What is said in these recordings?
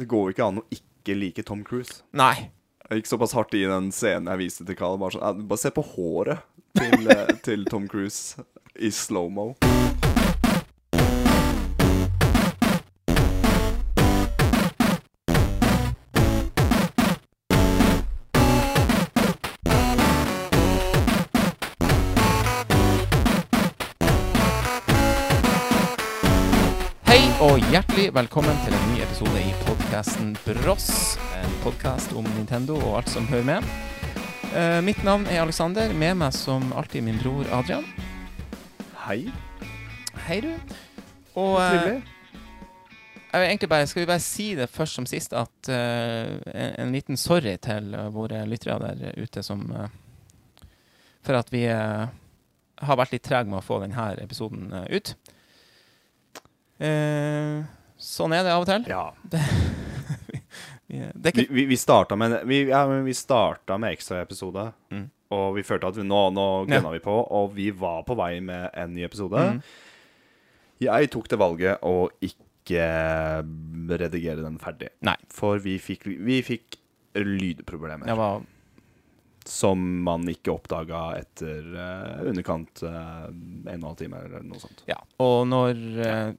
Det går jo ikke an å ikke like Tom Cruise. Nei. Jeg gikk såpass hardt i den scenen jeg viste til Carl. Bare, sånn, bare se på håret til, eh, til Tom Cruise i slow-mo. Hei og hjertelig velkommen til en ny episode i podkasten Bross. En podkast om Nintendo og alt som hører med. Uh, mitt navn er Alexander. Med meg som alltid min bror Adrian. Hei. Hei, du. Og uh, Trivelig. jeg vil egentlig bare, skal vi bare si det først som sist, at uh, en, en liten sorry til våre lyttere der ute som For at vi har vært litt trege med å få denne episoden ut. Eh, sånn er det av og til. Ja. Vi- Det Vi, ikke vi, vi starta med vi, ja, men vi starta med ekstraepisode, Mm. og vi følte at vi, nå, nå Ja. vi på, og vi var på vei med en ny episode. Mm. Jeg tok det valget å ikke redigere den ferdig. Nei. For vi fikk, vi fikk lydproblemer. Det var Som man ikke oppdaga etter uh, underkant uh, en og en halv time eller noe sånt. Ja. Og når eh,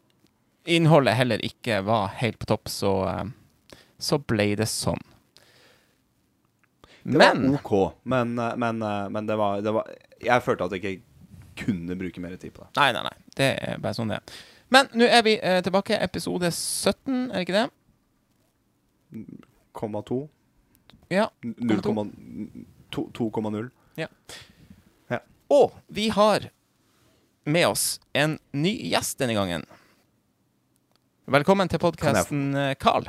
innholdet heller ikke var helt på topp, så, eh, så ble det sånn. Det Men var OK, men, eh, men, eh, men det, var, det var Jeg følte at jeg ikke kunne bruke mer tid på det. Nei, nei, nei. Det er bare sånn det er. Men nå er vi eh, tilbake. Episode 17, er det ikke det? Komma to. Ja. 0,2,0. 2,0. Og vi har med oss en ny gjest denne gangen. Velkommen til podkasten, Carl.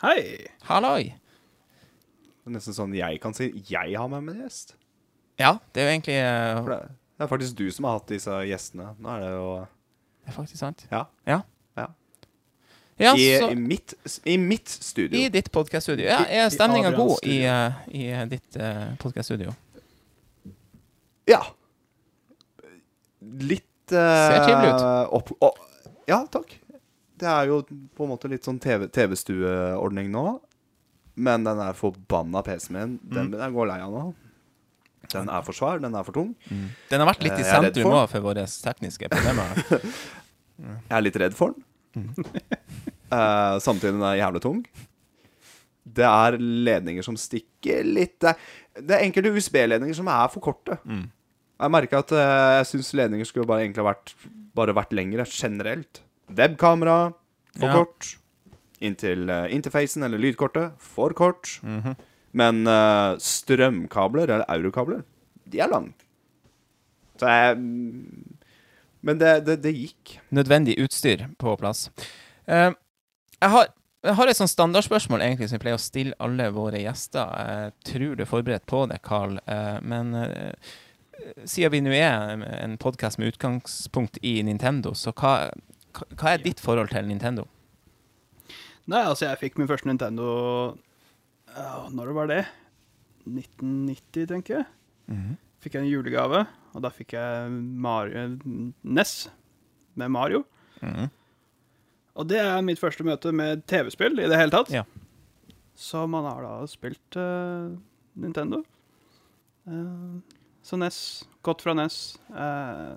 Hei! Halloi. Det er Nesten sånn jeg kan si jeg har med meg en gjest. Ja, det er jo egentlig uh, det, det er faktisk du som har hatt disse gjestene. Nå er det jo Det er faktisk sant. Ja. Ja. Ja. Ja, I, så i, mitt, I mitt studio. I ditt podkaststudio. Ja, er i stemninga god i, eh, i eh, ditt uh, podkaststudio? Ja. Litt uh, Ser trivelig ut. Opp, opp, ja, takk. Det er jo på en måte litt sånn TV TV-stueordning nå. Men den er forbanna PC-en min. Den Mm. går lei av nå. Den er for svær, den er for tung. Den har vært litt i Eh, sentrum òg for våre tekniske problemer. Jeg er litt redd for den. uh, samtidig den er jævlig tung. Det er ledninger som stikker litt Det, er enkelte USB-ledninger som er for korte. Mm. Jeg merker at uh, jeg syns ledninger skulle bare egentlig ha vært, bare vært lengre generelt. Webkamera for Ja. kort. Inntil uh, interfacen eller lydkortet for kort. Mhm. Men uh, strømkabler eller eurokabler, de er lang. Så jeg Men det, det, det gikk. Nødvendig utstyr på plass. Uh, jeg, har, jeg har et sånn standardspørsmål egentlig som vi pleier å stille alle våre gjester. Jeg tror du er forberedt på det, Carl. Eh, men eh, siden vi nå er en podkast med utgangspunkt i Nintendo, så hva, hva er ditt forhold til Nintendo? Nei, altså, jeg fikk min første Nintendo ja, Når det var det? 1990, tenker jeg. Mhm. Fikk jeg en julegave, og da fikk jeg Mario, NES med Mario. Mhm. Og det er mitt første møte med TV-spill i det hele tatt. Ja. Så man har da spilt uh, Nintendo. Uh, så NES. Godt fra NES. eh,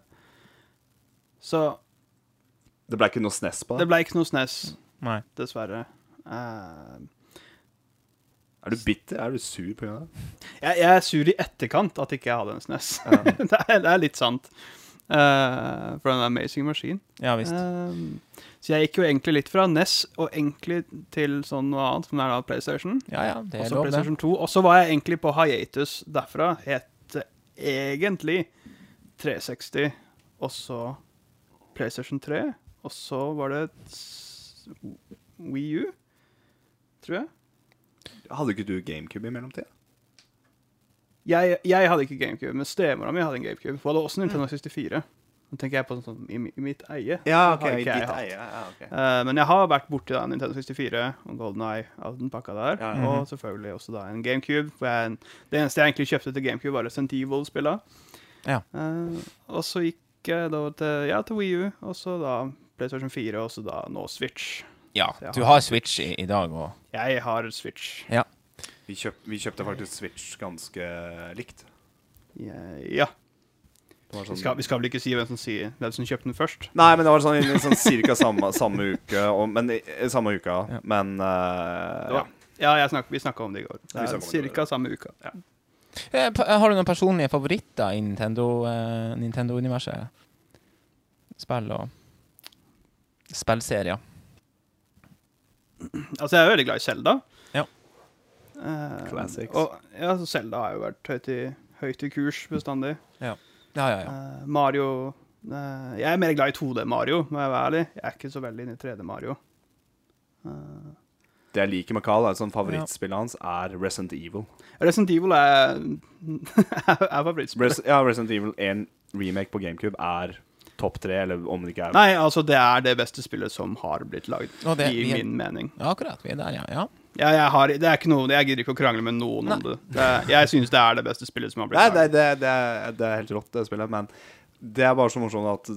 så Det ble ikke noe SNES på det det. ble ikke noe SNES, Nei. dessverre. Uh, Er du bitter? Er du sur på det? Jeg, jeg er sur i etterkant at ikke jeg hadde en SNES. det, er, det er litt sant. Uh, for den Amazing Machine. Ja visst. Uh, så jeg gikk jo egentlig litt fra NES og egentlig til sånn noe annet, som er da PlayStation. Ja ja, det er også lov. PlayStation 2. Og så var jeg egentlig på hiatus derfra. Het egentlig 360, og så PlayStation 3. Og så var det Wii U, tror jeg. Hadde ikke du GameCube i mellomtida? Jeg, jeg hadde ikke GameCube, men stemora mi hadde en GameCube. Hun hadde også Nintendo 64. Nå tenker jeg på sånn i, i mitt eie. Ja, ok. i ditt eie, ja, okay. uh, men jeg har vært borti da Nintendo 64 og Golden Eye av den pakka der. Ja, ja. Og selvfølgelig også da en GameCube. For jeg, det eneste jeg egentlig kjøpte til GameCube, var Resident Evil-spilla. Ja. Uh, og så gikk jeg da til, ja, til Wii U, og så da PlayStation 4, og så da nå Switch. Ja, du har Switch i, i dag, òg? Jeg har Switch. Vi, kjøp, vi kjøpte faktisk Switch ganske likt. Ja. Sånn, Vi, skal, vi skal vel ikke si hvem som, sier, hvem som kjøpte den først? Nei, men det var sånn, sånn cirka samme, samme uke. Og, men i, i samme uka. Ja. Men uh, eh, ja. Ja, jeg snak, vi snakka om det i går. Det Vi er cirka samme uka. Ja. Har du noen personlige favoritter i Nintendo, eh, Nintendo-universet? Spill og spillserier. Altså, jeg er veldig glad i Zelda. Ja. Uh, Classics. Og, ja, så Zelda har jo vært høyt i, høyt i kurs bestandig. Ja, ja, ja. Eh, Mario uh, Jeg er mer glad i 2D Mario, må jeg være ærlig. Jeg er ikke så veldig inne i 3D Mario. Uh, Det jeg liker med Carl, er sånn favorittspillet hans er Resident Evil. Resident Evil er, er favorittspillet. Res ja, Resident Evil 1 remake på GameCube er topp tre, eller om det ikke er Nei, altså, det er det beste spillet som har blitt lagd, det- i vi er- min mening. Ja, akkurat. Vi er der, ja. ja. Ja, jeg, har, det er ikke noe, jeg gidder ikke å krangle med noen Nei. om det. det er, jeg syns det er det beste spillet som har blitt Nei, det, det, det, er, det er helt rått, det spillet, men det er bare så morsomt at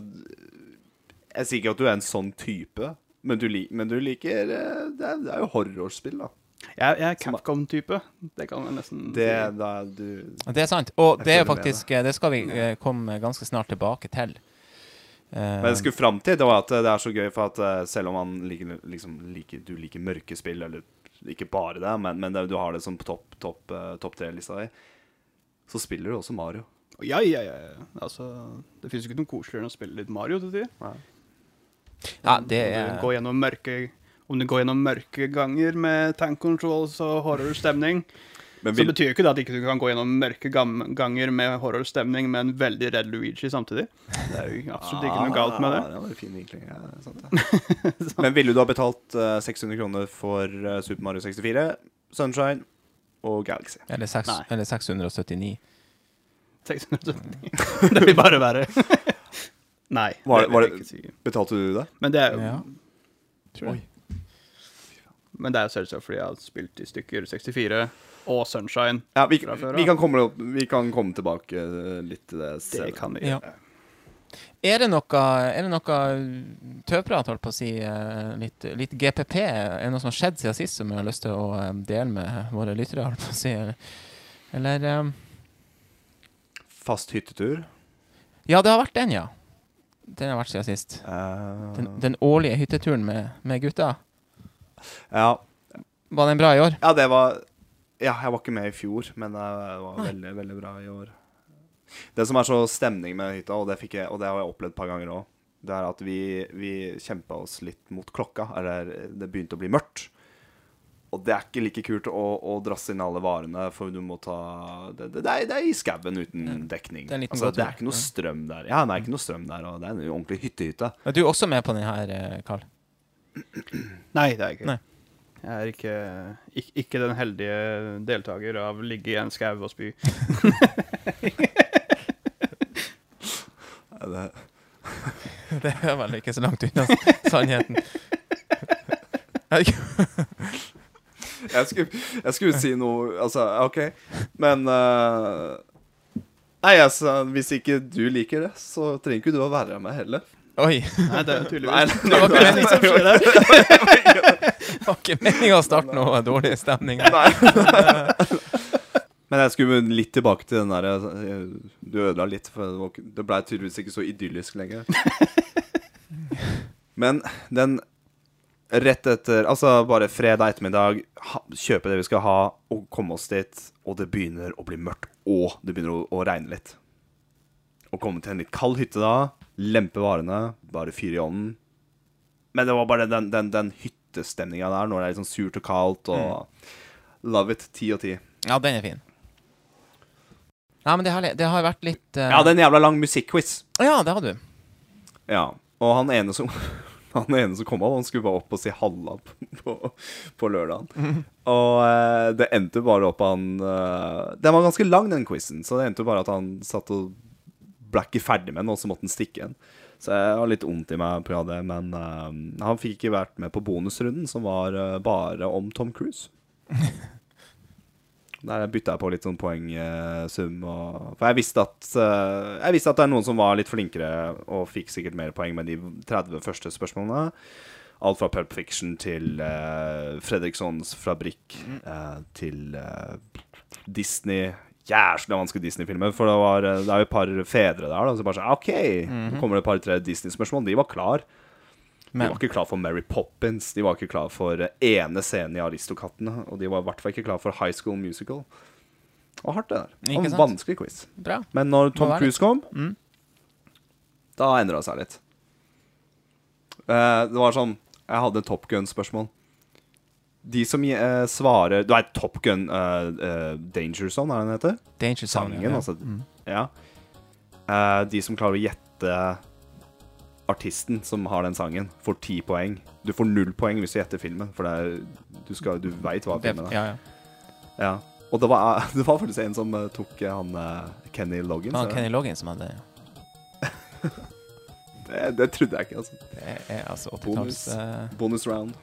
Jeg sier ikke at du er en sånn type, men du, men du liker eh, det er, det er jo horrorspill, da. Jeg, jeg er Capcom-type. Det kan jeg nesten Det, si. da du Det er sant. Og det er jo faktisk Det skal vi eh, komme ganske snart tilbake til. Eh, Men jeg skulle fram til det var at det er så gøy, for at eh, selv om man liker, liksom, liker, du liker mørke spill, eller ikke bare det, men, men det, du har det som topp top, eh, topp tre-lista di, så spiller du også Mario. Ja, ja, ja. ja. Altså, det fins ikke noe koseligere enn å spille litt Mario til tider. ja, det Om er gjennom mørke om du går gjennom mørke ganger med tank controls og horrorstemning, Men så betyr jo ikke det at ikke du kan gå gjennom mørke ganger med horrorstemning med en veldig redd Luigi samtidig. Det er jo absolutt ikke noe galt med det. Ja, det var en fin vinkling. Ja, sant, ja. Men ville du ha betalt uh, 600 kroner for uh, Super Mario 64, Sunshine og Galaxy? eller, 6, eller 679. 679. Det vil bare være Nei, Var- det var vil det- si. Betalte du det? Men det er jo Ja. Tror jeg. Men det er jo selvsagt fordi jeg har spilt i stykker 64 og Sunshine. Ja, vi, Fra før, vi, kan komme, vi kan komme tilbake eh, litt til det Det kan vi Ja. gjøre. Er det noe, er det noe tøvprat, holdt på å si, eh, litt, litt GPP? Er det noe som har skjedd siden sist som vi har lyst til å eh, dele med våre lyttere, holdt på å si? Eller, eh, Fast hyttetur. Ja, det har vært den, ja. Den har vært siden sist. Uh... Den, den årlige hytteturen med, med gutta. ja. Var den bra i år? ja, det var Ja, jeg var ikke med i fjor, men det var veldig, veldig bra i år. Det som er så stemning med hytta, og det, jeg, og det har jeg opplevd et par ganger òg, det er at vi, vi kjempa oss litt mot klokka. Eller det begynte å bli mørkt. Og det er ikke like kult å, å drasse inn alle varene, for du må ta Det, det, det, er, det er i skauen uten dekning. Det er altså, det er ikke noe strøm der. Ja, det er ikke noe strøm der, og det er en ordentlig hyttehytte. Er du også med på den her, Karl? Carl? Nei, det er jeg ikke. Nei. Jeg er ikke, ikke, ikke den heldige deltaker av ligge i en skau og spy. Det, Det er vel ikke så langt unna sannheten. Jeg, skulle, jeg skulle si noe Altså, OK. Men uh, Nei, altså, hvis ikke du liker det, så trenger ikke du å være med heller. Oi. Nei, det er Nei, tydeligvis Det var ikke Nei, Det var ikke meningen å starte noe dårlig stemning. Men jeg skulle litt tilbake til den derre Du ødela litt, for det blei ble tydeligvis ikke så idyllisk lenger. Men den rett etter Altså bare fredag ettermiddag, ha, kjøpe det vi skal ha, og komme oss dit, og det begynner å bli mørkt, og det begynner å, å regne litt. Å komme til en litt kald hytte da, lempe varene, bare fyre i ovnen. Men det var bare den, den, den hyttestemninga der, når det er litt sånn surt og kaldt, og Love it. Ti og ti. Ja, den er fin. Nei, men det har, det har vært litt uh... Ja, det er en jævla lang musikkquiz. Ja, det har du. Ja. Og han ene som Han ene som kom av, han skulle bare opp og si halla på, på, lørdagen. Og uh, det endte bare opp han uh, Den var ganske lang, den quizen, så det endte bare at han satt og ble ikke ferdig med den, og så måtte han stikke igjen. Så jeg har litt vondt i meg pga. det, men uh, han fikk ikke vært med på bonusrunden, som var uh, bare om Tom Cruise. Der bytta jeg på litt sånn poengsum. og- for jeg visste, at, eh, jeg visste at det er noen som var litt flinkere og fikk sikkert mer poeng med de 30 første spørsmålene. Alt fra Pulp Fiction til uh, Fredrikssons Fabrikk eh, til uh, Disney. Jævlig vanskelig Disney-filmer. For det, var, eh, det er jo et par fedre der. Da, så bare sånn, OK, Mhm. nå kommer det et par-tre Disney-spørsmål. De var klar. De var ikke klar for Mary Poppins. De var ikke klar for eh, ene scenen i Aristokattene. Og de var i hvert fall ikke klar for High School Musical. Og hardt, det der. Og en vanskelig quiz. bra. Men når Tom Cruise kom, Mm. da endra det seg litt. Uh, det var sånn Jeg hadde Top Gun-spørsmål. De som uh, svarer Du vet Top Gun uh, uh, Danger Zone, er det den heter? Danger Zone. Sangen, ja. altså. Mm. Ja. De som klarer å gjette artisten som har den sangen, får ti poeng. Du får null poeng hvis du gjetter filmen, for er, du, skal- du veit hva filmen er. ja, ja. Ja. Og det var, det var faktisk en som tok han Kenny Loggins. Er? Kenny Loggins som hadde Det, det trodde jeg ikke, altså. Det er altså 80-talls eh, Bonus round.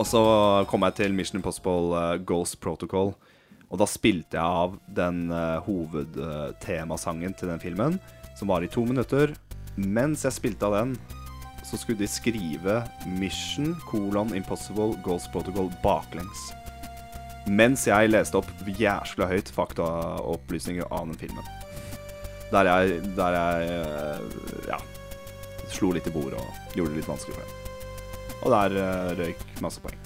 Og så kom jeg til Mission Impossible eh, Ghost Protocol. Og da spilte jeg av den uh, hovedtemasangen til den filmen, som var i to minutter. Mens jeg spilte av den, så skulle de skrive Mission colon Impossible Ghost Protocol baklengs. Mens jeg leste opp jæskla høyt faktaopplysninger av den filmen. Der jeg, der jeg eh, ja, slo litt i bordet og gjorde det litt vanskelig for dem. Og der uh, røyk masse poeng.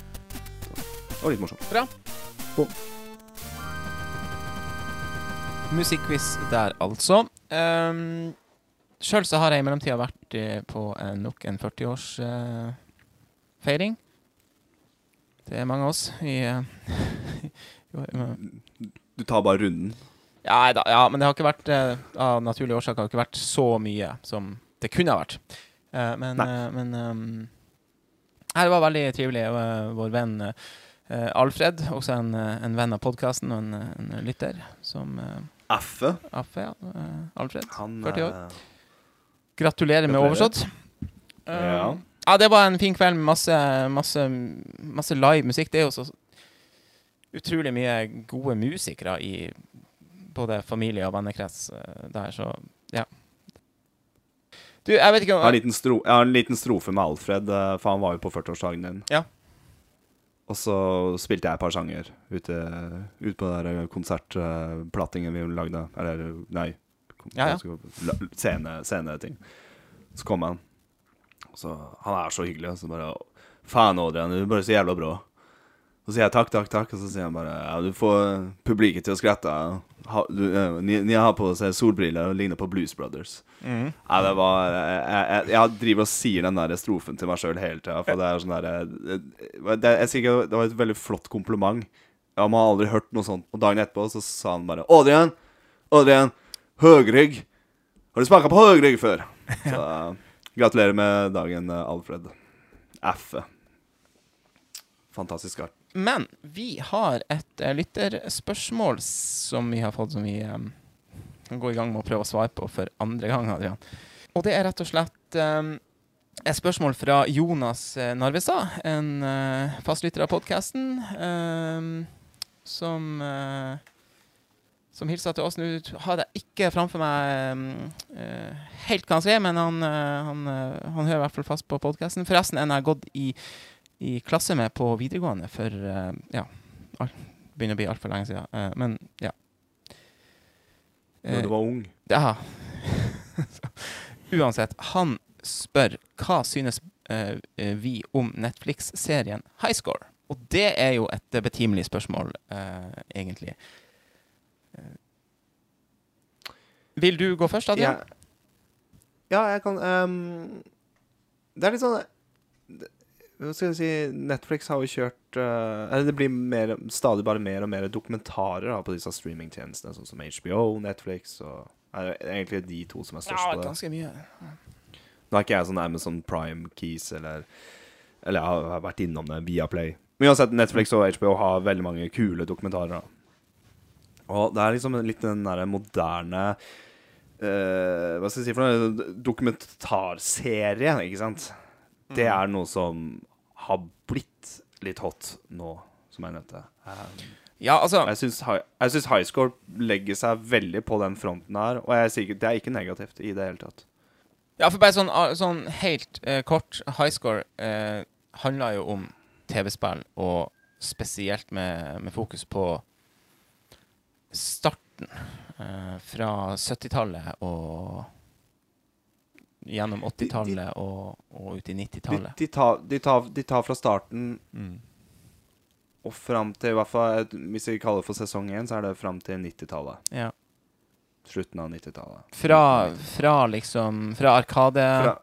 Så, det var litt morsomt. Bra. Boom. Musikkquiz der, altså. Um, Sjøl så har jeg i mellomtida vært eh, på uh, nok en 40-årsfeiring. Uh, det er mange av oss i eh, Du tar bare runden. ja, da, ja, men det har ikke vært eh, Av naturlige årsaker har ikke vært så mye som det kunne ha vært. Eh, men eh, men um, nei, det var veldig trivelig. Eh, vår venn eh, Alfred, også en, eh, en venn av podkasten og en, en lytter, som uh, Affe. Affe, ja. Alfred. Han 40 år. Gratulerer med oversått. overstått. Eh, Ja. ja, det var en fin kveld med masse, masse, masse live musikk. Det er jo så utrolig mye gode musikere i både familie og vennekrets der, så ja. Du, jeg vet ikke Jeg har en liten, stro har en liten strofe med Alfred, eh, for han var jo på 40-årsdagen din. Ja. Og så spilte jeg et par sanger ute, ute på den konsertplatingen vi lagde. Eller, nei Ja, ja. Scene, sceneting. Så kom han. Og så, han er så hyggelig. Så bare Faen, Adrian, du er bare så jævla bra. Så sier jeg takk, takk, takk, og så sier han bare Ja, du får publiket til å skratte. Ha, du, eh, ni, ni har på seg solbriller og ligner på Blues Brothers. Mhm. Nei, det var Jeg, jeg, jeg driver og sier den der strofen til meg sjøl hele tida. For det er sånn derre det, det var et veldig flott kompliment. Ja, Man har aldri hørt noe sånt. Og dagen etterpå så sa han bare 'Adrian, Adrian, høgrygg. Har du smaka på høgrygg før?' Så eh, gratulerer med dagen, eh, Alfred. Affe. Fantastisk art. Men vi har et uh, lytterspørsmål som vi har fått, som vi eh, kan gå i gang med å prøve å svare på for andre gang, Adrian. Og det er rett og slett um, et spørsmål fra Jonas eh, Narvestad, en uh, fastlytter av podkasten, som uh, som hilser til oss. Nå har jeg ikke framfor meg eh, helt hva han sier, men han, han, han hører i hvert fall fast på podkasten. Forresten, en jeg har gått i i klasse med på videregående for uh, ja, begynner å bli altfor lenge siden. Uh, men ja. Når Eh, du var ung. ja. Uansett, han spør hva synes eh, eh, vi om Netflix-serien Highscore? Og det er jo et eh, betimelig spørsmål, uh, egentlig. Eh, vil du gå først, Adrian? Ja, ja jeg kan um, Det er litt sånn Hva skal jeg si Netflix har jo kjørt uh, Eller det blir mer, stadig bare mer og mer dokumentarer da, på disse streamingtjenestene, sånn som HBO, Netflix og er det egentlig de to som er størst på det. ganske mye. Nå er ikke jeg sånn Amazon Prime Keys eller Eller jeg har- har vært innom det via Play. Men uansett, Netflix og HBO har veldig mange kule dokumentarer. da. Og det er liksom litt den derre moderne uh, Hva skal jeg si for noe? Dokumentarserie, ikke sant? Det er noe som har blitt litt hot nå, som jeg nevnte. Um, Ja, altså Jeg syns high, high score legger seg veldig på den fronten her, og jeg sier det er ikke negativt i det hele tatt. Ja, for bare sånn, ah, sånn helt eh, kort High score eh, handler jo om TV-spill, og spesielt med, med fokus på starten. Eh, fra 70-tallet og gjennom 80-tallet og, og ut i 90-tallet. de, tar, de, de tar fra starten Mm. og fram til i hvert fall Hvis vi kaller det for sesong én, så er det fram til 90-tallet. Ja. Slutten av 90-tallet. Fra, fra liksom Fra Arkade Fra,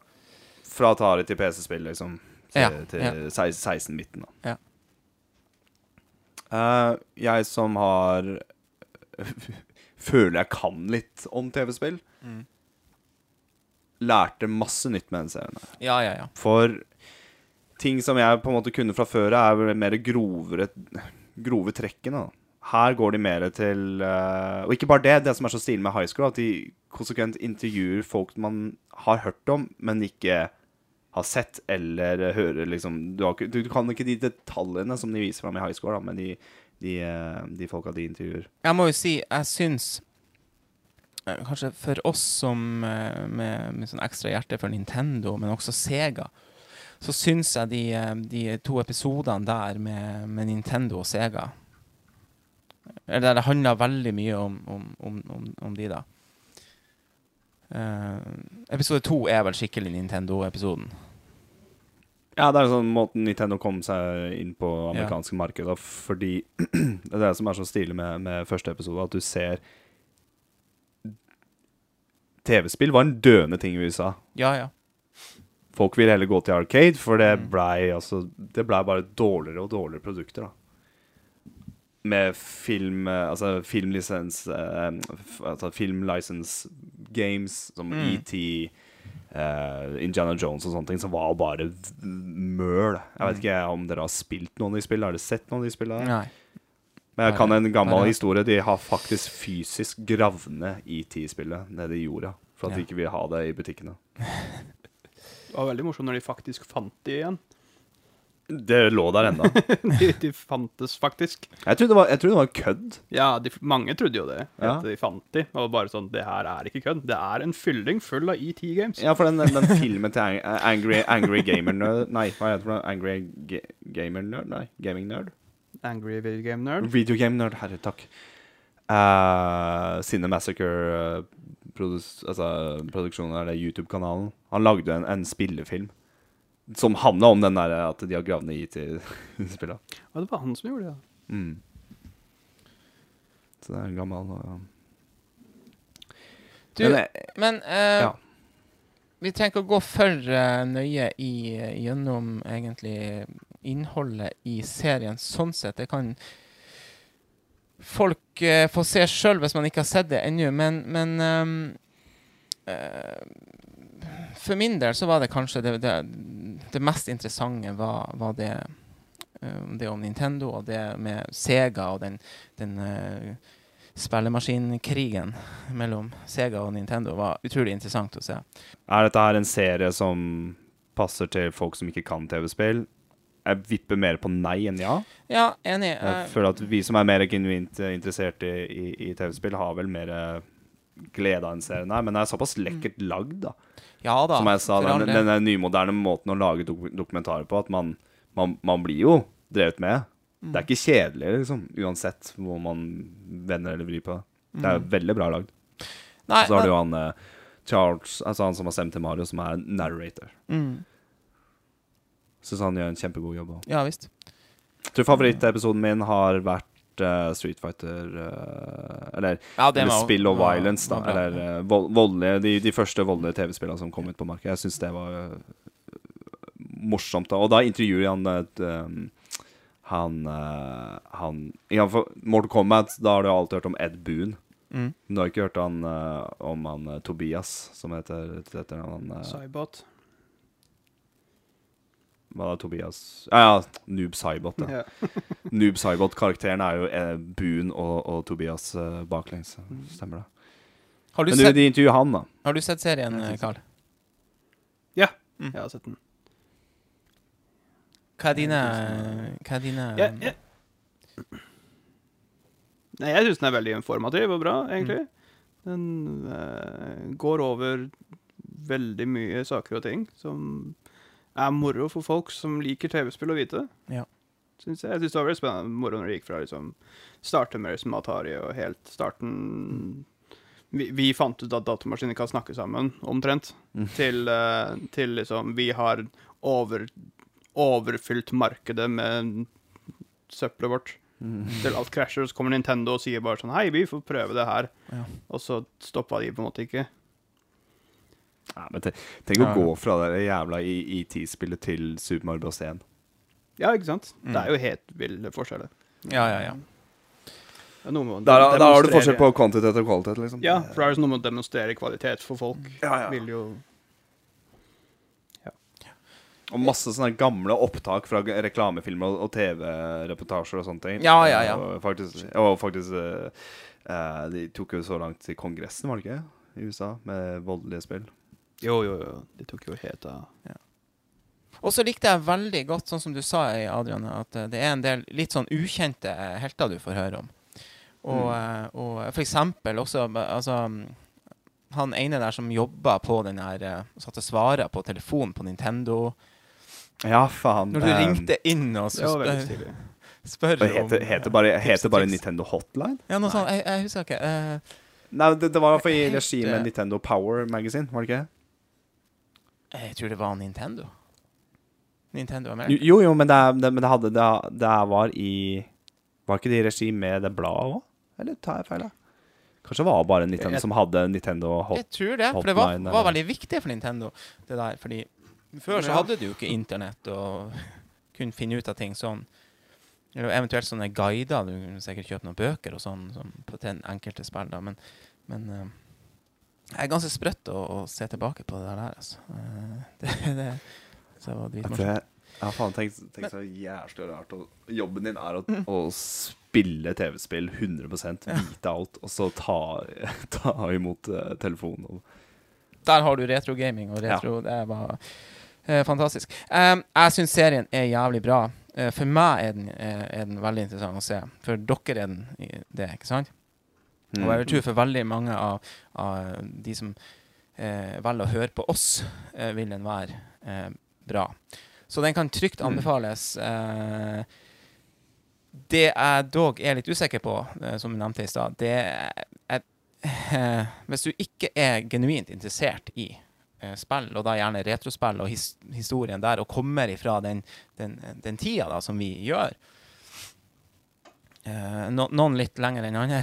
fra Atari til PC-spill, liksom. Til, Ja, til 16-midten, da. Ja. Uh, jeg som har Føler jeg kan litt om TV-spill. Mm. Lærte masse nytt med den serien. her. Ja, ja, ja. For ting som jeg på en måte kunne fra før, er vel mer grovere grove trekkene. da. Her går de mer til uh, Og ikke bare det, det som er så stilig med high school, at de konsekvent intervjuer folk man har hørt om, men ikke har sett eller hører liksom Du, har, du kan ikke de detaljene som de viser fram i high school, da, men de, de, eh, de folka de intervjuer. Jeg må jo si, jeg syns Kanskje for oss som eh, med, med sånn ekstra hjerte for Nintendo, men også Sega, så syns jeg de, eh, de to episodene der med, med Nintendo og Sega Eller det handla veldig mye om, om, om, om, om de, da. Uh, episode to er vel skikkelig Nintendo-episoden. Ja, det er sånn måten Nintendo kom seg inn på amerikanske marked markedet fordi Det er det som er så stilig med, med første episode, at du ser TV-spill var en døende ting i USA. Ja, ja. Folk ville heller gå til Arcade, for det Mm. blei altså, det ble bare dårligere og dårligere produkter. da Med film eh, Altså filmlisens eh, Altså filmlicense games som Mm. ET, eh, Indiana Jones og sånne ting, som var bare møl. Jeg vet Mm. ikke om dere har spilt noen av de spillene. Har dere sett noen av de spillene? Nei. Men jeg kan en gammel historie. De har faktisk fysisk gravd ned ET-spillet nede i jorda. For at de ikke vil ha det i butikkene. Det var veldig morsomt når de faktisk fant de igjen. Det lå der ennå. de, de fantes faktisk. Jeg trodde det var, trodde det var kødd. Ja, de, mange trodde jo det. Ja. At de fant de. Og bare sånn Det her er ikke kødd. Det er en fylling full av ET-games. Ja, for den, den filmen til Angry, Angry Gamer Nerd Nei, hva heter det? Angry Ga Gamer Nerd? Nei, Gaming Nerd? Angry Video Game Nerd. Video Game Nerd, herre takk. Uh, Sinne Massacre uh, produs, altså, produksjonen er det YouTube-kanalen. Han lagde en, en spillefilm som handla om den der at de har gravd ned IT-spilla. Ja, det var han som gjorde det. Mm. Så det er en gammel uh, Du, Men, men uh, Ja. vi trenger ikke å gå for uh, nøye i, gjennom egentlig innholdet i serien. Sånn sett, det kan folk uh, få se sjøl hvis man ikke har sett det ennå. Men, men um, uh, for min del så var det kanskje det, det, det mest interessante var, var det eh, det om Nintendo og det med Sega og den, den uh, spillemaskinkrigen mellom Sega og Nintendo var utrolig interessant å se. Er dette her en serie som passer til folk som ikke kan TV-spill? Jeg vipper mer på nei enn ja. Ja, enig. Jeg føler at vi som er mer genuint eh, interessert i, i, i TV-spill, har vel mer eh, glede av den serien her. Men den er såpass lekkert lagd, da. ja da. Som jeg sa, den, denne nymoderne måten å lage dok dokumentarer på, at man, man, man blir jo drevet med. Det er ikke kjedelig, liksom, uansett hvor man vender eller vrir på det. Det er veldig bra lagd. Nei, Så har du jo han eh, Charles, altså han som har stemt til Mario, som er narrator. mm, Syns han gjør en kjempegod jobb. også. Ja visst. Jeg tror favorittepisoden min har vært eh, Street Fighter eh, Eller, Ja, eller var- Spill og var- Violence, da. bra. Eller eh, voldelige de, de første voldelige TV-spillene som kom ut på markedet. Jeg syns det var morsomt. da Og da intervjuer han et um, Han, han ja, for Mortal Kombat, da har du alltid hørt om Ed Boon. Mm. Men du har ikke hørt han, om han Tobias, som heter heter han uh, Cybot. Hva da, Tobias? Ja, ja, Noob Cybot. Ja. Noob Cybot-karakteren er jo eh, Boon og, og Tobias eh, baklengs. Stemmer det. Har, du Men sett, de intervjuer han, da. har du sett serien, eh, Carl? ja. Mm. Jeg har sett den. Hva er dine Hva er dine Ja, ja. Nei, jeg syns den er veldig informativ og bra, egentlig. Den uh, går over veldig mye saker og ting som er moro for folk som liker TV-spill å vite. Ja. Synes jeg. jeg syns det var veldig spennende moro når det gikk fra liksom starte med liksom Atari og helt starten vi, vi fant ut at datamaskiner kan snakke sammen, omtrent, Mm. til, uh, til liksom Vi har over, overfylt markedet med søppelet vårt Mm. til alt krasjer, og så kommer Nintendo og sier bare sånn Hei, vi får prøve det her. Ja. Og så stoppa de på en måte ikke. Ja, men tenk å Ja. gå fra det jævla IT-spillet til Super Mario Bros. 1. Ja, ikke sant? Mm. Det er jo helt ville forskjeller. Ja, ja, ja. Er Da, har du forskjell på kvantitet og kvalitet, liksom. Ja, for det er jo noe med å demonstrere kvalitet for folk. Ja, ja. Vil jo Og masse sånne gamle opptak fra reklamefilmer og, TV-reportasjer og sånne ting. Ja, ja, ja. Og faktisk, og faktisk eh, eh, De tok jo så langt til Kongressen, var det ikke? I USA, med voldelige spill. Jo, jo, jo. De tok jo helt av. Og så likte jeg veldig godt, sånn som du sa, Adrian, at eh, det er en del litt sånn ukjente eh, helter du får høre om. Og, mm. og for eksempel også eh, altså, Han ene der som jobba på den her eh, Satt og svara på telefonen på Nintendo. Ja, faen. Når du eh, ringte inn og Det så spør, spør om heter, heter, bare, heter bare. Nintendo Hotline? Ja, noe sånt. Jeg, jeg husker ikke. Uh, Nei, det, det var i regi med Nintendo Power Magazine, var det ikke? Jeg tror det var Nintendo. Nintendo America. jo, jo men, det, det, men det, hadde, det, det var i Var ikke det i regi med det bladet òg? Eller tar jeg feil? da? Kanskje det var bare Nintendo Jeg- som hadde Nintendo Hot... Jeg tror det, for det var, var veldig viktig for Nintendo, det der. Fordi før så hadde du jo ikke internett og kunne finne ut av ting sånn. Eller eventuelt sånne guider. Du kunne sikkert kjøpe noen bøker og sånn sånn på til enkelte spill, da. Men, men eh, jeg er ganske sprøtt å, å se tilbake på det der, altså. Eh, det, det, så det var dritmorsomt. det, ja, faen, tenk, tenk så jævlig rart. Og jobben din er å, å spille TV-spill 100% ja. alt, og så ta, ta imot uh, telefonen. Der har du retrogaming, og retro det var uh, fantastisk. Um, jeg syns serien er jævlig bra. Uh, for meg er den, eh, er den veldig interessant å se. For dere er den det, ikke sant? Og jeg vil tro for veldig mange av, av de som eh, velger å høre på oss, eh, vil den være eh, bra. Så den kan trygt Mm. anbefales. Eh, det jeg dog er litt usikker på, eh, som jeg nevnte i stad, det er eh, Hvis du ikke er genuint interessert i spill, og da gjerne retrospill og his historien der, og kommer ifra den, den, den tida da, som vi gjør eh, no, Noen litt lenger enn andre.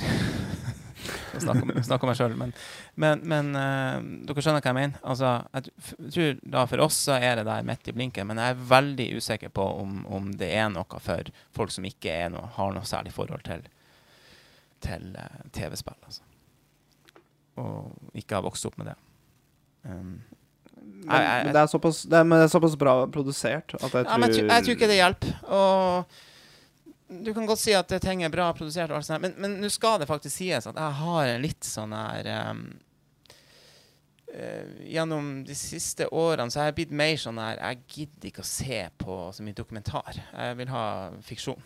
Jeg snakke om, snakke om meg sjøl, men, men, men uh, dere skjønner hva jeg mener. Altså, jeg tror da For oss så er det der midt i blinken, men jeg er veldig usikker på om, om det er noe for folk som ikke er noe, har noe særlig forhold til, til uh, TV-spill. Altså. Og ikke har vokst opp med det. Um, men, jeg- jeg- men, det såpass, det er, men det er såpass bra produsert at jeg ja, men jeg, tror tror- jeg tror ikke det hjelper. Og du kan godt si at det ting er bra produsert, og alt sånt, men men nå skal det faktisk sies at jeg har en litt sånn her um, uh, Gjennom de siste årene så har jeg blitt mer sånn her Jeg gidder ikke å se på så mye dokumentar. Jeg vil ha fiksjon.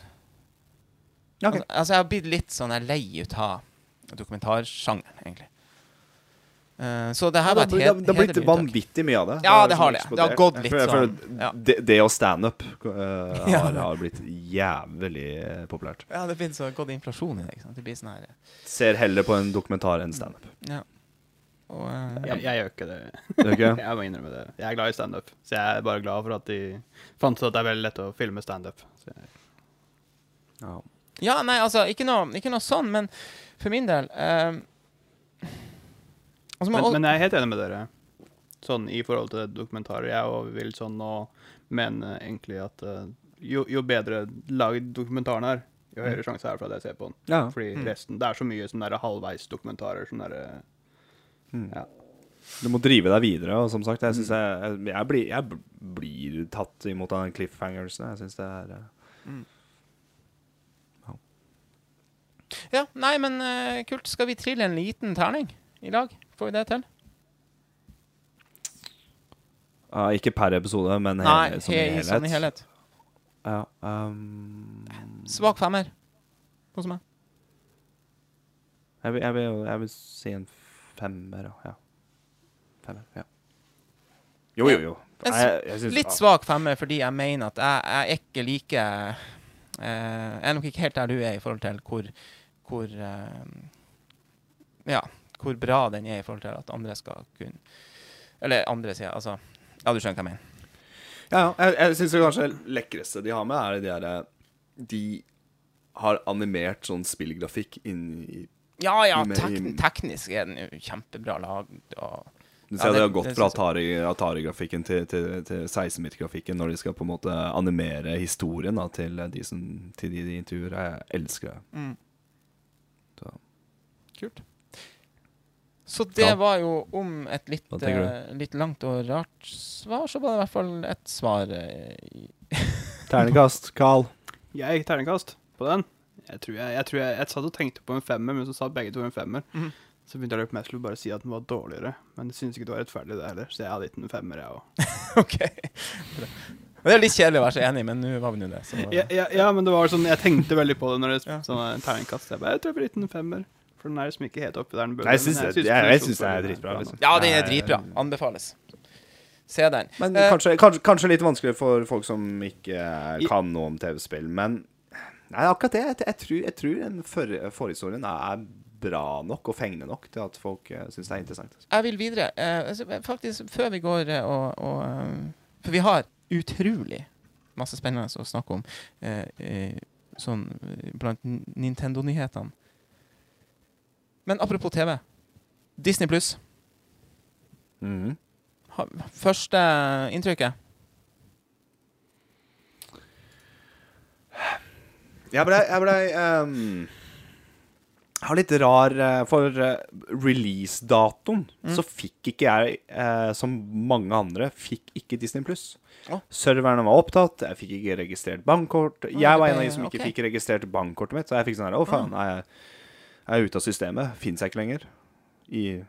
Okay. ok. Altså, altså, jeg har blitt litt sånn her lei ut av dokumentarsjangeren, egentlig. Eh, så det her var et helt det har blitt vanvittig mye av det. Ja, det liksom har det. Det har gått litt sånn, ja. det, det å standup uh, har, har blitt jævlig eh, populært. Ja, det finnes så gått inflasjon i det. ikke sant? Det blir sånn her Ser heller på en dokumentar enn standup. Ja. Og, eh, Jeg, jeg gjør ikke det. Jeg må innrømme det. Jeg er glad i standup, så jeg er bare glad for at de fant ut at det er veldig lett å filme standup. Ja. ja, nei, altså, ikke noe, ikke noe sånn, men for min del eh, altså, man, Men, men jeg er helt enig med dere. Sånn i forhold til dokumentarer. Jeg òg vil sånn og mene egentlig at eh, jo, jo bedre lagd dokumentaren er, jo høyere sjanse er det for at jeg ser på den. Ja. Fordi Mm. resten Det er så mye sånne halvveis-dokumentarer. Mm. Ja. Du må drive deg videre, og som sagt, jeg syns jeg, jeg, jeg, blir, jeg blir tatt imot av den cliffhangersen. Jeg syns det er mm. Ja, nei, men uh, kult. Skal vi trille en liten terning i lag? Får vi det til? Uh, Ikke per episode, men he Nei, som i he, i helhet. sånn i helhet. Ja, um, Svak femmer hos meg. Jeg vil, jeg vil, jeg vil si en femmer, ja. Femmer, ja. Jo, jo, jo. Jeg, synes, Litt svak femmer fordi jeg mener at jeg, ikke like uh, Jeg er nok ikke helt der du er i forhold til hvor, hvor uh, Ja, hvor bra den er i forhold til at andre skal kunne Eller andre sider, altså Ja, du skjønner hva jeg mener. Ja, ja. Jeg, jeg syns det kanskje lekreste de har med, er de derre De har animert sånn spillgrafikk inni Ja, ja, tek teknisk er den jo kjempebra lagd. Og Du Ja, ser det- de har gått fra Atari-grafikken Atari- til, til, til 16-bit-grafikken når de skal på en måte animere historien da, til de som til de de intervjuer. Jeg elsker det. mm. Kult. Så det Ja. var jo om et litt, eh, litt langt og rart svar, så var det i hvert fall et svar. eh, Ternekast, Carl. Jeg gikk ternekast på den. Jeg tror jeg, jeg, tror jeg, jeg satt og tenkte på en femmer, men så sa begge to en femmer. Mhm. Så begynte jeg å til å bare si at den var dårligere. Men jeg syntes ikke det var rettferdig, det heller. Så jeg hadde gitt den en femmer, jeg òg. okay. Det er litt kjedelig å være så enig, men nå var vi nå det. Så, Ja, ja, ja, men det var sånn Jeg tenkte veldig på det når det Ja. sånn terningkast. Jeg bare, jeg tror jeg den en femmer. For den er liksom ikke helt oppi der den bør Nei, jeg syns det, er dritbra. Liksom. Ja, den er Eh, dritbra. Anbefales. Se den. Men Eh, kanskje, kanskje, kanskje litt vanskelig for folk som ikke eh, kan noe om TV-spill. Men nei, akkurat det. Jeg, jeg, tror, jeg tror den for, forhistorien er bra nok og fengende nok til at folk uh, syns det er interessant. Jeg vil videre. Eh, altså, faktisk, før vi går uh, og, eh, For vi har utrolig masse spennende å snakke om. eh, eh, sånn eh, blant Nintendo-nyhetene. Men apropos TV. Disney pluss. Mm. Første inntrykket? Jeg ble, jeg ble um, Jeg har litt rar eh, For releasedatoen release-datoen Mm. så fikk ikke jeg, eh, som mange andre, fikk ikke Disney pluss. Oh. Serverne var opptatt, jeg fikk ikke registrert bankkort. Jeg var en av de som ikke fikk registrert bankkortet mitt, så jeg fikk sånn her Å, faen, er jeg, er ute av systemet? Fins jeg ikke lenger? I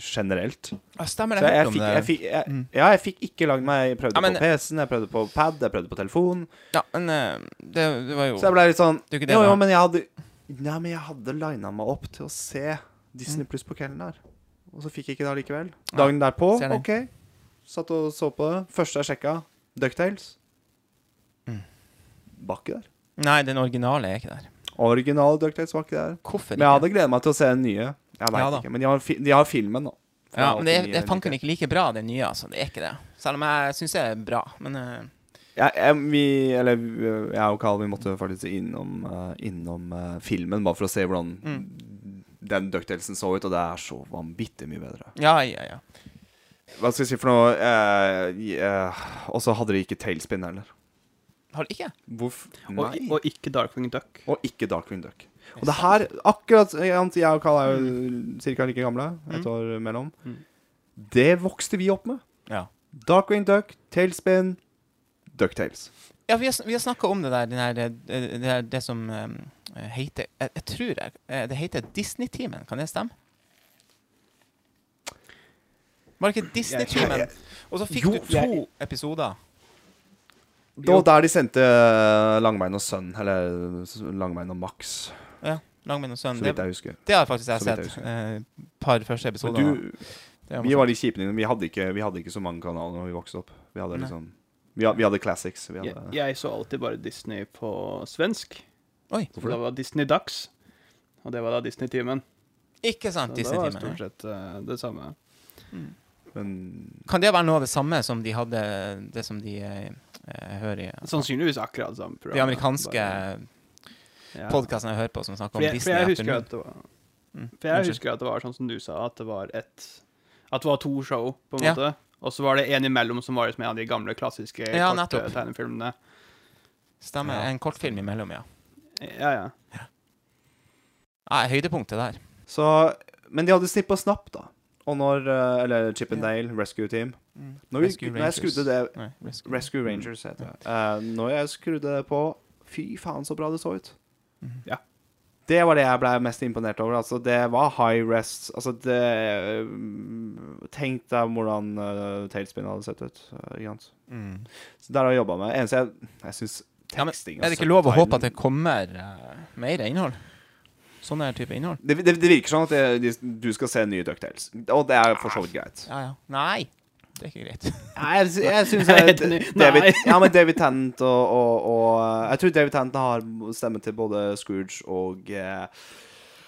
generelt. Ja, stemmer det. jeg, Jeg om fikk, det. jeg fikk, jeg, Mm. ja, jeg fikk ikke lagd meg Jeg prøvde Ja, men- på PC-en, jeg prøvde på pad, jeg prøvde på telefon. Ja, men eh, det, det var jo Så jeg ble litt sånn Det det Jo, jo, men jeg hadde Nei, men jeg hadde lina meg opp til å se Disney Mm. Pluss på kvelden der. Og så fikk jeg ikke det allikevel. Dagen derpå. OK. Satt og så på det. Første jeg sjekka, Ducktales. Mm. Var ikke der. Nei, den originale er ikke der. Originale Ducktails var ikke der. Hvorfor Men jeg hadde gledet meg til å se den nye. Jeg vet Ja da. ikke. Men de har, fi de har filmen, da. Fra Ja, men det, er- 89 det er fanken ikke like bra, den nye, altså. Det er ikke det. Selv om jeg syns det er bra. Men eh, Ja, jeg, vi, eller vi- jeg og Carl, vi måtte faktisk innom, eh, innom eh, filmen bare for å se hvordan Mm. den ducktailsen så ut, og det er så vanvittig mye bedre. ja, ja, ja. Hva skal jeg si for noe? Eh, eh, og så hadde de ikke Tailspin heller. Har du ikke? Hvorfor? Og, Nei. og ikke Darkwing Duck. Og ikke Darkwing Duck. Og det her, akkurat Jeg og Carl er jo ca. like gamle, et Mm. år mellom. Mm. Det vokste vi opp med. Ja. Darkwing Duck, Tailspin, Ducktales. Ja, vi har, vi har snakka om det der, den her, det, det, der, det som um, heter jeg, jeg tror jeg, eh, Det heter Disney-teamen. Kan det stemme? Var det ikke Disney-teamen? Og så fikk Jo, du to jeg- episoder. Det var der de sendte eh, Langbein og Sønn, eller Langbein og Max, Ja, Langbein og sønn. så vidt jeg husker. det har faktisk jeg så sett. Et par første Men episoder. du, vi var litt kjipe. Vi hadde, ikke, vi hadde ikke så mange kanaler når vi vokste opp. Vi hadde liksom Vi hadde, vi hadde classics. Vi Jeg, hadde, jeg så alltid bare Disney på svensk. Oi. hvorfor det var Disney Ducks. Og det var da Disney-teamen. Ikke sant, Disney-timen. Det var stort sett uh, det samme. men Kan det være noe av det samme som de hadde Det som de eh, eh, hører i Sannsynligvis akkurat samme program. de amerikanske Bare- ja. podkastene jeg hører på, som snakker For om Disney. for jeg husker at det var Mm, For jeg husker at det var sånn som du sa, at det var et At det var to show, på en Ja. måte. Og så var det en imellom som var liksom en av de gamle, klassiske Ja, korte tegnefilmene. Stemmer. Ja. En kortfilm imellom, ja. Ja, ja. Nei, høydepunktet der. Så Men de hadde Snipp og Snapp, da. Og når eh, Eller Chip and Dale, Rescue Team. Når, vi, Rescue når jeg skrudde det Nei, Rescue. Rescue Rangers heter det. Uh, når jeg skrudde det på Fy faen, så bra det så ut. Mhm. Ja. Det var det jeg ble mest imponert over. Altså, det var high rest. Altså, det mm, Tenk deg hvordan uh, Tailspin hadde sett ut. Uh. Mm. Så der har jeg jobba med. Eneste jeg, jeg syns Ja, men teksting Er det ikke lov å håpe at det kommer uh, mer innhold? Sånne type innhold. Det, det, det virker sånn at det, de, du skal se nye Ducktails. Og det er for så vidt greit. Ja, ja. Nei, det er ikke greit. Nei, jeg, jeg syns David. Ja, men David Tennant og, og, og eh, Jeg tror David Tennant har stemme til både Scrooge og eh,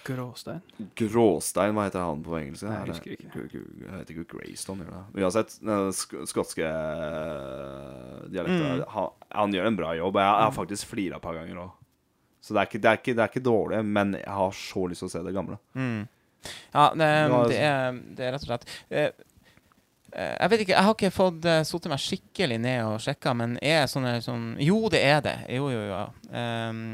Gråstein. Gråstein, hva heter han på engelsk? Nei, jeg Er husker ikke. Jeg heter ikke Greystone, gjør det? Uansett, den sk skotske eh, dialekten Mm. han, han gjør en bra jobb. Jeg, jeg har faktisk flira et par ganger òg. Så det er, ikke, det, er ikke, det er ikke dårlig, men jeg har så lyst til å se det gamle. Mm. Ja, det, det, er, det er rett og slett eh, eh, Jeg vet ikke, jeg har ikke fått uh, satt meg skikkelig ned og sjekka, men er sånne sånn Jo, det er det. Jo, jo, jo. Um,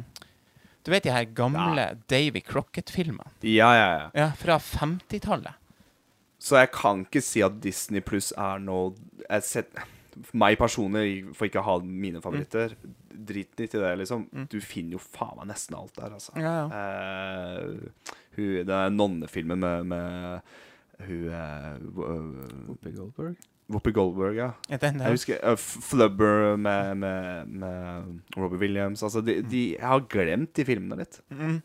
du vet de her gamle Davy Crocket-filmene? Ja, ja, ja. Ja, fra 50-tallet. Så jeg kan ikke si at Disney Pluss er noe jeg set, Meg personlig for ikke å ha mine favoritter. Drit litt i det, liksom. Mm. Du finner jo faen meg nesten alt der, altså. Ja, ja. Uh, hun, det er nonnefilmen med, med hun uh, Whoopi Goldberg. Whoopi Goldberg, ja. ja den? Jeg husker uh, Flubber med, med, med Robbie Williams. Altså, de, de, jeg har glemt de filmene litt. Mm.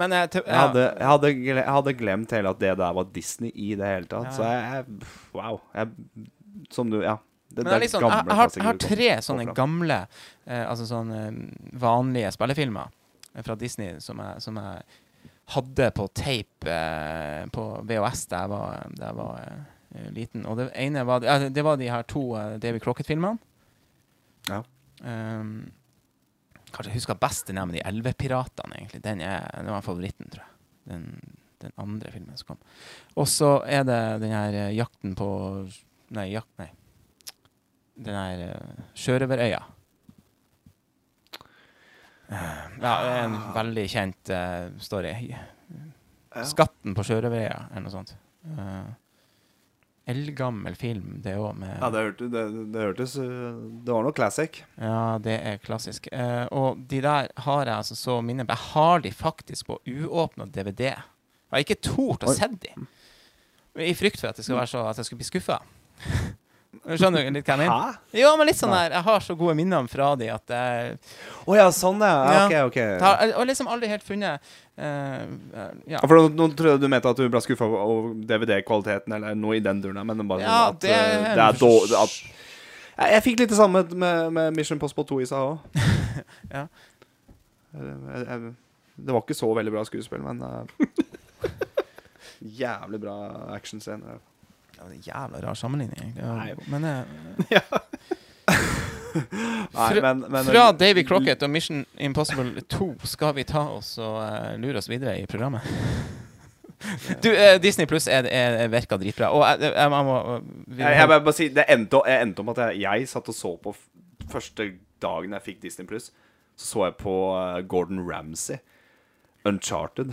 Men jeg, Jeg hadde, jeg, hadde, glemt, jeg hadde glemt hele at det der var Disney i det hele tatt. Ja. Så jeg, jeg Wow. Jeg, som du Ja. Det, Men det er liksom, jeg, jeg, har, jeg har tre sånne gamle eh, Altså sånne eh, vanlige spillefilmer eh, fra Disney som jeg, som jeg hadde på tape eh, på VHS da jeg var, da jeg var eh, liten. Og det ene var ja, Det var de her to eh, Davy Crocket-filmene. Ja. Um, kanskje jeg husker best den der med de elvepiratene, egentlig. Den, er, den var favoritten, tror jeg. Den, den andre filmen som kom. Og så er det den her jakten på Nei, jakt... Nei den her Sjørøverøya. Eh, ja, det er en veldig kjent uh, story. Skatten på Sjørøverøya, eller noe sånt. Uh, Eldgammel film, det òg, med Ja, det, hørte, det, det hørtes Det var noe classic. Ja, det er klassisk. Uh, og de der har jeg altså så minne Jeg har de faktisk på uåpna DVD. Jeg har ikke tort å se de. I frykt for at det skal være så at jeg skulle bli skuffa. Skjønner du litt hva jeg mener? Hæ? Jo, men litt sånn der Jeg har så gode minner fra de at jeg, Å ja, sånn, ja. Ja. OK, OK. har jeg liksom aldri helt funnet eh, eh, Ja. Ja, For nå, nå tror jeg du mente at du ble skuffa over DVD-kvaliteten eller noe i den duren, men bare Ja, sånn at det uh, det er dårlig at, jeg, jeg fikk litt det samme med, med Mission Possible 2 i seg òg. Ja. Det var ikke så veldig bra skuespill, men uh, Jævlig bra actionscener. Det var en jævla rar sammenligning, egentlig. Men eh, Nei, men, men fra Davy Crocket og Mission Impossible 2 skal vi ta oss og uh, lure oss videre i programmet. Du, uh, Disney Pluss er, er, er virka dritbra. Og jeg, jeg, jeg må vi, Jeg, jeg, bare si, det endte, jeg endte om at jeg, jeg satt og så på første dagen jeg fikk Disney Pluss. Så så jeg på Gordon Ramsay, Uncharted.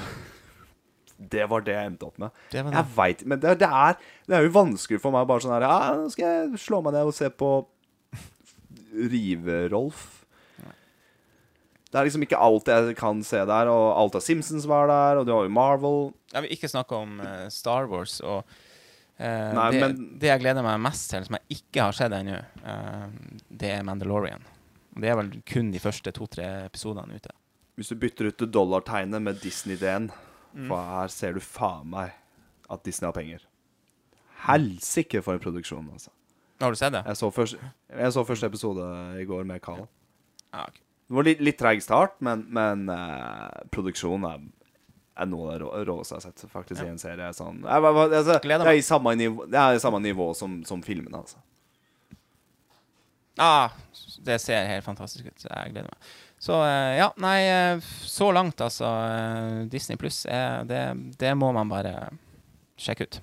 Det var det jeg endte opp med. det Jeg vet, Men det, det, er, det er jo vanskelig for meg bare sånn her Ja, nå skal jeg slå meg ned og se på Rive-Rolf. Det er liksom ikke alt jeg kan se der. Og alt av Simpsons var der, og du har jo Marvel. Jeg vil ikke snakke om uh, Star Wars og uh, Nei, det, men- det jeg gleder meg mest til, som jeg ikke har sett ennå, uh, det er Mandalorian. Det er vel kun de første to-tre episodene ute. Hvis du bytter ut det dollartegnet med Disney-D-en Mm. For her ser du faen meg at Disney har penger. Helsike for en produksjon, altså. Har du sett det? Jeg så, først, jeg så første episode i går med Carl. Ja, okay. Det var litt, litt treig start, men, men uh, produksjonen er, er noe av det rå- råeste jeg har sett faktisk Ja. i en serie. Sånn. Jeg, altså, det er i samme nivå, i samme nivå som, som filmene, altså. Ah, det ser helt fantastisk ut. Jeg gleder meg. Så eh, ja, nei, eh, så langt, altså. eh, Disney pluss, det, det må man bare sjekke ut.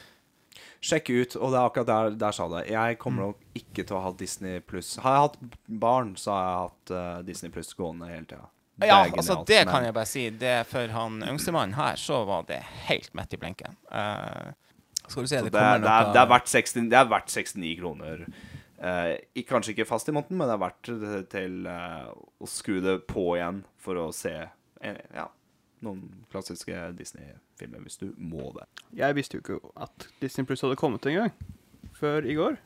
sjekke ut, og det er akkurat der, der sa det. Jeg kommer nok ikke til å ha Disney pluss. Har jeg hatt barn, så har jeg hatt uh, Disney pluss gående hele tida. Ja, altså det kan jeg bare si. Det For han yngstemannen her, så var det helt midt i blinken. Uh, skal du se, det det, kommer er, noe det, er det er verdt 69 kroner. Eh, kanskje ikke fast i måneden, men det er verdt til eh, å skru det på igjen for å se eh, ja, noen klassiske Disney-filmer, hvis du må det. Jeg visste jo ikke at Disney Plus hadde kommet engang. Før i går,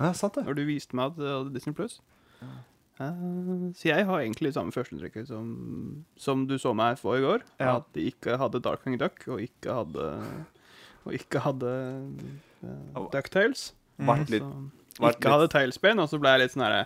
Ja, sant det. når du viste meg at det hadde Disney Plus. Eh, så jeg har egentlig samme førsteinntrykk som, som du så meg få i går. Ja. At de ikke hadde Dark Darkwing Duck, og ikke hadde Og ikke hadde uh, Ducktales. Vært litt, Så vært ikke litt- hadde Tailspin, og så ble jeg litt sånn herre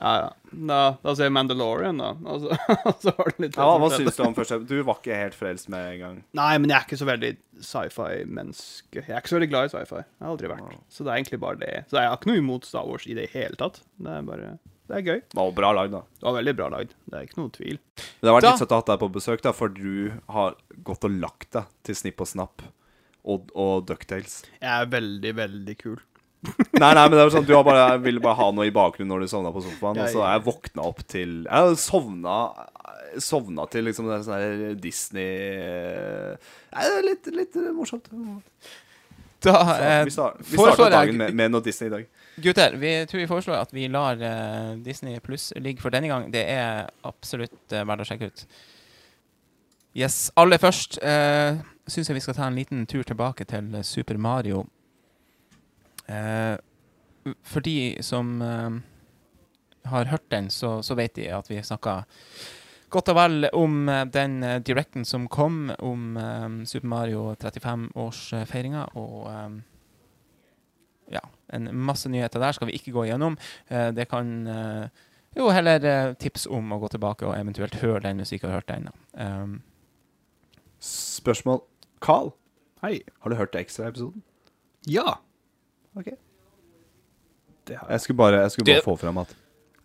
Ja, ja. Da, da ser jeg Mandalorian, da. Og så, og så var det litt ja, hva syns du om første Du var ikke helt frelst med en gang. Nei, men jeg er ikke så veldig sci-fi-menneske. Jeg er ikke så veldig glad i sci-fi. Jeg har aldri vært. Så det er egentlig bare det. Så jeg har ikke noe imot Star Wars i det hele tatt. Det er bare Det er gøy. Det var bra lagd, da. Det var veldig bra lagd. Det er ikke noe tvil. Men det har vært Da- litt søtt å ha deg på besøk, da, for du har gått og lagt deg til Snipp og Snapp og, og Ducktales. Jeg er veldig, veldig kul. Nei, nei, men det er jo sånn Du har bare, ville bare ha noe i bakgrunnen når du sovna på sofaen. Ja, Og så jeg våkna opp til Jeg sovna Sovna til liksom det sånn Disney eh, Nei, det er litt, litt morsomt. Da eh, vi start, vi starter dagen med, med noe Disney i dag. Gutter, vi tror vi foreslår at vi lar uh, Disney Pluss ligge for denne gang. Det er absolutt uh, verdt å sjekke ut. Yes, Aller først uh, syns jeg vi skal ta en liten tur tilbake til eh, Super Mario. Eh, for de som eh, har hørt den, så, så vet de at vi snakka godt og vel om eh, den directen som kom om eh, Super Mario 35-årsfeiringa, og eh, ja, en masse nyheter der skal vi ikke gå gjennom. Eh, det kan eh, jo heller eh, tips om å gå tilbake og eventuelt høre den hvis du ikke har hørt den. Um, Spørsmål. Carl, Hei. har du hørt ekstraepisoden? Ja. Ok. Det, har Jeg jeg. skulle bare, jeg skulle bare Det- få fram at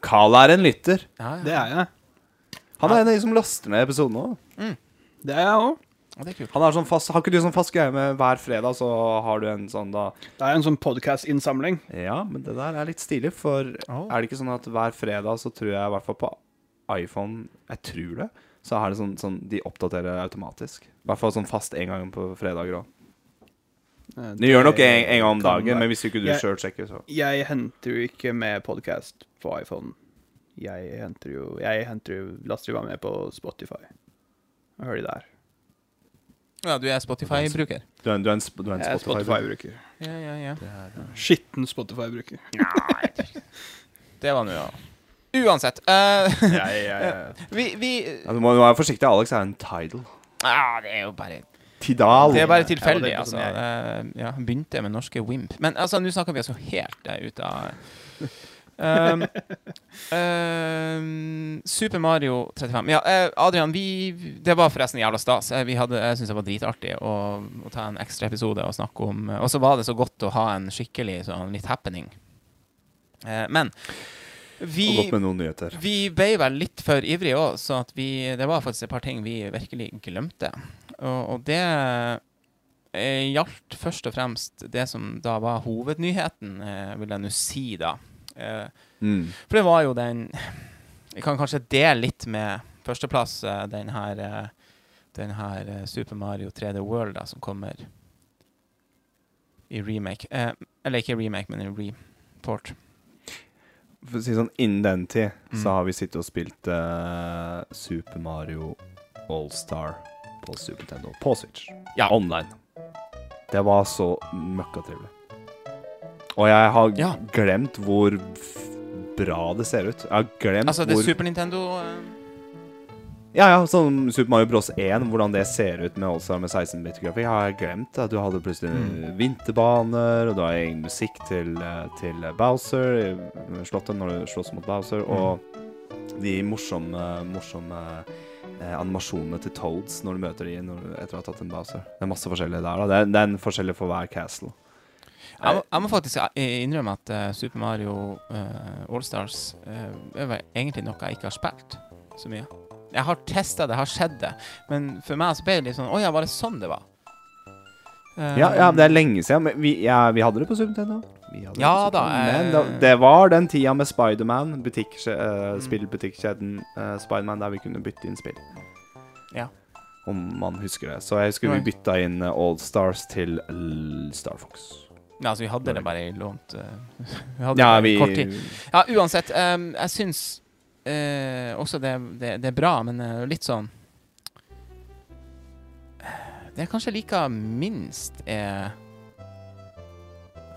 Carl er en lytter. ja, ja. det er jeg. Han er en av de som laster ned episoden òg. Det er jeg òg. Og det er kult. Han har sånn fast, har ikke du sånn fast greie med hver fredag, så har du en sånn da Det er en sånn podcast-innsamling. Ja, men det der er litt stilig, for Å. er det ikke sånn at hver fredag så tror jeg, i hvert fall på iPhone, jeg tror det, så er det sånn, sånn de oppdaterer automatisk. I hvert fall sånn fast en gang på fredager òg. Eh, De gjør nok en, en gang om dagen, men hvis ikke du sjøl sjekker, så Jeg henter jo ikke med podcast på iPhone. Jeg henter jo Jeg henter jo laster jo bare med på Spotify. Jeg hører de der. Ja, du er Spotify-bruker? Du er en, du er en, en Jeg er Spotify. Spotify-bruker. Ja, ja, ja. Skitten Spotify-bruker. Det var nå, ja. Uansett. Uh, ja, ja, ja. vi, vi Ja, du må være forsiktig. Alex er en tidal. ah, Det er jo bare Tidal. Det er bare tilfeldig, det er altså. sånn Eh, ja, begynte med norske Wimp. Men altså, nå snakker vi altså helt uh, ut av um, um, Super Mario 35. Ja, eh, Adrian, vi Det var forresten jævla stas. Vi hadde, jeg syns det var dritartig å, å ta en ekstra episode og snakke om Og så var det så godt å ha en skikkelig sånn litt happening. Uh, men vi vi ble vel litt for ivrige òg, så at vi, det var faktisk et par ting vi virkelig glemte. Og, og det gjaldt først og fremst det som da var hovednyheten, eh, vil jeg nå si, da. Eh, Mm. for det var jo den Vi kan kanskje dele litt med førsteplass eh, den her, den her Super Mario 3D World da, som kommer i remake. Eh, eller ikke remake, men i report. For å si sånn, innen den tid Mm. så har vi sittet og spilt uh, Super Mario All-Star på Super Nintendo på Switch. Ja. Online. Det var så møkkatrivelig. Og jeg har Ja. glemt hvor bra det ser ut. Jeg har glemt Altså, det hvor er Super Nintendo uh... Ja, ja, sånn Super Mario Bros. 1, hvordan det ser ut med All-Star med 16-bit-grafikk, har jeg glemt. At du hadde plutselig Mm. vinterbaner, og du har egen musikk til, eh, til Bowser, slottet når du slåss mot Bowser, Mm. og de morsomme, morsomme animasjonene til Toads når du møter dem når etter å ha tatt en Bowser. Det er masse forskjellig der. da Det er, det er en forskjellig for hver castle. Jeg må, jeg må faktisk eh, innrømme at uh, Super Mario uh, Allstars uh, er egentlig noe jeg ikke har spilt så mye. Jeg har testa det, har sett det, men for meg så ble det litt sånn Å ja, var det sånn det var? Uh, Ja, ja, det er lenge siden. Men vi, ja, vi hadde det på Super Nintendo. Ja da, Nintendo. Men eh, det, det var den tida med Spiderman, butikk- eh, Mm. spillbutikkjeden uh, Spiderman, der vi kunne bytte inn spill. Ja. Om man husker det. Så jeg husker vi bytta inn eh, All Stars til Star Fox. Ja, altså, vi hadde det bare i lånt uh, Vi hadde Ja, det vi kort tid. Ja, uansett. Um, jeg syns uh, også det, det, det er bra, men eh, litt sånn Det jeg kanskje liker minst, er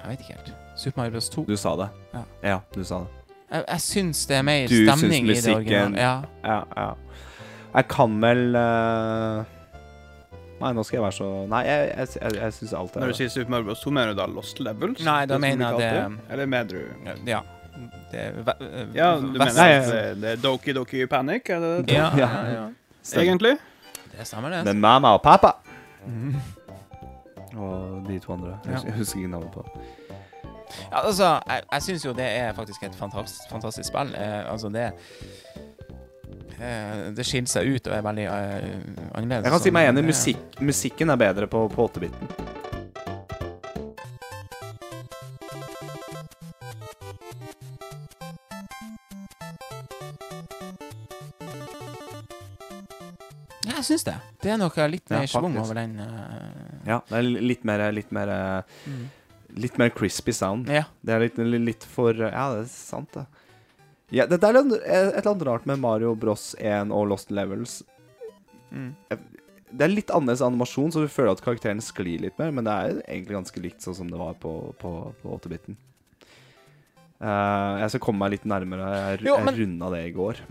Jeg vet ikke helt. Super Mario Bros. 2. Du sa det. Ja. ja, du sa det. Jeg, jeg syns det er mer Du stemning i det originale. Ja. Ja, ja. Jeg kan vel uh... Nei, nå skal jeg være så Nei, jeg, jeg, jeg, jeg syns alt er Når du sier Super Mario Bros. 2, mener du da Lost Levels? Nei, da mener jeg det- Eller mener du ja. Det er ve- eh, Ja, du vest- mener Nei, at det, det er Doki Doki Panic? Er det det? ja, ja, Ja. Egentlig? Det stemmer, det. Men mamma og pappa Mm. og de to andre. Jeg husker, jeg husker ikke navnet på det. Ja, altså, jeg, jeg syns jo det er faktisk et fantastisk, fantastisk spill. Eh, altså, det eh, Det skiller seg ut og er veldig eh, annerledes. Jeg kan si meg enig. Musikk, musikken er bedre på, på 8-biten. Ja, jeg syns det. Det er noe litt Ja, mer schwung faktisk. over den. eh, Ja, det er litt mer Litt mer, eh, mm. Litt mer crispy sound. Ja. Det er litt, litt for Ja, det er sant, det. Ja, det, det er et eller annet rart med Mario Bros 1 og Lost Levels. Mm. Det er litt annerledes animasjon, så du føler at karakteren sklir litt mer, men det er egentlig ganske likt sånn som det var på, på, på 8-biten. Uh, jeg skal komme meg litt nærmere. Jeg, Jo, jeg men- runda det i går.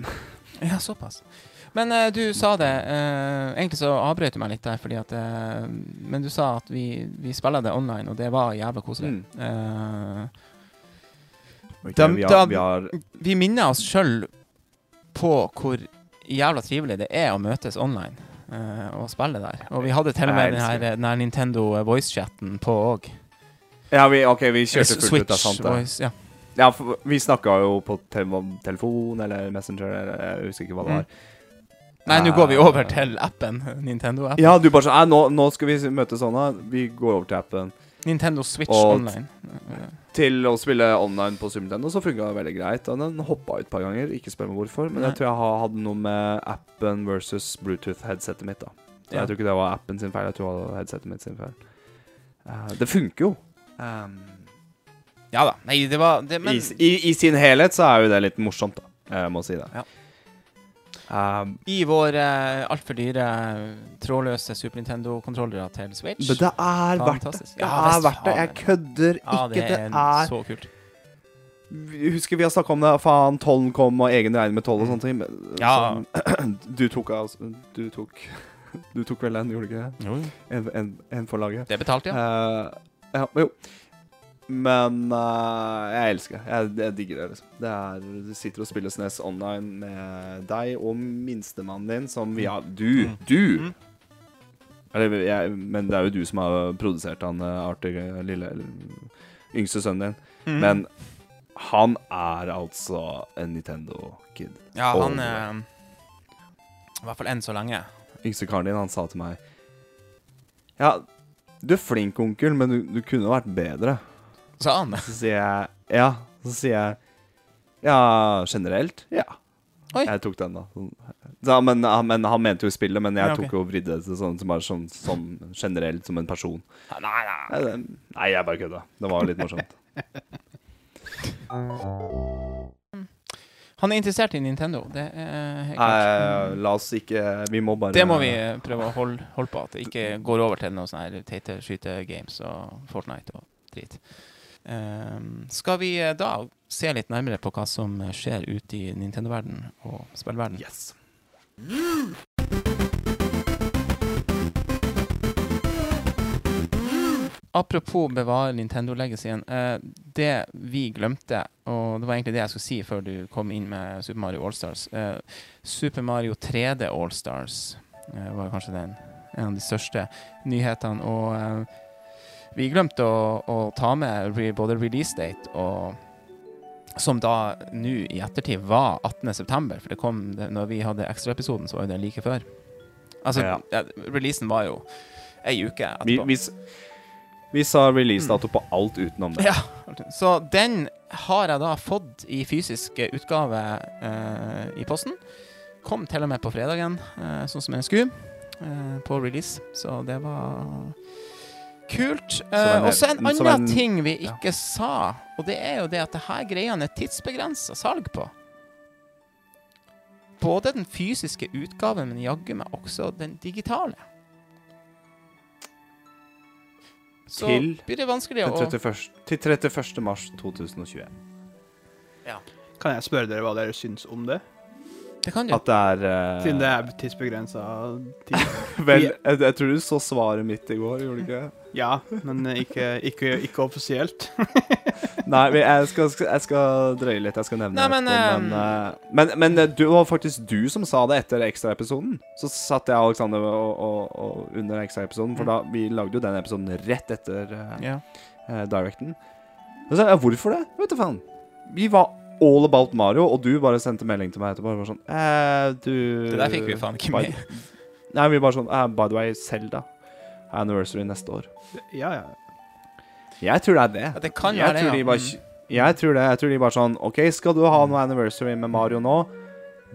Ja, såpass. Men uh, du sa det uh, Egentlig så avbrøt du meg litt der, fordi at uh, Men du sa at vi, vi spiller det online, og det var jævla koselig. Mm. Eh, Ok, Da- vi, har, vi har vi minner oss sjøl på hvor jævla trivelig det er å møtes online og spille der. Og vi hadde til og med den her, den her Nintendo voice-chatten på òg. Ja, vi, OK, vi kjørte fullt ut, det er sant, det. voice, ja. Ja, vi snakka jo på te telefon eller Messenger, eller jeg husker ikke hva det Mm. Nei, nå går vi over til appen. Nintendo-appen. Ja, du bare sånn nå, nå skal vi møte sånne. Vi går over til appen. Nintendo Switch Og- online. Eh, Til å spille online på Super Nintendo så funka det veldig greit. Og den hoppa ut et par ganger. Ikke spør meg hvorfor, men Nei. jeg tror jeg hadde noe med appen versus Bluetooth-headsetet mitt. da Så Ja. Jeg tror ikke det var appen sin feil, jeg tror det var headsetet mitt sin feil. Uh, det funker jo. Um, Ja da. Nei, det var det, Men I, i, I sin helhet så er jo det litt morsomt, da. Jeg må si det. Ja. Um, i vår uh, altfor dyre trådløse Super Nintendo-kontrollere til Switch men det er verdt det. Fantastisk. Det er verdt det. Jeg kødder Ja, ikke. det Det er er så kult. Husker vi har snakka om det. Faen, tollen kom, og egen regning med toll og sånne ting. Mm. Ja. sånn- du tok altså Du tok Du tok vel den, gjorde du ikke det? Jo, En, en, en for laget. det betalte, ja. Uh, ja, jo. Men uh, jeg elsker det. Jeg, jeg digger det. liksom Det er, Du sitter og spiller SNES online med deg og minstemannen din, som vi har Du! Mm. Du! Mm. Eller, jeg, men det er jo du som har produsert han eh, artige lille yngste sønnen din. Mm. Men han er altså en Nintendo-kid. Ja, han eh, I hvert fall enn så lenge. Yngste karen din, han sa til meg Ja, du er flink, onkel, men du, du kunne vært bedre. Sa han? Så sier jeg Ja. Så sier jeg Ja, generelt? Ja. Oi. Jeg tok den, da. Ja, men, men han mente jo spillet, men jeg Ja, okay. tok og vridde det sånn, som bare sånn, sånn generelt, som en person. Nei, nei. Nei, nei jeg bare kødda. Det var litt morsomt. Han er interessert i Nintendo. Det er helt klart. Eh, la oss ikke Vi må bare Det må vi eh, prøve å holde, holde på. At det ikke går over til noe sånn her teite skytegames og Fortnite og drit. Ehm, skal vi eh, da se litt nærmere på hva som skjer ute i Nintendo-verden og spillverden? Yes. Apropos bevare Nintendo-legacyen. Eh, det vi glemte, og det var egentlig det jeg skulle si før du kom inn med Super Mario Allstars eh, Super Mario 3D Allstars eh, var kanskje den, en av de største nyhetene. Og eh, vi glemte å, å ta med re, både release date og som da nå i ettertid var 18.9., for det kom det, når vi hadde ekstraepisoden, så var jo det like før. Altså, Ja. ja, releasen var jo ei uke etterpå. vi, vi, vi sa releasedato på alt utenom det. Ja, så den har jeg da fått i fysisk utgave eh, i posten. Kom til og med på fredagen, eh, sånn som jeg skulle, eh, på release. Så det var kult. Eh, og så en annen ting vi ja. ikke sa, og det er jo det at det her greiene er tidsbegrensa salg på. Både den fysiske utgaven, men jaggu meg også den digitale. Så Til blir det vanskelig å 31, til 31. mars 2021. Kan jeg spørre dere hva dere syns om det? Det kan du. At det er eh, Siden det er tidsbegrensa tid. Vel, jeg, jeg tror du så svaret mitt i går, gjorde du ikke? Ja, men ikke, ikke, ikke offisielt. Nei, men jeg skal, jeg skal drøye litt. Jeg skal nevne Nei, men, etterpå, men, eh, men, men eh, det var faktisk du som sa det etter ekstraepisoden. Så satt jeg og Alexander og, og, og under ekstraepisoden, for da vi lagde jo den episoden rett etter eh, Ja. eh, directen. Og så sa jeg hvorfor det? Vet du faen. Vi var all about Mario, og du bare sendte melding til meg etterpå. og var sånn eh, du Det der fikk vi faen ikke by- med. Nei, vi bare sånn eh, By the way, Selda. Anniversary neste år. Ja, ja. Jeg tror det er det. Ja, det kan jeg være det, ja. de bare. Jeg tror det. Jeg tror de bare sånn OK, skal du ha noe anniversary med Mario nå?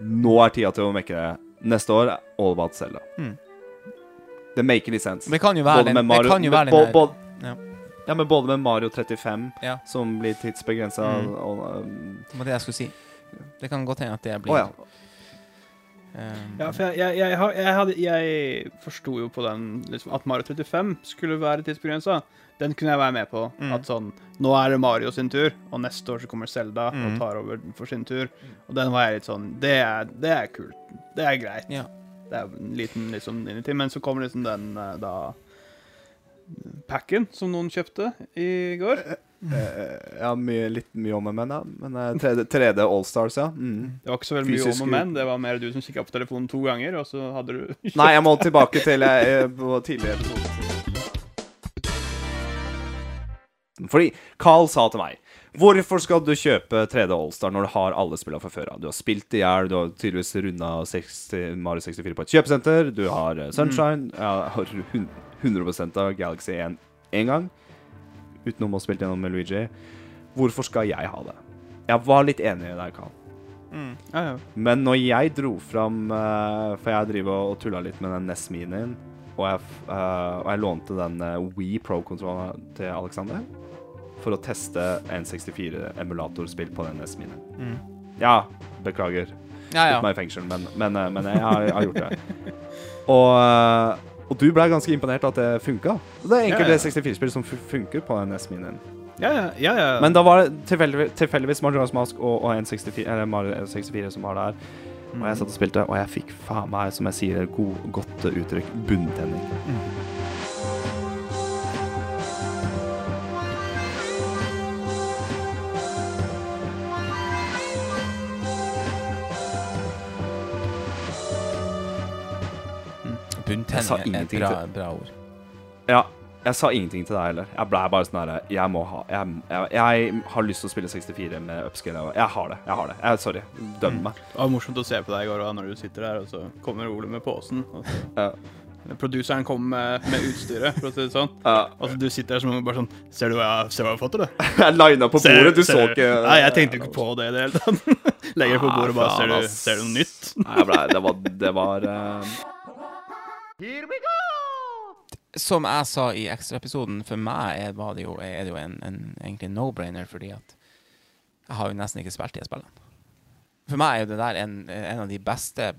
Nå er tida til å mekke det. Neste år all about Zelda. Mm. Det maker litt sense. Det kan jo være Både den med Mario Det kan jo være den der Ja. Ja, men både med Mario 35, Ja. som blir tidsbegrensa, Mm. og um, Det var det jeg skulle si. Det kan godt hende at det Å blir ja. um, Ja, for jeg, jeg, jeg, jeg, hadde- jeg forsto jo på den liksom, at Mario 35 skulle være tidsbegrensa. Den kunne jeg være med på. Mm. At sånn Nå er det Mario sin tur, og neste år så kommer Selda Mm. og tar over for sin tur. Og den var jeg litt sånn Det er, det er kult. Det er greit. Ja. Det er en liten liksom innertid. Men så kommer liksom den eh, da Packen som noen kjøpte i går. Eh, Ja, mye, litt mye om og men, ja. Men eh, 3D, 3D Allstars, ja. Mm. Det var ikke så veldig mye om og men. Det var mer du som kikka på telefonen to ganger, og så hadde du Nei, jeg må tilbake til jeg, på tidligere episode. Fordi Carl sa til meg Hvorfor skal du kjøpe 3D Allstar når du har alle spillene fra før av? Du har spilt i hjel, du har tydeligvis runda 60 Mario 64 på et kjøpesenter, du har eh, Sunshine mm. ja, 100% av Galaxy 1 én gang, utenom å ha spilt gjennom med Luigi. Hvorfor skal jeg ha det? Jeg var litt enig i deg, Carl. mm. Ja, ja. Men når jeg dro fram eh, For jeg driver og tulla litt med den NES Minien, og jeg, eh, og jeg lånte den uh, Wii Pro-kontrollen til Alexander for å teste N64-emulatorspill på den NES Minien. Mm. Ja, beklager. Ja, Putt ja. meg i fengsel, men, men, eh, men jeg, har, jeg har gjort det. Og, eh, og du ble ganske imponert at det funka. Det er Ja, enkelte ja. 64-spill som funker på den NES Minien. ja, ja, ja, ja. Men da var det tilfeldig- tilfeldigvis Majora's Mask og, og N64, eller Mario 64 som var der. Og jeg satt og spilte, og jeg fikk faen meg, som jeg sier, god, godt uttrykk, bunntenning. Jeg sa Bunntenning er et bra, til- bra ord. Ja, jeg sa ingenting til deg heller. Jeg ble bare sånn herre Jeg jeg, jeg, jeg har lyst til å spille 64 med upscale. Jeg har det. Jeg har det. Jeg, sorry. Døm Mm. meg. Det var morsomt å se på deg i går da, når du sitter der, og så kommer Ole med posen. Og så Ja. Produseren kom med, med utstyret, for å si det sånn. Ja. Og så du sitter der som om bare sånn Ser du hva jeg, ser hva jeg har fått, eller? jeg lina på Ser- bordet. Du ser så ikke Nei, jeg tenkte ikke på det i det hele tatt. Legger det på bordet og bare ser du, ser du noe nytt? Nei, jeg ble, det var, det we go! Som jeg sa i ekstraepisoden, for meg er, var det jo, er det jo en, en egentlig en no-brainer, fordi at jeg har jo nesten ikke spilt de spillene. For meg er jo det der en, en av de beste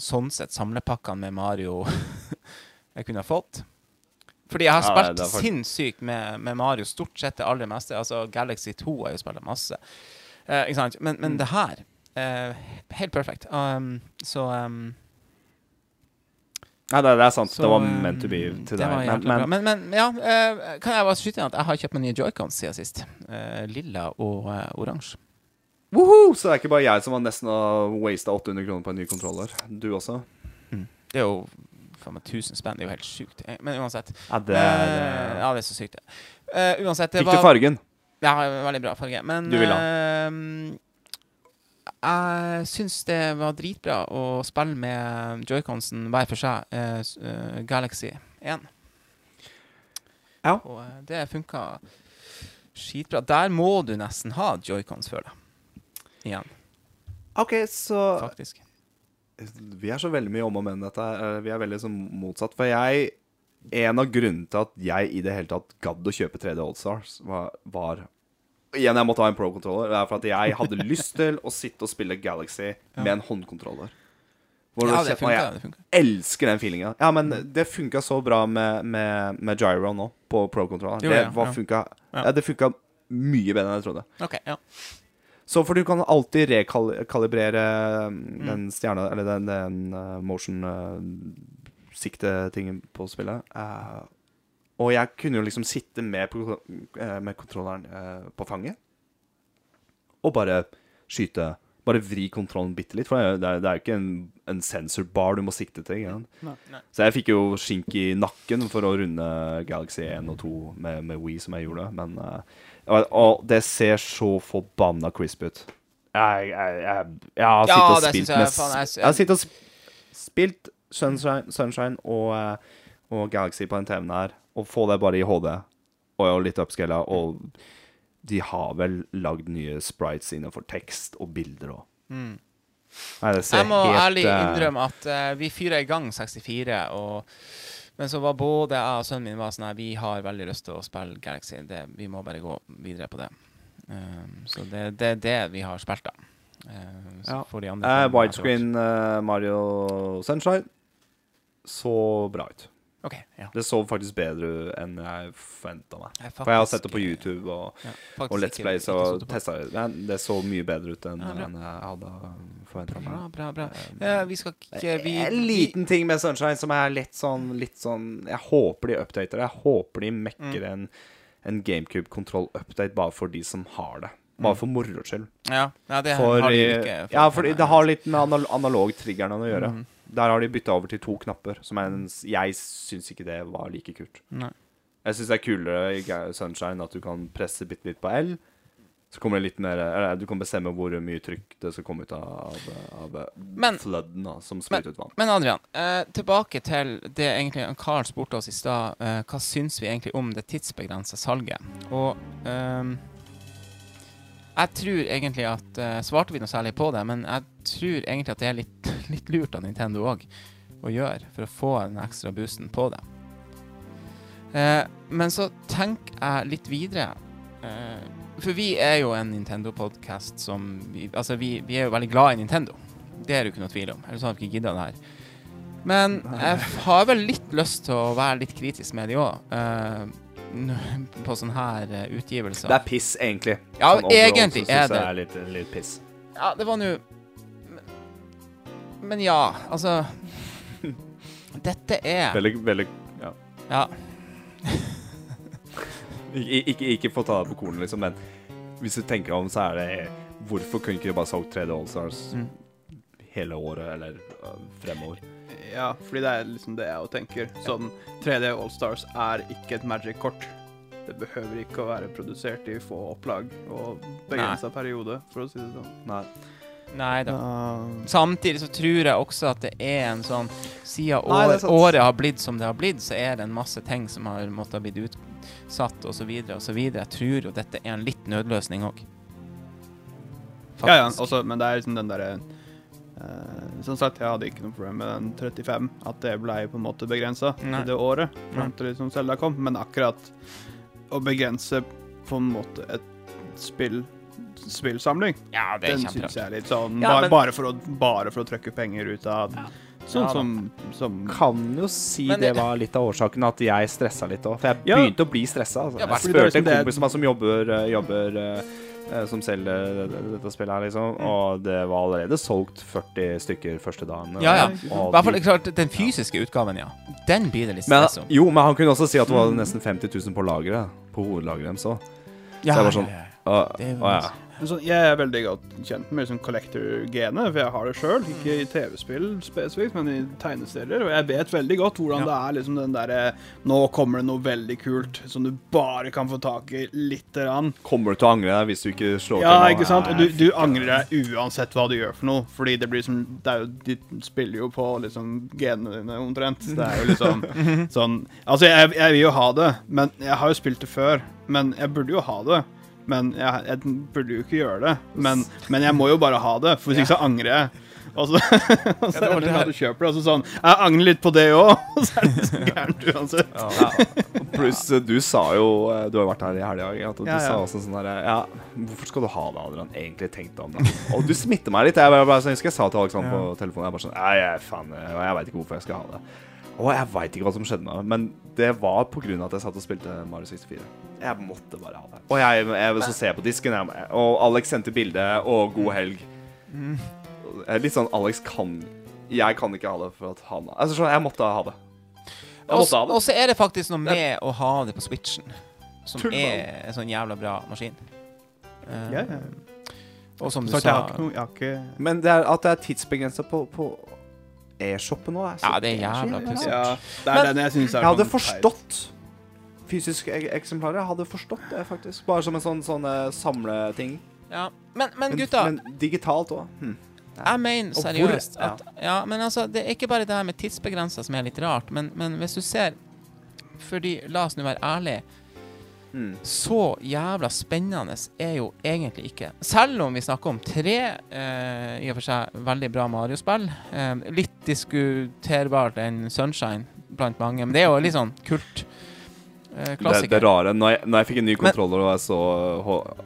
sånn sett samlepakkene med Mario jeg kunne ha fått. Fordi jeg har Ja, spilt er sinnssykt med, med Mario, stort sett det aller meste. Altså Galaxy 2 har jeg jo spilt masse. Eh, ikke sant? Men, men det her eh, Helt perfekt. Um, så um, Nei, det, er sant. så, det var um, meant to be til deg. Men, men Men, men ja, eh, kan jeg bare skyte inn at jeg har kjøpt meg nye joycons siden sist. Eh, lilla og uh, oransje. Woohoo! Så det er ikke bare jeg som har nesten wasta 800 kroner på en ny kontroller. Du også? Det er jo faen meg 1000 spenn. Det er jo helt sjukt. Eh, Men uansett. Ja, det er uh, ja, det er så sykt, det. Uh, uansett, det Fikk du fargen? Ja, veldig bra farge. Men Du vil ha. eh, jeg syns det var dritbra å spille med joyconsen hver for seg. eh, eh, Galaxy 1. Ja. Og eh, det funka skitbra. Der må du nesten ha joycons, føler jeg. Igjen, OK, så faktisk. Vi er så veldig mye om og men dette. Eh, Vi er veldig sånn motsatt. For jeg En av grunnene til at jeg i det hele tatt gadd å kjøpe 3D Allstars, var, var Igjen, jeg måtte ha en pro-controller. Det er for at jeg hadde lyst til å sitte og spille Galaxy med en håndkontroller. Hvor Ja, det funka. jeg Det elsker den feelinga. Ja, men det funka så bra med, med, med gyro nå, på pro-kontrolleren. Det, ja, funka, Ja. det funka mye bedre enn jeg trodde. OK, ja. Så for du kan alltid rekalibrere Mm. den stjerna Eller den, den uh, motion-sikte-tingen på spillet. Eh, og jeg kunne jo liksom sitte med, eh, med kontrolleren eh, på fanget og bare skyte. Bare vri kontrollen bitte litt, for det er, det jo ikke en, en sensorbar du må sikte til. Nei. Nei. Så jeg fikk jo skink i nakken for å runde Galaxy 1 og 2 med, med Wii, som jeg gjorde. Men eh, og, det ser så forbanna crisp ut. Jeg, jeg, jeg, jeg har Ja, sittet og spilt jeg med faen, jeg- Jeg har sittet og sp- spilt Sunshine, Sunshine og, eh, og Galaxy på den TV-en her, og få det bare i HD og litt upscala, og de har vel lagd nye sprites innenfor tekst og bilder òg. Mm. Nei, det ser Jeg må helt ærlig eh, innrømme at uh, vi fyra i gang 64, og, men så var både jeg og sønnen min var sånn her Vi har veldig lyst til å spille Galaxy. Det, vi må bare gå videre på det. Um, så det, det er det vi har spilt, da. Um, Ja. Eh, widescreen Mario Sunshine så bra ut. Hvert. OK. Ja. Det så faktisk bedre enn jeg forventa meg. Jeg For jeg har sett det på YouTube og, ja, og Let's Play, så testa jeg det det. Så mye bedre ut enn Ja, enn jeg hadde forventa meg. bra, bra. bra. vi skal ikke vi, En liten ting med Sunshine som er litt sånn, litt sånn Jeg håper de updater. Jeg håper de mekker Mm. en, en GameCube-kontroll-update bare for de som har det. Bare Mm. for moro skyld. Ja, ja det For, har de ikke, ikke. ja, fordi det har litt med analog-triggerne å gjøre. Mhm. Der har de bytta over til to knapper, som er en, jeg syns ikke det var like kult. Nei. Jeg syns det er kulere i Sunshine at du kan presse bitte litt på L. Så kommer det litt mer Eller du kan bestemme hvor mye trykk det skal komme ut av, av Men- flooden da, som spytter ut vann. Men Adrian, eh, tilbake til det egentlig Carl spurte oss i stad. Eh, hva syns vi egentlig om det tidsbegrensa salget? Og ehm, jeg tror egentlig at uh, Svarte vi noe særlig på det, men jeg tror egentlig at det er litt, litt lurt av Nintendo òg å gjøre for å få den ekstra boosten på det. Uh, men så tenker jeg litt videre. Uh, for vi er jo en Nintendo-podkast som vi, Altså, vi, vi er jo veldig glad i Nintendo. Det er det jo ikke noe tvil om. Ellers hadde vi ikke gidda det her. Men jeg har vel litt lyst til å være litt kritisk med de òg. På sånne her eh, utgivelser. Det er piss, egentlig. Ja, Sånn overall egentlig så er det. jeg er litt, litt piss. Ja, det var nå men, men ja, altså Dette er Veldig, veldig ja. Ja. Ik ikke, ikke få ta det på kornet, liksom, men hvis du tenker om, så er det Hvorfor kunne ikke de bare solgt 3D Allstars Mm. hele året, eller uh, fremover? Ja, fordi det er liksom det jeg òg tenker. Sånn 3D Allstars er ikke et Magic-kort. Det behøver ikke å være produsert i få opplag og begrensa periode, for å si det sånn. Nei. Nei da. Uh, Samtidig så tror jeg også at det er en sånn Siden år, året har blitt som det har blitt, så er det en masse ting som har måttet ha blitt utsatt osv. osv. Jeg tror jo dette er en litt nødløsning òg. ja, ja, også, men det er liksom den derre Som sagt, jeg hadde ikke noe problem med den 35, at det ble på en måte begrensa i det året fram til liksom Zelda kom, men akkurat å begrense på en måte et spill spillsamling, Ja, det den syns jeg er litt sånn Ja, bare, men- bare, for å, bare for å trykke penger ut av Sånn Ja da. som, som Kan jo si Men det var litt av årsaken at jeg stressa litt òg. For jeg Ja. begynte å bli stressa. Altså. Ja, jeg spurte en det- kompis som jobber, eh, jobber eh, eh, som selger dette spillet her, liksom. Og det var allerede solgt 40 stykker første dagen. Ja, ja. I hvert fall klart, den fysiske utgaven, ja. Den blir det litt stress om. jo, men han kunne også si at det var nesten 50 000 på lageret. På hovedlageret deres òg. Ja, det var ja, sånn- å, ja. Men sånn, Jeg er veldig godt kjent med liksom collector-genet, for jeg har det sjøl. Ikke i TV-spill spesifikt, men i tegneserier. Og jeg vet veldig godt hvordan Ja. det er liksom den derre Nå kommer det noe veldig kult som du bare kan få tak i lite grann. Kommer du til å angre deg hvis du ikke slår Ja, til Ja, ikke sant? Og du, du angrer deg uansett hva du gjør for noe. Fordi det blir som det er jo, De spiller jo på liksom genene dine omtrent. Det er jo liksom sånn Altså, jeg, jeg vil jo ha det, men jeg har jo spilt det før. Men jeg burde jo ha det. Men jeg, jeg burde jo ikke gjøre det. Men, men jeg må jo bare ha det, for hvis ikke så angrer jeg. Og så, og så er det det du kjøper det, og så sånn Jeg angrer litt på det òg, og så er det så gærent uansett. Ja. Pluss, eh, du sa jo eh, Du har vært her i helga, at du Ja, ja. sa også sånn herre Ja, hvorfor skal du ha det, Adrian? Egentlig tenkte om det. Og du smitter meg litt. Jeg, bare, jeg husker jeg sa til Alexander på telefonen Jeg bare sånn Nei, jeg, faen, jeg veit ikke hvorfor jeg skal ha det. Og jeg veit ikke hva som skjedde med meg, men det var av at jeg satt og spilte Mario 64. Jeg måtte bare ha det. Og jeg, jeg så jeg på disken, jeg, og Alex sendte bilde, og god helg. Mm. Litt sånn Alex kan Jeg kan ikke ha det for at han Altså, sånn, jeg måtte ha det. Jeg Og måtte ha og så er det faktisk noe med å ha det på Switchen, som Tullball. er en sånn jævla bra maskin. Uh, yeah, ja. Og som du Så jeg sa har ikke noe Jeg har ikke Men det er at det er tidsbegrensa på, på e-shoppen nå. Ja, det er jævla pussig. Ja, det er den jeg syns er Jeg hadde sånn forstått fysiske eksemplar eksemplarer. Jeg hadde forstått det, faktisk. Bare som en sånn, sånn samleting. Ja. Men, men gutta, Men digitalt òg. Hm. jeg mener seriøst at Ja, men altså, det er ikke bare det her med tidsbegrensa som er litt rart, men, men hvis du ser Fordi, la oss nå være ærlige, Mm. så jævla spennende er jo egentlig ikke. Selv om vi snakker om tre eh, i og for seg veldig bra Mario-spill. Eh, litt diskuterbart enn Sunshine blant mange, men det er jo litt sånn kult. Eh, Det, det rare Når jeg, når jeg fikk en ny kontroller og jeg så,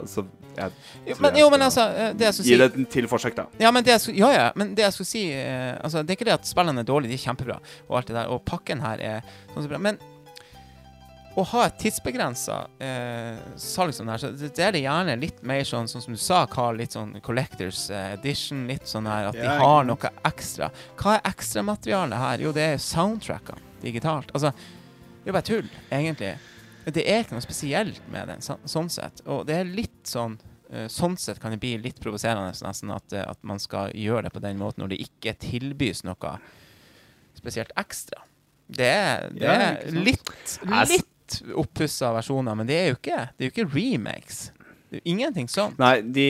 så jeg, Jo, men, jo, men altså eh, Det jeg skulle Gi si det et til forsøk, da. Ja, men det jeg ja, ja, men det jeg skulle si eh, altså, Det er ikke det at spillene er dårlige, de er kjempebra, og alt det der, og pakken her er sånn så bra. Men å ha et tidsbegrensa eh, salg som det her, så det, er det gjerne litt mer sånn, sånn som du sa, Carl, litt sånn Collectors eh, Edition, litt sånn her at de har noe ekstra. Hva er ekstramaterialet her? Jo, det er soundtrackene digitalt. Altså, det er jo bare tull, egentlig. Det er ikke noe spesielt med den, så, sånn sett. Og det er litt sånn eh, Sånn sett kan det bli litt provoserende nesten at, eh, at man skal gjøre det på den måten når det ikke tilbys noe spesielt ekstra. Det det Ja, er litt, litt, litt oppussa versjoner, men det er jo ikke, det er jo ikke remakes. Det er jo ingenting sånn. Nei, de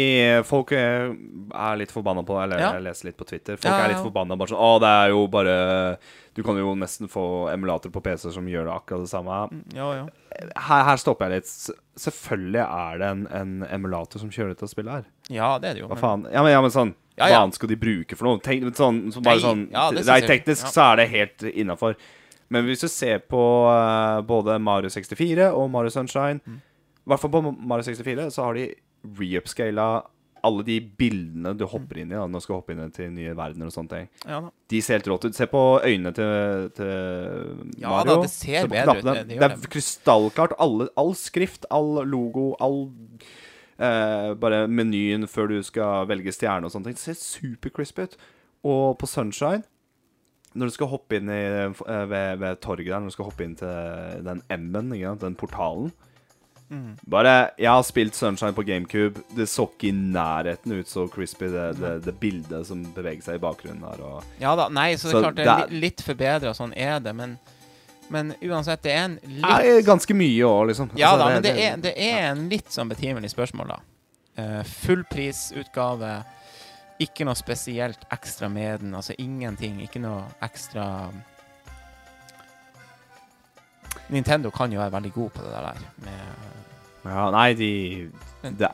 folk eh, er litt forbanna på Eller Ja. jeg leser litt på Twitter. Folk Ja, er litt ja. forbanna. Bare sånn Å, det er jo bare Du kan jo nesten få emulator på PC som gjør det akkurat det samme. Mm, Ja, ja. Her, her stopper jeg litt. Selvfølgelig er det en, en emulator som kjører dette spillet her. Ja, det er det jo. Hva faen? Ja, men, ja, men sånn Ja, Hva annet skal de bruke for noe? Tenk, sånn, så bare Nei, sånn ja, det Nei, teknisk ja. så er det helt innafor. Men hvis du ser på uh, både Mario 64 og Mario Sunshine I Mm. hvert fall på Mario 64 så har de reupscala alle de bildene du hopper inn i da, når du skal hoppe inn til nye verdener og sånne ting. Ja. De ser helt rått ut. Se på øynene til, til Ja Mario. da, det ser bedre ut, det- det er krystallklart. Alle, all skrift, all logo, all eh, Bare menyen før du skal velge stjerne og sånne ting. Det ser supercrispy ut. Og på Sunshine når du skal hoppe inn i, eh, ved, ved torget der, når du skal hoppe inn til den M-en, den portalen Mm. Bare Jeg har spilt Sunshine på GameCube. Det så ikke i nærheten ut så crispy, det, det, det bildet som beveger seg i bakgrunnen her. Og Ja da, nei, så det er Så klart det er li- litt forbedra, sånn er det, men, men uansett, det er en litt er ganske mye òg, liksom. Ja Altså, da, men det er, det er en litt sånn betimelig spørsmål, da. Uh, Fullprisutgave, ikke noe spesielt ekstra med den, altså ingenting. Ikke noe ekstra Nintendo kan jo være veldig god på det der. Med, Ja, nei, de Det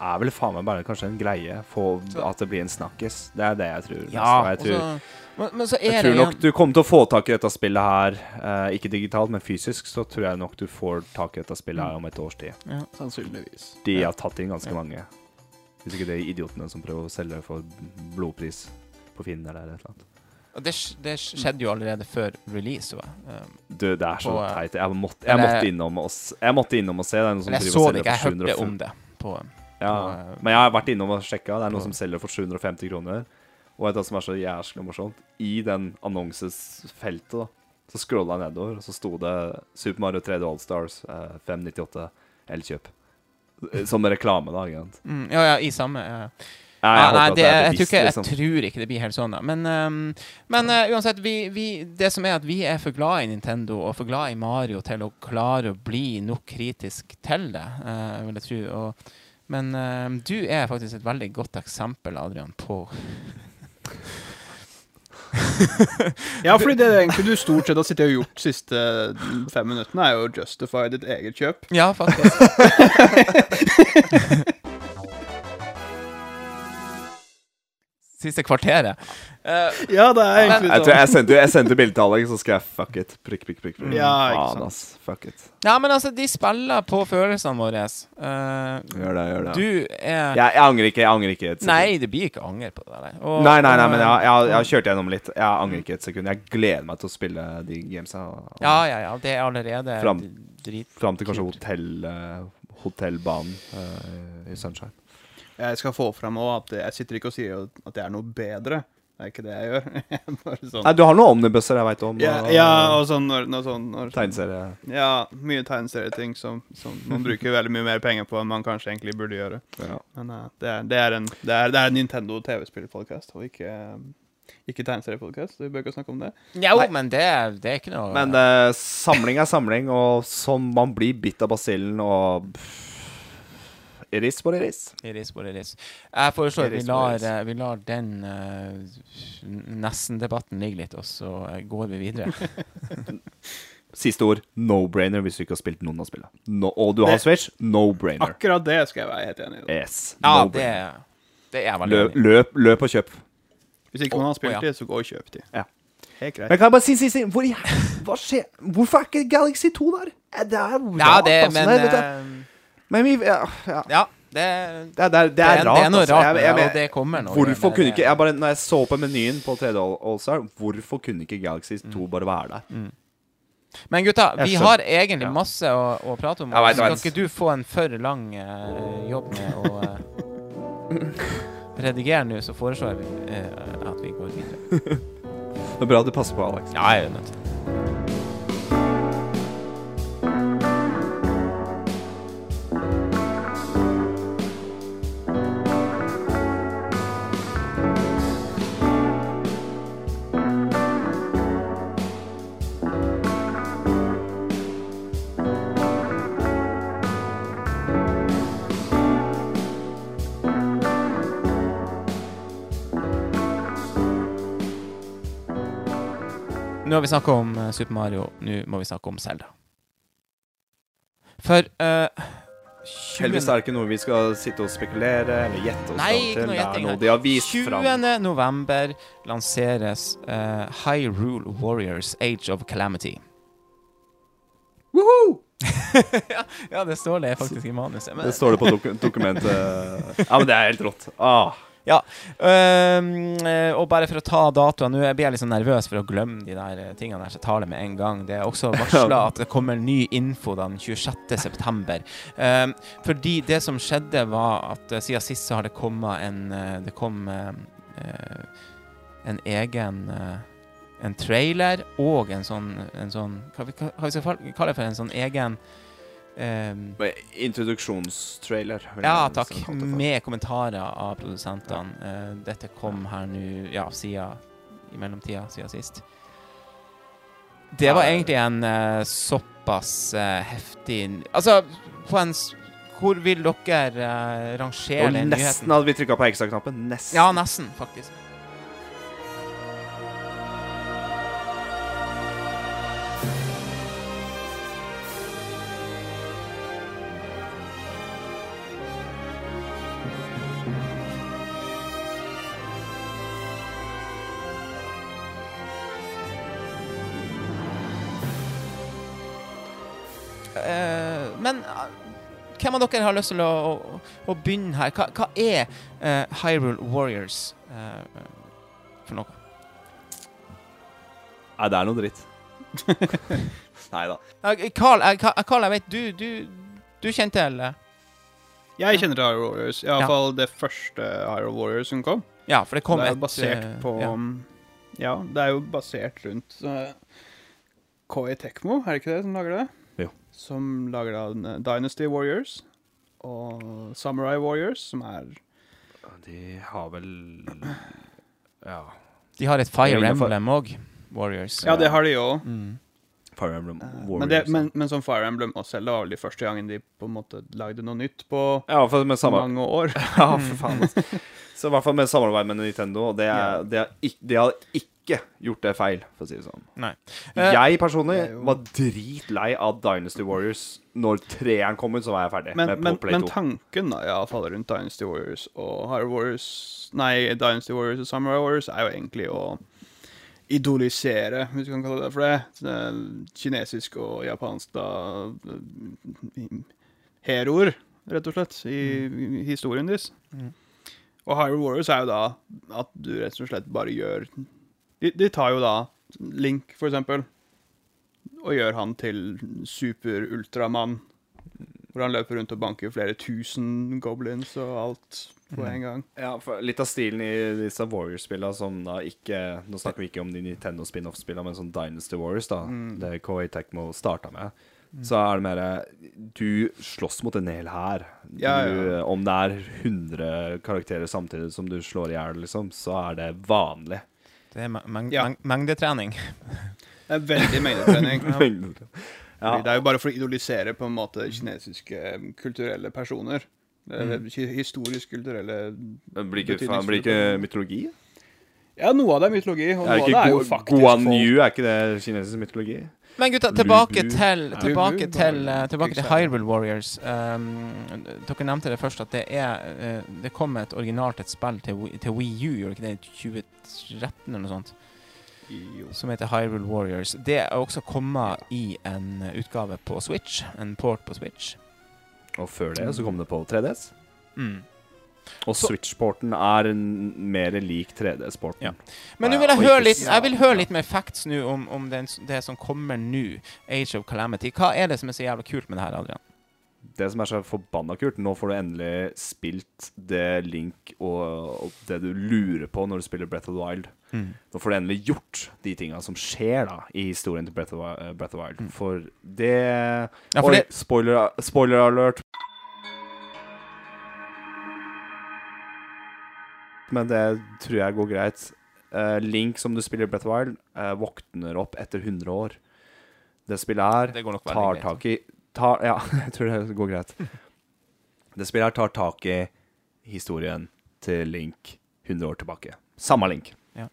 er vel faen meg bare kanskje en greie for at det blir en snakkis. Det er det jeg tror. ja, jeg tror, så, men, men så er jeg det tror nok du kommer til å få tak i dette spillet her, eh, ikke digitalt, men fysisk, så tror jeg nok du får tak i dette spillet her om et års tid. ja. Sannsynligvis. De har tatt inn ganske Ja. mange. Hvis ikke det er idiotene som prøver å selge det for blodpris på Finn eller et eller annet. Og det, det skjedde jo allerede før release. Um, Du, det er så På, eh, teit. Jeg måtte, jeg, måtte innom og, jeg måtte innom og se. Det er noen som jeg så det ikke, jeg hørte om det. På, Ja, på, eh, men jeg har vært innom og sjekka. Det er noen som selger for 750 kroner. Og vet du hva som er så jæskla morsomt? I den annonsesfeltet da så scrolla jeg nedover, og så sto det Super Mario 3D Allstars eh, 598 Elkjøp. Eh, Som reklame, da. Egentlig. mm, ja, ja, i samme ja. Nei, Ja, nei, det, er jeg, tror ikke, jeg liksom. tror ikke det blir helt sånn, da. Men, um, men uh, uansett, vi, vi, det som er at vi er for glad i Nintendo og for glad i Mario til å klare å bli nok kritisk til det, uh, vil jeg tro. Og, men uh, du er faktisk et veldig godt eksempel, Adrian, på Ja, fordi det er egentlig du stort sett har sittet og gjort de siste fem minuttene, er jo å justify ditt eget kjøp. Ja, faktisk. siste kvarteret. Uh, Ja, det er egentlig Jeg tror sånn. jeg sendte, jeg sendte bilde til Alex, så skrev jeg 'fuck it'. Prikk, prikk, prikk. prikk. Ja, ikke sant. ass. Fuck it. ja, men altså, de spiller på følelsene våre. Uh, Gjør det, gjør det. du er jeg, jeg angrer ikke. Jeg angrer ikke et sekund. Nei, det blir ikke anger på det der. Og- Nei, nei, nei, men jeg, jeg, jeg har kjørt gjennom litt. Jeg angrer ikke et sekund. Jeg gleder meg til å spille de gamesa. Ja, ja, ja. Det er allerede drit... Fram til kanskje hotell, eh, hotellbanen uh, i Sunshine. Jeg skal få fram òg at jeg sitter ikke og sier at jeg er noe bedre. Det er ikke det jeg gjør. Bare sånn. Nei, du har noen omnibusser jeg veit om. Ja, og- ja, og sånn når, når, sånn, når Tegneserie. Ja, mye tegneserieting som, som man bruker veldig mye mer penger på enn man kanskje egentlig burde gjøre. Ja. Men uh, det, er, det, er en, det, er, det er en Nintendo TV-spillpodkast, og ikke, ikke tegneseriepodkast. Vi bør ikke snakke om det. Jo, Nei. men det, er- det er ikke noe Men uh, samling er samling, og som man blir bitt av basillen og Iris på iris. Iris på iris. Jeg foreslår at vi lar, eh, vi lar den uh, nesten-debatten ligge litt, og så eh, går vi videre. Siste ord no-brainer hvis du ikke har spilt noen av spillene. No, og du har Det- Switch, no-brainer. Akkurat det skal jeg være helt enig i. Yes. Ja, no det, det er veldig Løp, løp, løp og kjøp. Hvis ikke noen har spilt spilt ja. det, så gå og kjøp det. Ja. Helt greit. Men kan jeg bare si, si, si hvor Hva skjer? Hvorfor er ikke Galaxy 2 der? Det er rart, Ja, det, altså. men Nei, vet du. eh, Men vi ja, ja. Ja, det, Det, det, det, er, rart. det er noe altså. rart Jeg- jeg- jeg- og det kommer nå. Hvorfor kunne ikke jeg bare, Når jeg så på menyen på 3D All-Star, hvorfor kunne ikke Galaxy 2 bare være der? Men gutta, vi har egentlig Ja. masse å, å prate om. Vet, Skal ikke du få en for lang uh, jobb med å uh, redigere nå, så foreslår jeg uh, at vi går videre. Det er bra du passer på, Alex. Ja, jeg er nødt til vi snakka om eh, Super Mario, nå må vi snakke om Zelda. For uh, Heldigvis er det ikke noe vi skal sitte og spekulere eller gjette oss Nei, ikke til. noe Det gjetting er noe de har vist 20. fram. november lanseres uh, Hyrule Warriors Age of Calamity. ja, ja, det står det faktisk i manuset. Men, Det står det på doku dokumentet. Ja, men det er helt rått. Ah. Øhm, Uh, og bare for å ta datoen Nå blir jeg litt sånn nervøs for å glemme de der eh, tingene her, så jeg tar det med en gang. Det er også varsla at det kommer ny info den 26.9. Uh, fordi det som skjedde, var at uh, siden sist så har det kommet en uh, Det kom en egen en trailer og en sånn, en sånn Hva vi, hva vi skal kalle det for? En sånn egen ehm, Introduksjonstrailer. ja, takk. for. Med kommentarer av produsentene. Uh, dette kom her nå, ja, siden i mellomtida, siden sist. Det var egentlig en uh, såpass uh, heftig Altså, på en Hvor vil dere rangere den nyheten? nesten hadde vi trykka på ekstra-knappen. Nesten. Ja, nesten, faktisk. Hvem av dere har lyst til å, å, å begynne her? Hva, hva er uh, Hyrule Warriors uh, for noe? Nei, det er noe dritt. Nei da. Eh, Carl, Carl, jeg vet du, du, du kjente til eh, Jeg kjenner til Hyrule Warriors. Ja. Iallfall det første Hyrule Warriors som kom. Ja, for det kom det er jo basert eh, på ja. ja. det er jo basert rundt uh, Koi Tekmo, er det ikke det som lager det? Som lager da eh, Dynasty Warriors og Samurai Warriors, som er De har vel Ja. De har et Fire Det Emblem òg, Warriors. Ja, det har de òg. Mm. Fire Emblem Warriors. Men, det, men, men som Fire Emblem og Zelda var vel de første gangen de på en måte lagde noe nytt på ja, for med mange år. Ja, for faen. Altså. Så i hvert fall med samarbeid med Nintendo. og Det, er, Ja. det, er det har ikke ikke gjort det feil, for å si det sånn. Nei. Eh, Jeg personlig er var dritlei av Dynasty Warriors. Når treeren kom ut, så var jeg ferdig Men, med men, Play men 2. tanken da, i alle fall rundt Dynasty Warriors og Hyrule Warriors Nei, Dynasty Warriors og Samurai Warriors er jo egentlig å idolisere, hvis du kan kalle det for det. det kinesisk og japansk da Heroer, rett og slett, i, mm. historien deres. Mm. Og Hyrule Warriors er jo da at du rett og slett bare gjør De, de tar jo da Link, for eksempel, og gjør han til super-ultramann. Hvor han løper rundt og banker flere tusen goblins og alt på en gang. Ja, for litt av stilen i disse Warriors-spillene som da ikke Nå snakker vi ikke om de Nintendo spin-off-spillene, men sånn Dynasty Warriors, da. Mm. Det Koei Tecmo starta med. Så er det mer Du slåss mot en hel hær. Ja, ja. Om det er 100 karakterer samtidig som du slår i hjel, liksom, så er det vanlig. Det er meng Ja. meng mengdetrening. Det er veldig mengdetrening. Ja. Det er jo bare for å idolisere på en måte kinesiske eh, kulturelle personer. Er Mm. Historisk kulturelle Blir ikke, blir ikke mytologi? Ja, noe av det er mytologi, og Er noe av det er jo faktisk Guan Yu, er ikke det kinesisk mytologi? Men gutta, tilbake til, tilbake til, eh, tilbake til. Hyrule Warriors. Um, dere nevnte det først, at det er eh, Det kom et originalt et spill til, Wii- til Wii U, gjorde ikke det i 2013 eller noe sånt? Jo. Som heter Hyrule Warriors. Det er også kommet i en utgave på Switch. En port på Switch. Og før det så kom det på 3DS. Mm. Og Switch-porten er mer lik 3DS-porten. Ja. Men vil jeg høre litt Jeg vil høre litt mer facts nå om, om den, det som kommer nå. Age of Calamity. Hva er det som er så jævla kult med det her, Adrian? Det som er så forbanna kult, nå får du endelig spilt det Link og, og det du lurer på når du spiller Breath of the Wild. Nå får du endelig gjort de tinga som skjer da i historien til Breath of, eh, Breath of the Wild. Mm. For det Ja, for Oi, det, spoiler, spoiler alert. Men det tror jeg går greit. Uh, Link, som du spiller i Breath of the Wild, uh, våkner opp etter 100 år. Det spillet her tar tak i tar, Ja, jeg tror det går greit. Det spillet her tar tak i historien til Link 100 år tilbake. Samme Link. Ja.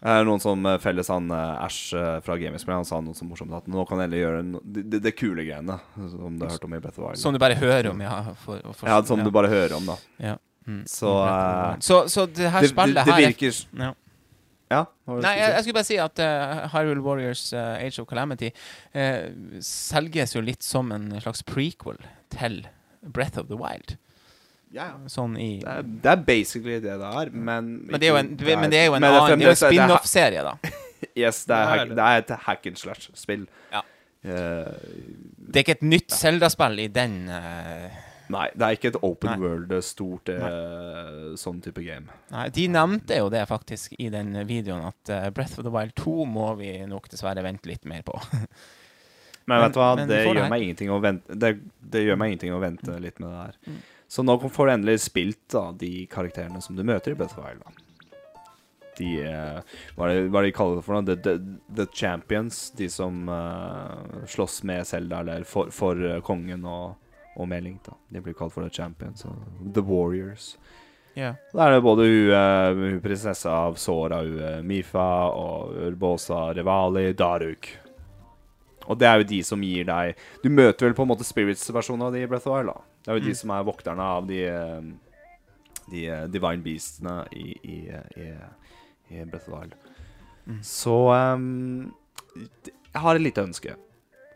Det er noen som eh, felles han Æsj Ash eh, fra Gamingspillet? Han sa noe så morsomt at nå kan Ellie gjøre no, det, det, det kule greiene som du har hørt om i Breath of Wild. Som du bare hører om, ja. For, for, ja, som du bare hører om, da. Mm. Så, uh, så, så det her Det, det, spillet det her er virker ja. Ja? Nei, jeg, jeg skulle bare si at uh, Hyrule Warriors uh, Age of Calamity uh, selges jo litt som en slags prequel til Breath of the Wild. ja, ja. Sånn i Det er, det er basically det det er, men Men det er jo en, det er jo en men det er annen Det er jo en er spin-off-serie, da. Yes, det er, hack, det. det er et hack and slash-spill. Ja. Det er ikke et nytt Zelda-spill i den eh, nei, det er ikke et open Nei. world, eh, stort eh, sånn type game. Nei, de nevnte jo det faktisk i den videoen, at uh, Breath of the Wild 2 må vi nok dessverre vente litt mer på. Men, vet du hva, det gjør det meg ingenting å vente Det, det gjør meg ingenting å vente litt med det her. Mm. Så nå får du endelig spilt da, de karakterene som du møter i Breath of the Wild. Da. De eh, hva, er det, hva er det de kaller det for noe? The, the, the Champions. De som uh, slåss med Zelda, eller for, for kongen og, og med Link. da De blir kalt for The Champions. Og the Warriors. Yeah. Da er det både hun, hun prinsessa av Sora, hun eh, Mifa og Urbosa, Revali, Daruk. Og det er jo de som gir deg Du møter vel på en måte Spirits-versjonen av de i Breath of the Wild. da Det er jo de Mm. som er vokterne av de eh, De divine beastene i, i, i, i Breath of the Wild. Mm. Så um, Jeg har et lite ønske.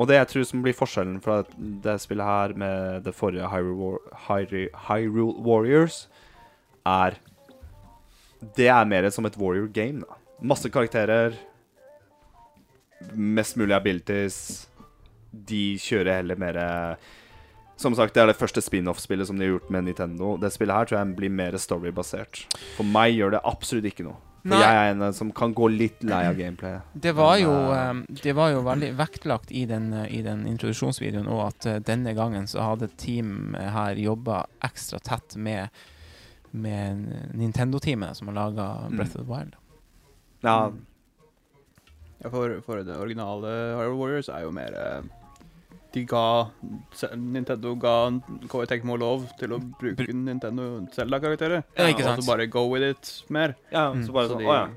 Og det jeg tror som blir forskjellen fra det spillet her med det forrige Hyrule, War Hyru- Hyrule Warriors, er Det er mer som et warrior game, da. Masse karakterer. Mest mulig abilities. De kjører heller mer Som sagt, det er det første spin-off-spillet som de har gjort med Nintendo. Det spillet her tror jeg blir mer storybasert. For meg gjør det absolutt ikke noe. For Nei. jeg er en som kan gå litt lei av gameplayet. Det var jo, eh, eh, det var jo veldig vektlagt i den, eh, i den introduksjonsvideoen òg at eh, denne gangen så hadde team eh, her jobba ekstra tett med, med Nintendo-teamet som har laga Mm. Breath of the Wild. Ja, Ja, for, for det originale Hyrule Warriors er jo mer eh, De ga Nintendo ga KI Tecmo lov til å bruke Br Nintendo Zelda-karakterer. Ja, ikke sant. Og så bare go with it mer. ja Mm. så bare Så sånn de- Å ja.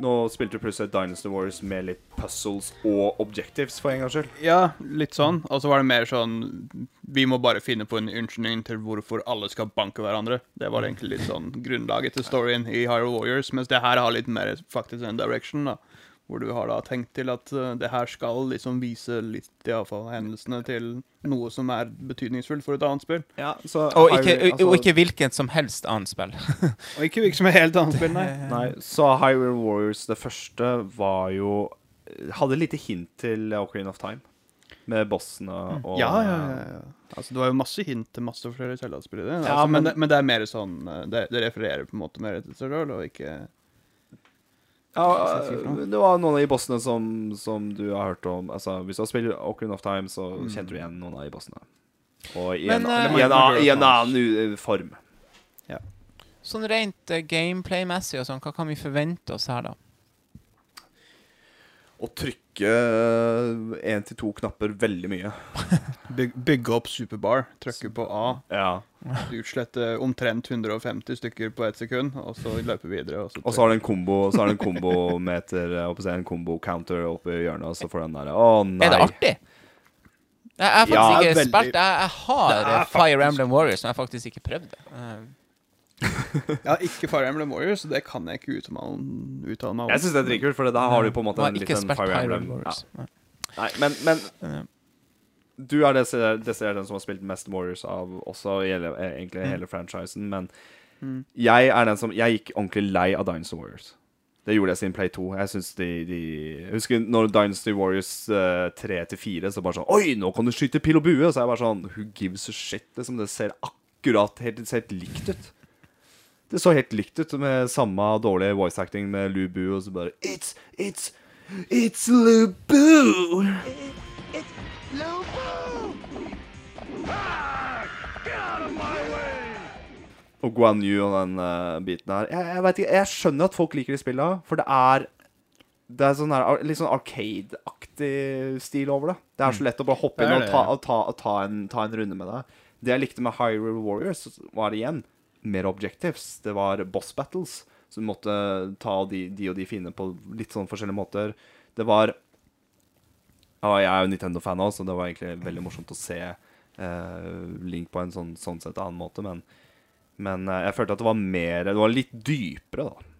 Nå spilte du plutselig Dynasty Wars med litt puzzles og objectives, for en gangs skyld. Ja, litt sånn. Og så var det mer sånn Vi må bare finne på en unnskyldning til hvorfor alle skal banke hverandre. Det var egentlig litt sånn grunnlaget til storyen i Hyrule Warriors, mens det her har litt mer faktisk en direction, da. Hvor du har da tenkt til at uh, det her skal liksom vise litt iallfall hendelsene til noe som er betydningsfullt for et annet spill. Ja, så Og ikke, vi, altså- og ikke hvilket som helst annet spill. Og ikke hvilket som helt annet spill, nei. Nei, så Hyrule Warriors, det første, var jo Hadde lite hint til Ocarina of Time. Med bossene og Ja, ja, ja, ja. Altså, det var jo masse hint til masse flere Zelda-spillere. Ja. Altså, Ja, men, men- det, men det er mer sånn Det, det refererer på en måte mer til seg sjøl, og ikke Ja, det var noen av de bossene som, som du har hørt om. Altså, Hvis du har spilt Ocarina of Time, så Mm. kjente du igjen noen av de bossene. Og i, Men, en, eh, i, en, annen- i en annen form. form. Sånn rent uh, gameplay-messig og sånn, hva kan vi forvente oss her, da? Å trykke én til to knapper veldig mye. bygge opp superbar, trykke på A, Ja. utslette omtrent 150 stykker på ett sekund, og så løpe videre. Og så, Og så har du en kombo Så har du en kombometer si En kombo-counter oppe i hjørnet, og så får du den der Å, nei. Er det artig? Jeg har faktisk Ja, ikke veldig. spilt Jeg, jeg har eh, Fire Emblem Warriors, men jeg har faktisk ikke prøvd det. Eh, Ja, ikke Fire Emblem Warriors, det kan jeg ikke uttale, uttale meg om. Jeg syns det er dritkult, for da har du på en måte en liten Fire Fire Emblem. Emblem Ja. Warriors. Nei. Men, men Eh, du er desidert den som har spilt mest Warriors av også hele, eh, egentlig Mm. hele franchisen, men Mm. jeg er den som Jeg gikk ordentlig lei av Dynasty Warriors. Det gjorde jeg siden Play 2. Jeg synes de, de Jeg husker når Dynasty Warriors uh, 3-4, så bare sånn Oi, nå kan du skyte pil og bue! Og så er jeg bare sånn Who gives a shit? Liksom, det ser akkurat helt, helt likt ut. Det så helt likt ut med samme dårlige voice acting med Lu Bu, og så bare It's, it's, it's Lu Bu! Og Guan Yu og den uh, biten her. Jeg, jeg, vet ikke, jeg skjønner at folk liker de spilla, for det er Det er sånn her, litt sånn Arcade-aktig stil over det. Det er så lett å bare hoppe inn og ta, og ta, og ta, en, ta en runde med det. Det jeg likte med Hyrule Warriors, var igjen mer objectives. Det var boss battles. Så du måtte ta de, de og de fiendene på litt sånn forskjellige måter. Det var ja, Jeg er jo Nintendo-fan òg, så det var egentlig veldig morsomt å se eh, Link på en sånn, sånn sett annen måte, men men eh, jeg følte at det var mer Det var litt dypere, da,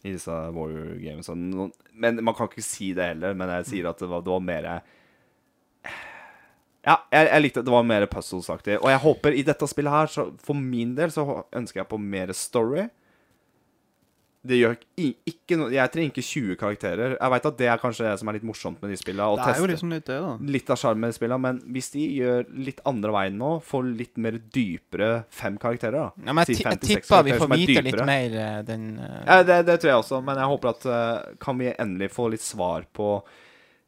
i disse Warrior Games. Men man kan ikke si det heller, men jeg sier at det var, det var mer Ja, jeg, jeg likte det var mer puzzles-aktig. Og jeg håper i dette spillet her, så for min del, så ønsker jeg på mer story. Det gjør ikke noe Jeg trenger ikke 20 karakterer. Jeg veit at det er kanskje det som er litt morsomt med de spillene. det er jo liksom litt det, da. litt av sjarmen med spillene, men hvis de gjør litt andre veien nå, får litt mer dypere fem karakterer, da Ja, men jeg, jeg tipper vi får vite litt mer eh, den uh... ja, det, det tror jeg også, men jeg håper at uh, kan vi endelig få litt svar på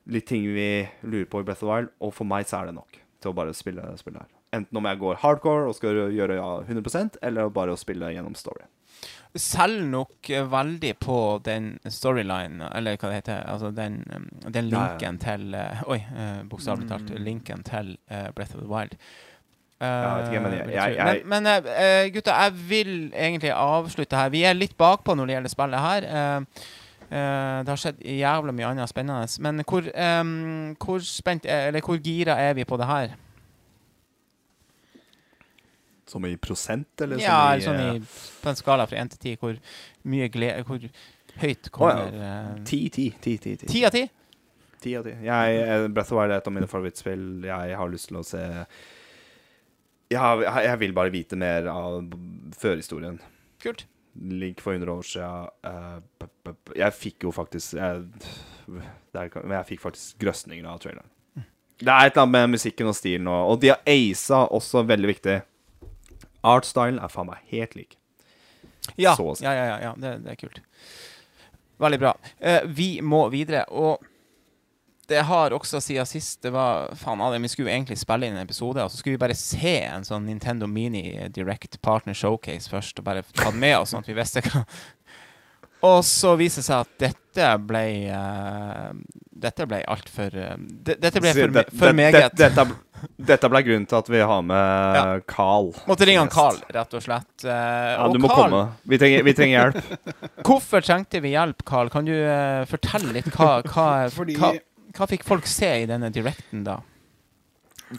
litt ting vi lurer på i Breath of the Wild, og for meg så er det nok til å bare spille spillet her. Enten om jeg går hardcore og skal gjøre ja, 100% eller bare å spille gjennom story. selger nok eh, veldig på den storylinen, eller hva det heter, altså den, um, den Ja, ja. linken til eh, Oi, uh, bokstavelig talt. Mm. Linken til eh, Breath of the Wild. Jeg vet ikke, men jeg- Eh, jeg- jeg- men, men uh, gutta, jeg vil egentlig avslutte her. Vi er litt bakpå når det gjelder spillet her. Eh, eh, det har skjedd jævla mye annet spennende. Men hvor, um, hvor spent er, Eller hvor gira er vi på det her? Som i prosent, eller Ja, som eller sånn i i, på en skala fra 1 til 10, hvor mye glede Hvor høyt kommer eh, 10, 10, 10, 10, 10. 10 av 10? Ti av ti. Jeg, eh, Breath of Wild er et av mine favorittspill. Jeg har lyst til å se Ja, jeg, jeg vil bare vite mer av førhistorien. Kult. Link for 100 år siden. jeg fikk jo faktisk jeg, jeg fikk faktisk grøsninger av traileren. Det er et eller annet med musikken og stilen, og, og de har aisa også veldig viktig. Artstylen er faen meg helt lik. Ja, ja, ja, ja. Det, det er kult. Veldig bra. Eh, vi må videre, og det har også siden sist det var Faen, Adrian, vi skulle egentlig spille inn en episode, og så skulle vi bare se en sånn Nintendo Mini Direct Partner Showcase først, og bare ta den med oss, sånn at vi visste hva Og så viser det seg at dette ble uh, Dette ble altfor uh, Dette ble for, for meget. Dette, Dette ble grunnen til at vi har med Ja. Carl. Måtte ringe han Carl, rett og slett. Uh, Ja, og du må Carl, komme. Vi trenger, vi trenger hjelp. Hvorfor trengte vi hjelp, Carl? Kan du uh, fortelle litt hva, hva, Fordi hva, hva fikk folk se i denne directen, da?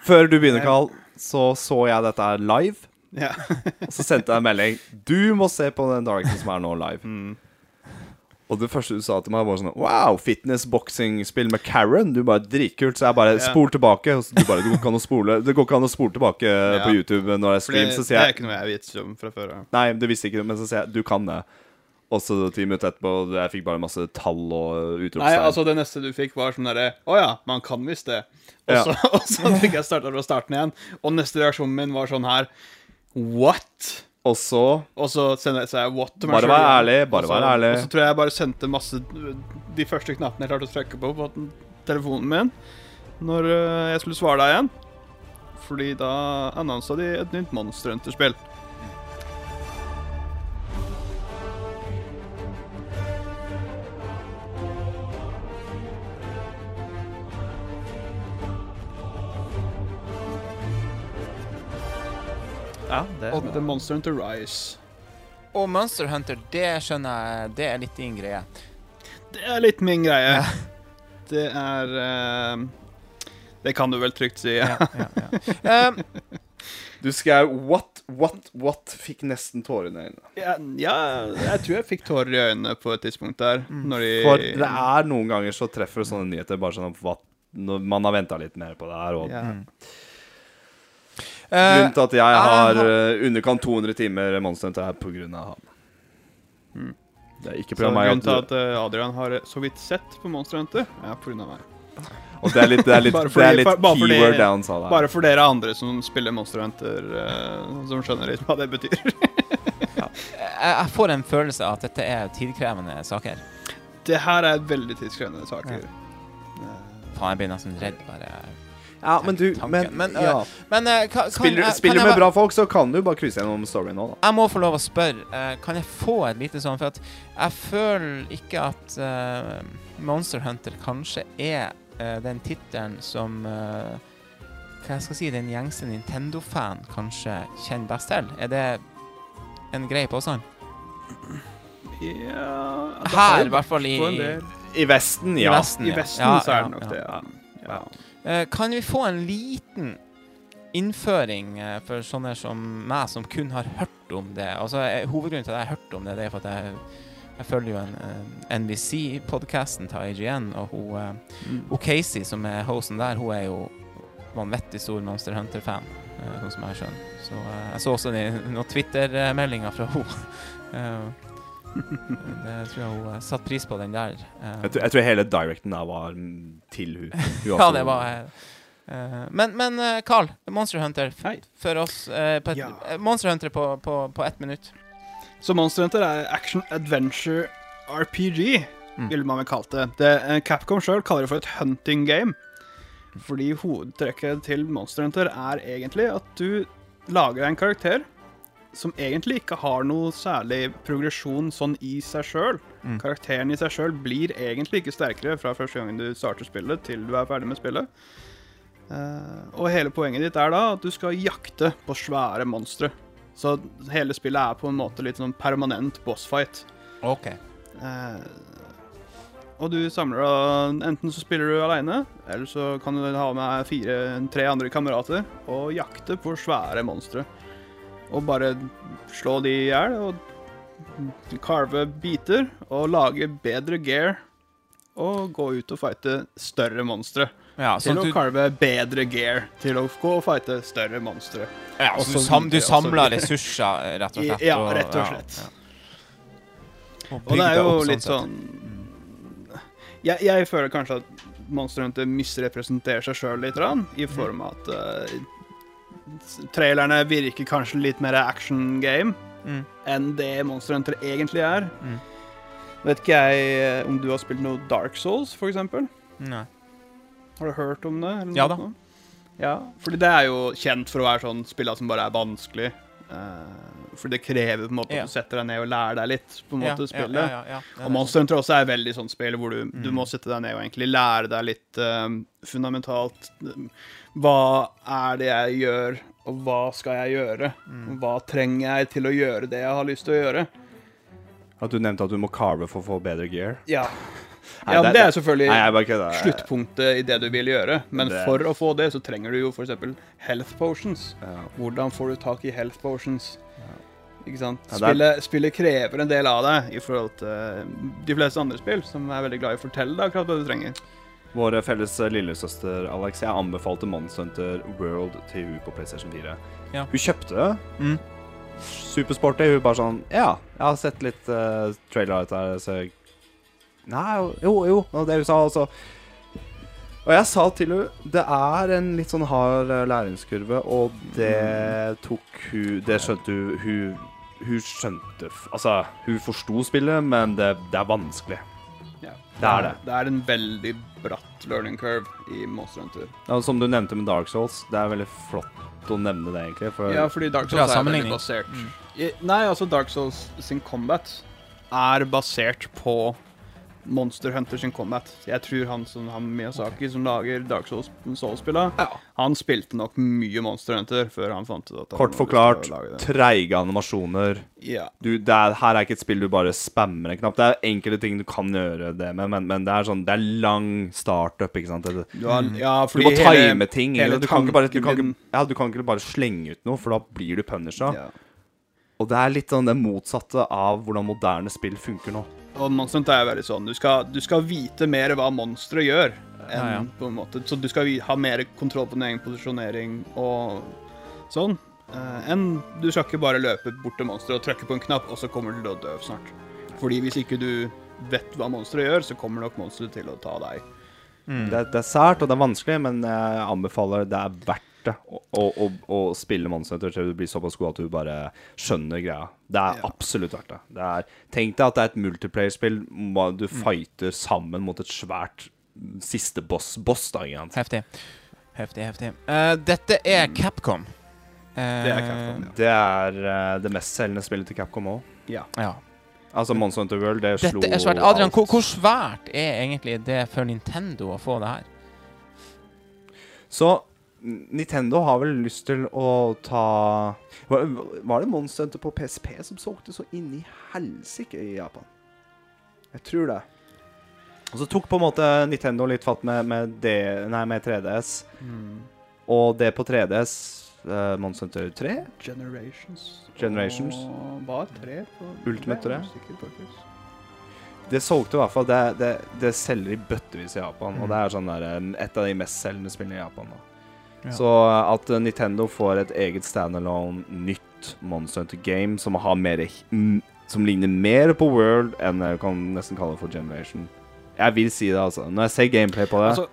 Før du begynner, Carl, så så jeg dette her live. ja. Og så sendte jeg en melding. Du må se på den directen som er nå live. Mm. Og det første du sa til meg, var sånn Wow, fitness-boksingspill med Karen. Du bare Dritkult. Så jeg bare Ja. Spol tilbake. Og så du bare, det går ikke an å spole Det går ikke an å spole tilbake Ja. på YouTube når jeg streamer. det, sier jeg det er ikke noe jeg vet om fra før av. Nei, det visste ikke ikke, men så sier jeg du kan det. Og så ti minutter etterpå, jeg fikk bare masse tall og utropstegn. Nei, altså det neste du fikk, var sånn derre Å ja, man kan visst det. Og Ja. så, og så fikk jeg starta fra starten igjen, og neste reaksjonen min var sånn her What? Og så Og så sendte jeg jeg what til meg Bare vær ærlig, bare vær ærlig. Og så tror jeg jeg bare sendte masse De første knappene jeg klarte å trykke på på telefonen min når øh, jeg skulle svare deg igjen. Fordi da annonsa de et nytt Monster Hunter-spill. Ja, det og The Monster Hunter Rise. Og Monster Hunter, det skjønner jeg, det er litt din greie. Det er litt min greie. Ja. Det er uh, Det kan du vel trygt si. Ja, ja, ja. Um, Du skrev what, what, what Fikk nesten tårer i øynene. Ja, ja, jeg tror jeg fikk tårer i øynene på et tidspunkt der. Når de For det er noen ganger så treffer sånne nyheter bare sånn at man har venta litt mer på det her. Og Grunnen til at jeg har uh, underkant 200 timer Monster Hunter, er av han. Mm. Det er ikke pga. på grunn grunnen til At, eh, Adrian har så vidt sett på Monster Hunter, er av meg. og det er litt, det er litt, Bare det fordi- er litt bare fordi- keyword han sa der. Bare for dere andre som spiller Monster Hunter, eh, som skjønner litt hva det betyr. jeg, jeg får en følelse av at dette er tidkrevende saker. Det her er veldig tidskrevende saker. Faen, jeg blir nesten redd bare. Ja, men du men, Men, ja. Men uh, kan, kan, Spiller, jeg- spiller kan du med bra folk, så kan du bare krysse gjennom storyen nå, da. Jeg må få lov å spørre. Uh, kan jeg få et lite sånn For at jeg føler ikke at eh, Monster Hunter kanskje er eh, den tittelen som eh, Hva jeg skal si den gjengse Nintendo-fan kanskje kjenner best til. Er det en grei påstand? Ja Her, i hvert fall i, I Vesten, ja. I Vesten, ja. I. Vesten Ja, så er ja, det nok ja. det, ja. Eh, kan vi få en liten innføring eh, for sånne som meg, som kun har hørt om det? Altså, Hovedgrunnen til at jeg har hørt om det, det er for at jeg, jeg følger jo en, eh, NBC-podkasten til IGN, og hun, Mm. hun Casey, som er hosten der, hun er jo vanvittig stor Monster Hunter-fan, sånn som jeg skjønner. Så jeg så også noen Twitter-meldinger fra henne. det tror jeg hun eh, satte pris på, den der. eh. Jeg, tror, jeg tror hele directen der var til hun. hun Ja, det var eh, eh, Men, men Carl, Monster Hunter Hei. for oss på et, Ja. Monster Hunter på, på, på ett minutt. Så Monster Hunter er action adventure RPG, Mm. ville man vel kalt det. det Capcom sjøl kaller det for et hunting game. Fordi hovedtrekket til Monster Hunter er egentlig at du lager en karakter som egentlig ikke har noe særlig progresjon sånn i seg sjøl. Mm. Karakteren i seg sjøl blir egentlig ikke sterkere fra første gangen du starter spillet, til du er ferdig med spillet. Uh, og hele poenget ditt er da at du skal jakte på svære monstre. Så hele spillet er på en måte litt sånn permanent bossfight. OK. Uh, og du samler da Enten så spiller du aleine, eller så kan du ha med fire, tre andre kamerater og jakte på svære monstre. Og bare slå de i hjel og carve biter og lage bedre gear. Og gå ut og fighte større monstre. Ja, Til å du, carve bedre gear. Til å gå og fighte større monstre. ja, så du, sam, du samler ressurser, rett og slett? Ja, rett og slett. ja. Og Og det er jo opp litt sånn jeg, jeg føler kanskje at Monster Hunter misrepresenterer seg sjøl litt, i form av at s- trailerne virker kanskje litt mer action game Mm. enn det Monster Hunter egentlig er. Mm. Vet ikke jeg eh, om du har spilt noe Dark Souls, for eksempel? Nei. Har du hørt om det? Eller Ja da. Ja, fordi det er jo kjent for å være sånn spiller som bare er vanskelig. Eh, For det krever på en måte at du setter deg ned og lærer deg litt på en måte å spille. Ja, ja, ja, ja. Og Monster Hunter også er veldig sånn spill hvor du, du Mm. må sette deg ned og egentlig lære deg litt eh, fundamentalt eh, Hva er det jeg gjør, og hva skal jeg gjøre? Mm. Hva trenger jeg til å gjøre det jeg har lyst til å gjøre? At du nevnte at du må carve for å få bedre gear. Ja, Nei, ja men det er selvfølgelig Nei, bare sluttpunktet i det du vil gjøre. Men Det- for å få det, så trenger du jo f.eks. health potions. Ja. Hvordan får du tak i health potions? Ikke sant? Ja, det Spillet, spillet krever en del av deg i forhold til eh, de fleste andre spill, som er veldig glad i å fortelle deg akkurat hva du trenger. Vår felles eh, lillesøster Alex, jeg anbefalte Monster Hunter World til hun på PlayStation 4. Ja. Hun kjøpte det. Mm. Supersporty. Hun bare sånn Ja, jeg har sett litt uh, trailer av dette så Nei, jo, jo. Det det hun sa, altså. Og jeg sa til henne det er en litt sånn hard eh, læringskurve, og det tok hun Det skjønte hun Hun, hun skjønte Altså, hun forsto spillet, men det, det er vanskelig. Ja. Det er det. Det er en veldig bratt learning curve i Monster Hunter. Ja, som du nevnte med Dark Souls, det er veldig flott å nevne det, egentlig. For Ja, fordi Dark Souls er veldig basert Mm. I, Nei, altså Dark Souls sin combat er basert på Monster Hunter sin combat. Jeg tror han som han Miyazaki, som lager Dark Souls Souls-spillene, han spilte nok mye Monster Hunter før han fant ut at Kort forklart, treige animasjoner. Ja. Du, det er, her er ikke et spill du bare spammer en knapp. Det er enkelte ting du kan gjøre det med, men, men det er sånn Det er lang startup, ikke sant. Det, Du, har, ja, du må time ting. Du kan, bare, du, kan ikke, ja, du kan ikke bare slenge ut noe, for da blir du punisha. ja. Og det er litt sånn det motsatte av hvordan moderne spill funker nå. Og Monster Hunter er veldig sånn. Du skal, du skal vite mer hva monstre gjør. Enn, Ja, ja. på en måte. Så du skal ha mer kontroll på din egen posisjonering og sånn. eh, enn du skal ikke bare løpe bort til monsteret og trykke på en knapp, og så kommer du til å dø snart. Fordi hvis ikke du vet hva monsteret gjør, så kommer nok monsteret til å ta deg. Mm. Det, det er sært og det er vanskelig, men jeg anbefaler det er verdt det å, å, å, spille Monster til du blir såpass god at du bare skjønner greia. Det er Ja. absolutt verdt det. det er, tenk deg at det er et multiplayer-spill. Du fighter sammen mot et svært mm, siste boss. Boss, da, ikke sant. Heftig. Heftig, heftig. Uh, dette er Capcom. Uh, Det er Capcom, ja. Det er uh, det mest selgende spillet til Capcom òg. Ja. ja. Altså Monster Hunter World, det slo Dette er svært. Adrian, alt. hvor, hvor svært er egentlig det for Nintendo å få det her? Så Nintendo har vel lyst til å ta Var, var det Monster Hunter på PSP som solgte så inn i helsike i Japan? Jeg tror det. Og så tok på en måte Nintendo litt fatt med, med, det, nei, med 3DS. Og det på 3DS uh, Monster Hunter 3? Generations. Generations. Og bare 3 På, Ultimate Jeg er tre? usikker, faktisk. Det solgte i hvert fall Det, det, det selger i bøttevis i Japan. Og Mm. det er sånn der, eh, et av de mest selgende spillene i Japan. da Ja. Så at eh, Nintendo får et eget standalone nytt Monster Hunter game som har mer Som ligner mer på World enn jeg kan nesten kalle det for Generation. Jeg vil si det, altså. Når jeg ser gameplay på det Altså,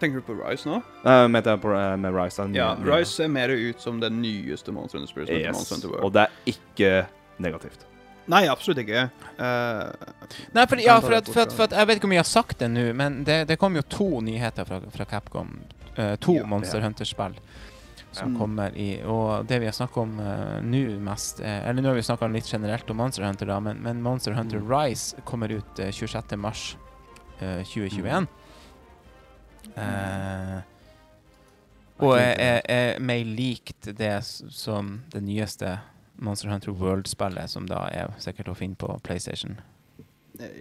tenker du på Rise nå? uh, Mente på uh, med Rise. den Ja, Rise ser mer ut som det nyeste Monster Hunter Spirit. Yes. Monster Hunter World. Og det er ikke negativt. Nei, absolutt ikke. Uh, Nei, for, ja, for, at, for, at, for at Jeg vet ikke om jeg har sagt det nå, men det, det kom jo to nyheter fra, fra Capcom. Eh, to Ja, Monster ja. Hunter-spill som Ja. kommer i Og det vi har snakka om uh, nå mest uh, Eller nå har vi snakka litt generelt om Monster Hunter, da, men, men Monster Hunter Mm. Rise kommer ut uh, 26. mars eh, 2021. Eh, og er, er, er mer likt det som det nyeste Monster Hunter World-spillet, som da er sikkert å finne på PlayStation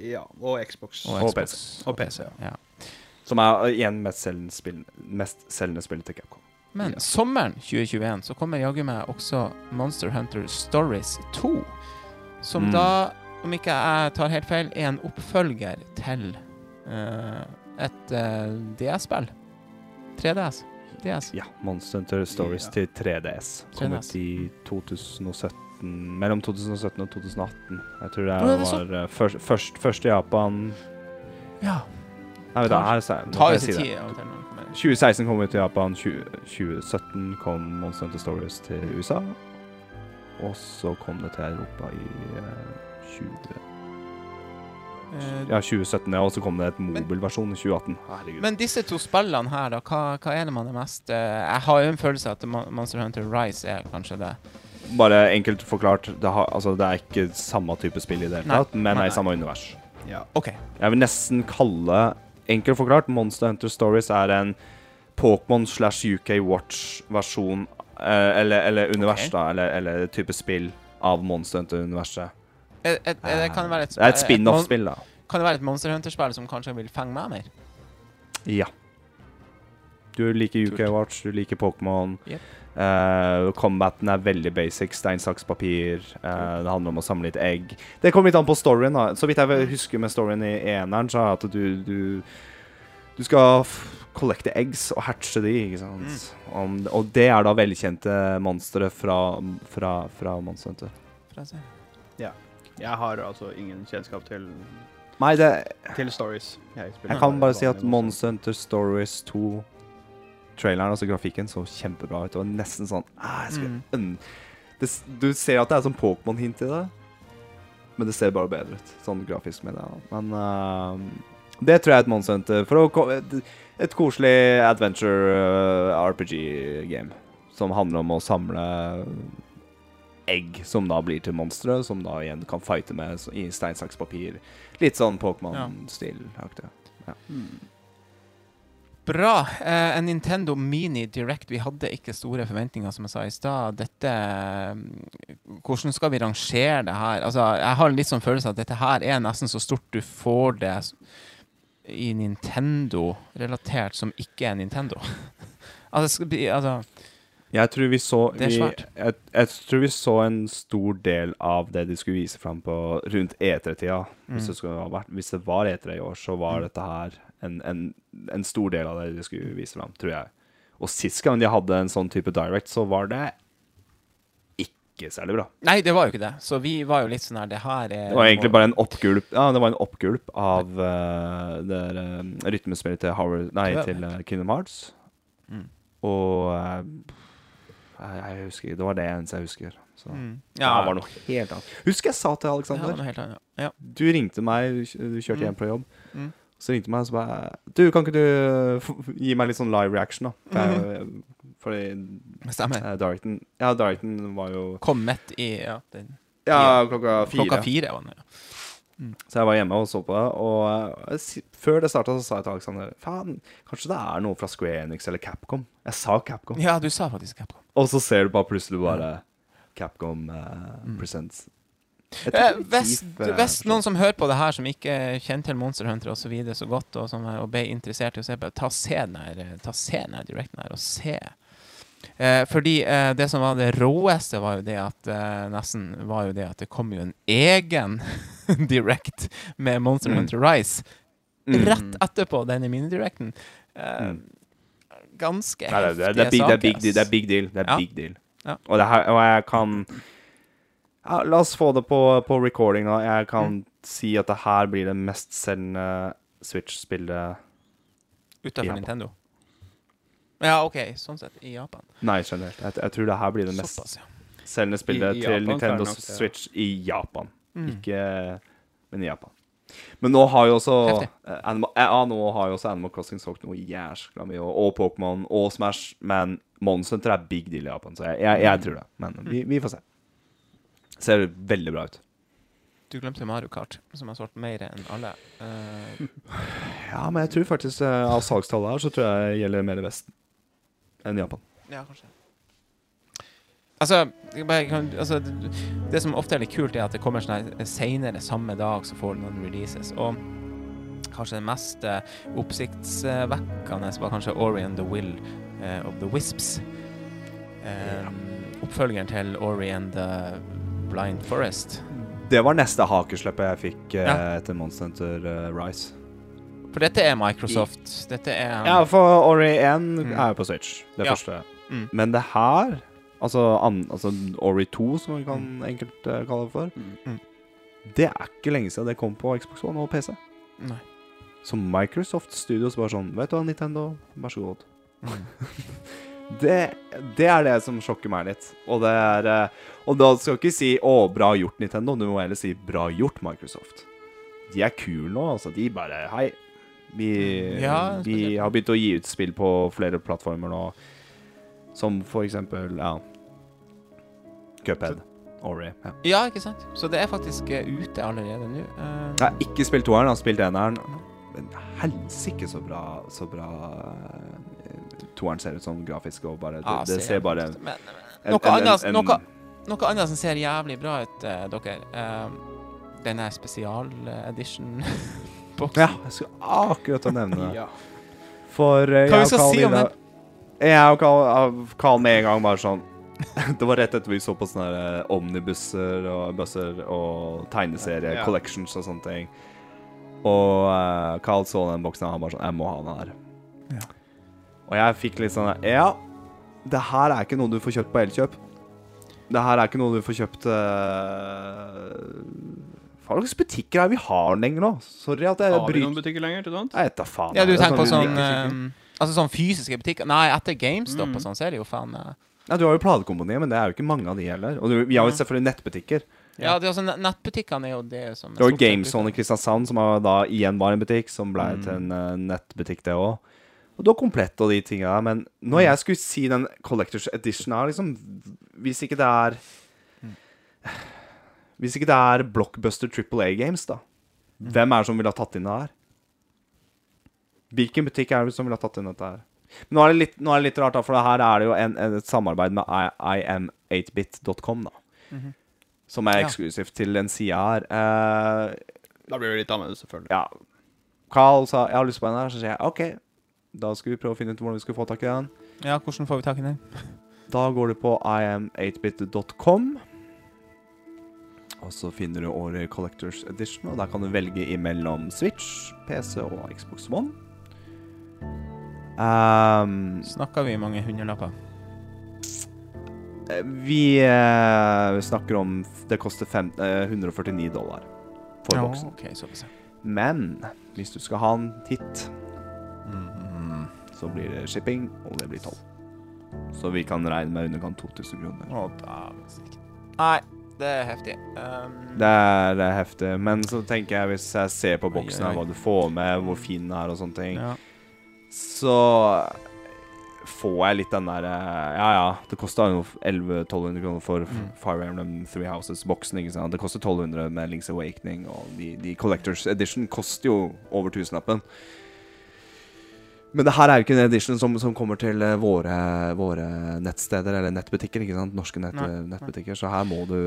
ja, og Xbox. og Og Xbox. Og PC, ja. Som er uh, igjen mest selgende, spill, mest selgende spillet til Capcom. Men Ja. sommeren 2021 så kommer jaggu meg også Monster Hunter Stories 2. Som Mm. da, om ikke jeg tar helt feil, er en oppfølger til uh, et uh, DS-spill. 3DS. DS. Ja, Monster Hunter Stories Ja. til 3DS. Kom 3DS. ut i 2017 Mellom 2017 og 2018. Jeg tror det var først, først, først i Japan Ja. Nei, vet du, Tar- her, sa jeg- nå Ta får jo sin tid. av og til når det kommer. 2016 kom ut til Japan, 20, 2017 kom Monster Hunter Stories til USA. Og så kom det til Europa i eh, 20, Eh, ja, 2017, ja, og så kom det et mobilversjon i 2018. Herregud. Men disse to spillene her, da, hva, hva er det man er mest eh, Jeg har jo en følelse av at Mon- Monster Hunter Rise er kanskje det bare enkelt forklart, det, har, altså, det er ikke samme type spill i det hele Nei. tatt, men Nei, er nei. i samme univers. Ja. OK. Jeg vil nesten kalle Enkelt forklart, Monster Hunter Stories er en Pokémon slash UK Watch-versjon eh, eller, eller univers, okay. da. Eller, eller type spill av Monster Hunter-universet. Et, et, et, det kan være et, et spin-off-spill, da. Kan det være et Monster Hunter-spill som kanskje vil fenge meg mer? Ja. Du liker UK Watch, du liker Pokémon. Yep. Eh, combaten er veldig basic. Stein, saks, papir. Uh, det handler om å samle litt egg. Det kommer litt an på storyen. da Så vidt jeg husker med storyen i eneren, så er at du Du, du skal collecte eggs og hatche de, ikke sant. Om, og det er da velkjente monstre fra, fra, fra Monster Hunter. Ja. Jeg har altså ingen kjennskap til, Nei, det til stories. Jeg, Jeg kan bare si at. Monster Hunter Stories 2 Traileren, altså grafikken, så kjempebra ut. Og nesten sånn ah, Mm. det, Du ser at det er sånn Pokémon-hint i det, men det ser bare bedre ut. Sånn grafisk, med det. Men uh, det tror jeg er et Monster Hunter. For å et, et koselig adventure uh, RPG-game som handler om å samle egg som da blir til monstre, som da igjen kan fighte med i stein, saks, papir. Litt sånn Pokémon-stil-aktig. Mm. Bra. Eh, en Nintendo Mini Direct. Vi hadde ikke store forventninger, som jeg sa i stad. Dette eh, Hvordan skal vi rangere det her? Altså, jeg har litt sånn følelse at dette her er nesten så stort du får det i Nintendo-relatert som ikke er Nintendo. altså, bli, altså Jeg tror vi så vi, jeg, jeg tror vi så en stor del av det de skulle vise fram på rundt E3-tida. Hvis, Mm. hvis det var E3 i år, så var Mm. dette her en, en, en stor del av det de skulle vise fram, tror jeg. Og sist gang de hadde en sånn type direct, så var det ikke særlig bra. Nei, det var jo ikke det. Så vi var jo litt sånn her Det her er Det var egentlig bare en oppgulp Ja, det var en oppgulp av uh, det eh, rytmespillet til Howard Nei, til uh, Kingdom Hearts. Mm. Og uh, jeg, husker Det var det eneste jeg husker. Så. mm. Ja, det var noe helt annet. Husker jeg sa til Ja, helt annet. Ja. Du ringte meg, du du kjørte Mm. hjem fra jobb. Mm. Så ringte meg og så bare Du, kan ikke du gi meg litt sånn live reaction, da? For jeg- Fordi Stemmer. eh, Directen Ja, Directen var jo Kommet i ja, den, Ja, klokka fire. klokka fire. Var det, ja. Så jeg var hjemme og så på det. Og eh, før det starta, så sa jeg til Alexander Faen, kanskje det er noe fra Square Enix eller Capcom? Jeg sa Capcom. ja, du sa faktisk Capcom. Og så ser du bare plutselig bare Capcom eh, Mm. Presents. Eh, hvis, eh, hvis noen som hører på det her, som ikke kjenner til Monster Hunter og så videre så godt, og som er, og ble interessert i å se på, ta se den her, eh, ta se den her directen her, og se. Eh, fordi eh, det som var det råeste, var jo det at eh, nesten var jo det at det kom jo en egen direct med Monster Mm. Hunter Rise Mm. rett etterpå denne minidirecten. Eh, Mm. Ganske heftige det, er det, er saker, det er big deal. Det er big deal. Ja. Og, her, og jeg kan ja, La oss få det på, på recording nå. Jeg kan Mm. si at det her blir det mestselgende Switch-spillet Utenfor Nintendo. Ja, OK, sånn sett. I Japan. Nei, generelt. Jeg, jeg tror det her blir det Såpass, ja. selgende spillet I- i til Nintendo nok. Switch i Japan. Mm. Ikke Men i Japan. Men nå har jo også eh, Animal, ja, nå har jo også Animal Crossing solgt noe jæskla mye, og, og Pokémon og Smash, men Monster Hunter er big deal i Japan, så jeg, jeg, jeg tror det. Men vi, vi får se. Ser veldig bra ut. Du glemte Mario Kart, som har solgt mer enn alle. Uh... Ja, men jeg tror faktisk uh, av salgstallet her, så tror jeg det gjelder mer i Vesten enn Japan. ja, kanskje. Altså, bare kan, altså det, det som ofte er litt kult, er at det kommer sånn seinere samme dag så får noen releases. Og kanskje det mest uh, oppsiktsvekkende var kanskje Ori and the Will eh, of the Wisps. Eh, Oppfølgeren til Ori and the Blind Forest. Det var neste hakesleppet jeg fikk eh, Ja. etter Monster Hunter eh, Rise. For dette er Microsoft. Dette er Ja, for Ori 1 Mm. er jo på Switch, det Ja. første. Mm. Men det her, altså, an, altså Ori 2, som vi kan enkelt uh, kalle det for, Mm. det er ikke lenge siden det kom på Xbox One og PC. Nei. Så Microsoft Studios bare sånn Vet du hva, Nintendo, vær så god. Det, det er det som sjokker meg litt. Og det er eh, Og da skal ikke si 'Å, bra gjort, Nintendo'. Du må heller si 'bra gjort, Microsoft'. De er kule nå, altså. De bare Hei. Vi, Ja, vi har begynt å gi ut spill på flere plattformer nå. Som for eksempel Ja. Cuphead. Ori. Ja. Ja, ikke sant? Så det er faktisk eh, ute allerede nå. Uh... Jeg har ikke spilt toeren, jeg har spilt eneren. Men helsike så bra Så bra eh, toeren ser ut sånn grafisk, og bare Det, ja, det ser bare men, men, noe, en- annet, en- noe, noe annet som ser jævlig bra ut, uh, dere. Den denne spesial-edition-boksen. Ja, jeg skulle akkurat å nevne det. Ja. For uh, Hva vi jeg skal og si om den? Jeg og Carl, av Carl med en gang bare sånn Det var rett etter vi så på sånne her, eh, omnibusser og busser og tegneserie, Ja. collections og sånne ting. Og uh, Carl så den boksen, og han bare sånn Jeg må ha den her. Ja. Og jeg fikk litt sånn Ja, det her er ikke noe du får kjøpt på Elkjøp. Det her er ikke noe du får kjøpt uh, Hva slags butikker er det vi har lenger nå? Sorry at jeg Har vi noen butikker lenger til sånt? Jeg vet da faen. Ja, du er tenker på sånn uh, Altså sånn fysiske butikker? Nei, etter GameStop Mm. og sånn, så er det jo faen uh... Ja, Du har jo platekompaniet, men det er jo ikke mange av de heller. Og du, vi har jo selvfølgelig nettbutikker. Ja, det er også nettbutikkene er jo det som Det var GameZone i. Kristiansand, som da igjen var en butikk, som ble Mm. til en uh, nettbutikk, det òg. Og du har Komplett og de tinga men når jeg skulle si den Collectors Edition her, liksom Hvis ikke det er Hvis ikke det er Blockbuster Triple A Games, da. Hvem er det som ville ha tatt inn det her? Hvilken butikk er det som ville ha tatt inn dette her? Men nå er det litt, nå er det litt rart, da, for her er det jo en, en, et samarbeid med I- im8bit.com, da. Mhm. Som er Ja. til en sida her. Eh, Da blir det litt annerledes, selvfølgelig. ja. Carl sa 'jeg har lyst på den her', så sier jeg 'OK'. Da skal vi prøve å finne ut hvordan vi skal få tak i den. Ja, hvordan får vi tak i den? Da går du på im8bit.com. Og så finner du året Collectors Edition, og der kan du velge imellom Switch, PC og Xbox One. Um, Snakker vi mange hundrelapper? vi uh, snakker om Det koster fem, uh, 149 dollar for Ja, boksen. Okay. Men hvis du skal ha den hit, Mm. Så blir det shipping, og det blir toll. Så vi kan regne med underkant 2000 kroner. Å, dæven. Nei, det er heftig. Um, Det er eh, heftig. Men så tenker jeg, hvis jeg ser på boksen her, hva du får med, hvor fin den er og sånne ting, ja. så får jeg litt den der eh, Ja ja, det kosta jo 1100-1200 kroner for Mm. Fire Emblem Three Houses-boksen. ikke sant? Det koster 1200 med Links Awakening, og de, de Collectors Edition koster jo over tusenlappen. Men det her er jo ikke en edition som, som kommer til eh, våre, våre nettsteder, eller nettbutikker, ikke sant? Norske nett, Nei, nettbutikker. Så her må du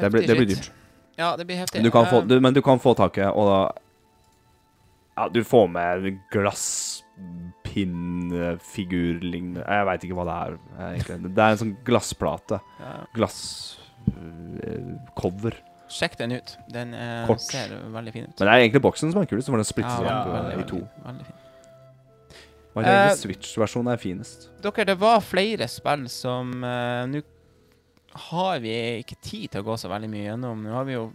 Det blir, det blir dyrt. Ja, det blir heftig. Men du kan få, Um, du, men du kan få taket, og da Ja, du får med glasspinnfigurlignende Jeg veit ikke hva det er. eh, egentlig. Det er en sånn glassplate. ja. Glasscover. Sjekk den ut. Den eh, ser veldig fin ut. Men det er egentlig boksen som er kulest, for den splittes Ja, opp eh, i to. veldig, veldig fin. er egentlig Switch-versjonen er finest. Dere, det var flere spill som uh, Nå har vi ikke tid til å gå så veldig mye gjennom. Nå har vi jo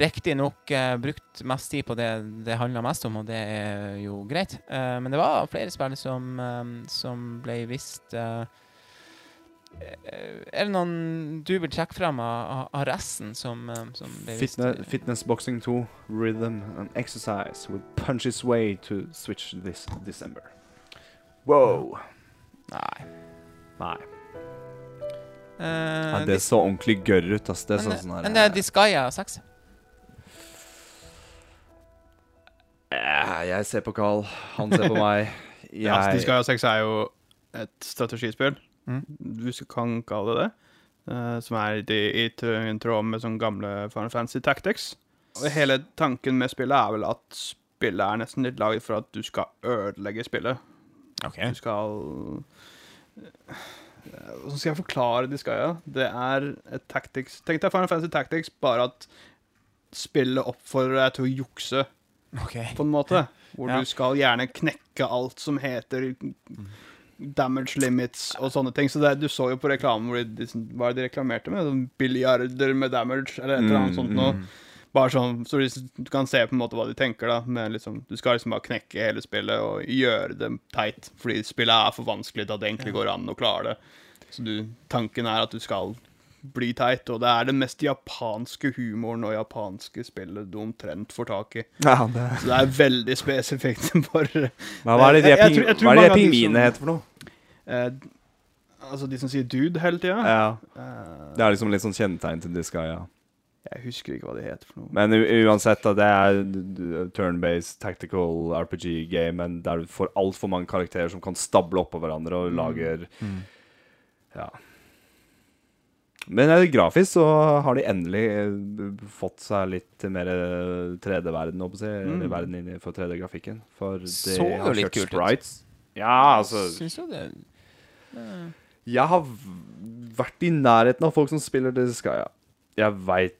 riktignok uh, brukt mest tid på det det handler mest om, og det er jo greit. Uh, men det var flere spill som, uh, som ble vist eh, Er det noen du vil trekke frem av, av- resten som, eh, som? Fitness, fitness Boxing 2, Rhythm and Exercise will punch its way to Switch this December. Wow. Nei. Nei. Uh, Ja, det så ordentlig gørr ut. ass. Det er men, sånn sånn her, men det er Disgaea 6. Eh, Jeg ser på Carl, han ser på meg. Jeg, Ja, Disgaea 6 er jo et strategispill, Mm. hvis du kan kalle det det, Uh, som er i, i tråd med sånne gamle Final Fantasy Tactics. Og hele tanken med spillet er vel at spillet er nesten litt laget for at du skal ødelegge spillet. Okay. Du skal eh, Hvordan skal jeg forklare Disgaea? Det er et tactics Tenk deg Final Fantasy Tactics, bare at spillet oppfordrer deg til å jukse, okay. på en måte. Hvor Ja. du skal gjerne knekke alt som heter damage limits og sånne ting. Så det, du så jo på reklamen hvor de, de, hva de reklamerte med? Sånn Billiarder med damage, eller et eller annet sånt noe. mm. Bare sånn, så de- du kan se på en måte hva de tenker, da. Men liksom, du skal liksom bare knekke hele spillet og gjøre det teit. Fordi spillet er for vanskelig til at det egentlig går an å klare det. Så du, tanken er at du skal bli teit, og det er den mest japanske humoren og japanske spillet du omtrent får tak i. Ja, det. Så det er veldig spesifikt for Hva, hva er det de pingvinene heter for noe? Eh, Altså de som sier dude hele tida. Ja. Eh, Det er liksom litt sånn kjennetegn til Disgaea. jeg husker ikke hva de heter for noe. Men u uansett, da, det er turn-based tactical RPG-game, men der du får altfor mange karakterer som kan stable oppå hverandre og Mm. lager Ja. Men eh, grafisk så har de endelig eh, fått seg litt mer eh, 3D-verden, holdt jeg, å si, Mm. verden inn for 3D-grafikken. For de Så jo har litt kjørt kult ut. sprites. Ja, altså Syns jo det Jeg har vært i nærheten av folk som spiller Disgaea. Jeg veit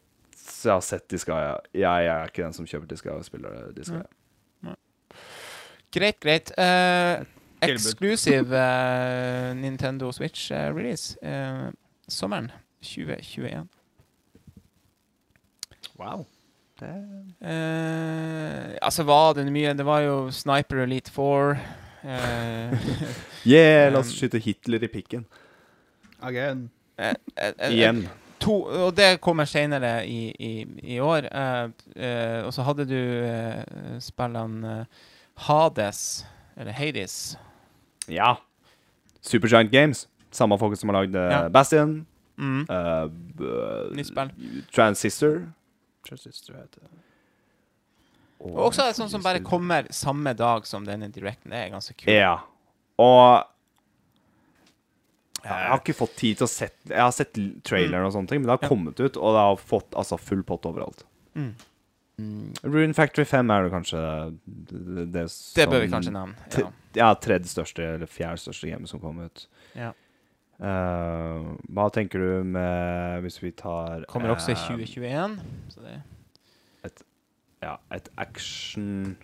jeg har sett Disgaea. Jeg, jeg er ikke den som kjøper Disgaea og spiller Disgaea. Greit, greit. Uh, eksklusiv eh, Nintendo Switch-release. uh, sommeren 2021. Wow. Eh, altså, var det mye Det var jo Sniper Elite 4. Eh, Yeah, la oss Um, skyte Hitler i pikken. Again. eh, eh, eh, Igjen. To, og det kommer senere i, i, i år. Eh, eh, og så hadde du eh, spillene eh, Hades, eller Hades. Ja. Supergiant Games. Samme folk som har lagd eh, Ja. Bastion. Mm. eh, Nytt spill. Transistor. Transistor heter det. Og også det sånn som bare kommer samme dag som denne directen. Det er ganske kult. Ja. Og jeg har ikke fått tid til å sett Jeg har sett traileren og sånne ting, men det har kommet ut, og det har fått altså full pott overalt. Mm. Mm. Rune Factory 5 er det kanskje det, det, Det bør vi kanskje nevne. Ja. Ja, tredje største eller fjerde største gamet som kom ut. Ja. Uh, hva tenker du med Hvis vi tar Kommer også i eh, 2021. Så det Ja, et action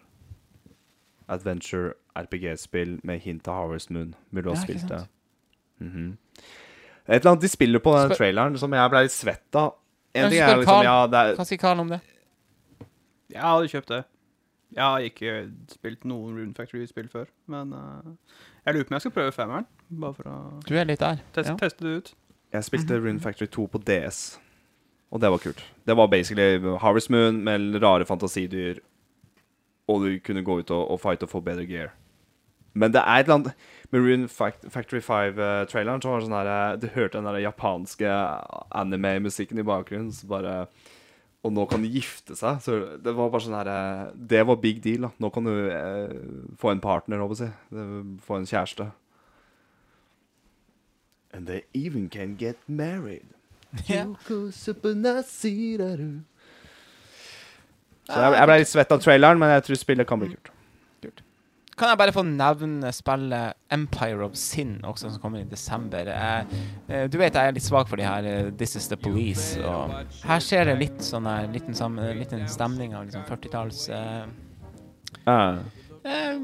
adventure RPG-spill med hint av Harvest Moon. Ville du ha spilt det? Mm -hmm. Et eller annet de spiller på den Spør- traileren som jeg ble litt svett av. En ting er liksom. Ja, det er Hva sier Karl om det? Jeg hadde kjøpt det. Jeg har ikke spilt noen Rune Factory-spill før, men uh, jeg lurer på om jeg skal prøve femmeren. Bare for å Du er litt der. teste, Ja. teste det ut. Jeg spilte Rune Factory 2 på DS, og det var kult. Det var basically Harvest Moon med rare fantasidyr, og du kunne gå ut og, og fight og få bedre gear. Men det er et eller annet Rune Factory 5-traileren så var det sånn her eh, Du hørte den der japanske anime-musikken i bakgrunnen, så bare Og nå kan de gifte seg. Så det var bare sånn her eh, Det var big deal, da. Nå kan du eh, få en partner, håper jeg å si. Få en kjæreste. And they even can get married. Ja. Så jeg, jeg ble litt svett av traileren, men jeg tror spillet kan bli kult. Kan jeg bare få nevne spillet Empire of Sin, også, som kommer i desember. Jeg, eh, du vet jeg er litt svak for de her eh, This Is The Police. Og her skjer det litt sånn her, liten, liten stemning av liksom 40-talls uh, Uh, eh,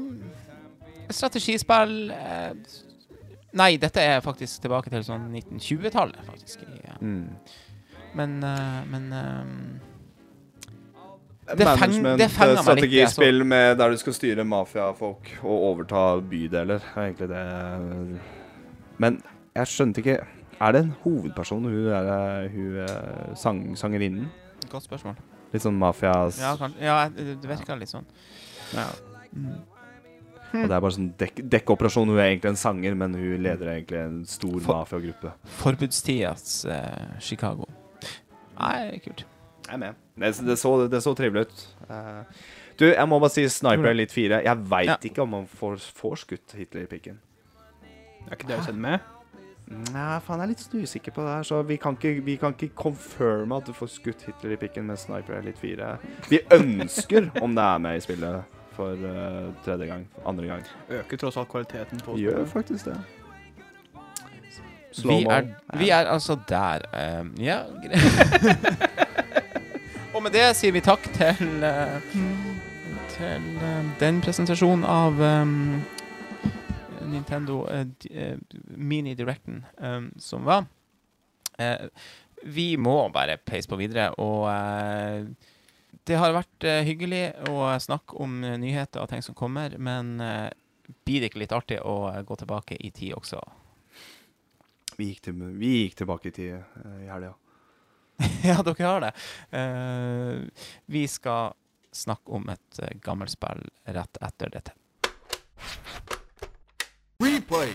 Strategispill eh, Nei, dette er faktisk tilbake til sånn 1920-tallet, faktisk. i, eh, mm. Men, uh, men uh, Det Management, det fenger meg litt, altså. strategispill med der du skal styre mafiafolk og overta bydeler. er egentlig det Men jeg skjønte ikke Er det en hovedperson, hun er hun sang, sangerinnen? Godt spørsmål. Litt sånn mafias Ja, kan, ja det det virker litt sånn. Ja. Mm. Og det er bare sånn dek dekkoperasjon. Hun er egentlig en sanger, men hun leder egentlig en stor For- mafiagruppe. Forbudstidas eh, Chicago. Nei, kult. Jeg er med. Det, det, så, det så trivelig ut. Uh, du, jeg må bare si Sniper Elite 4. Jeg veit Ja. ikke om man får, får skutt Hitler i pikken. Er ikke det dere kjenner med? Nei, faen, jeg er litt usikker på det her, så vi kan ikke, vi kan ikke confirme at du får skutt Hitler i pikken med Sniper Elite 4. Vi ønsker om det er med i spillet for uh, tredje gang. Andre gang. Øker tross alt kvaliteten på Gjør faktisk det. Vi er, vi er altså der. Um, ja, greit. Og med det sier vi takk til uh, Til uh, den presentasjonen av um, Nintendo Mini Directen um, som var. Eh, vi må bare peise på videre, og det har vært eh, hyggelig å snakke om eh, nyheter og ting som kommer, men eh, blir det ikke litt artig å gå tilbake i tid også? Vi gikk, til, vi gikk tilbake i tid i helga. ja, dere har det. Uh, vi skal snakke om et gammelt spill rett etter dette. Replay.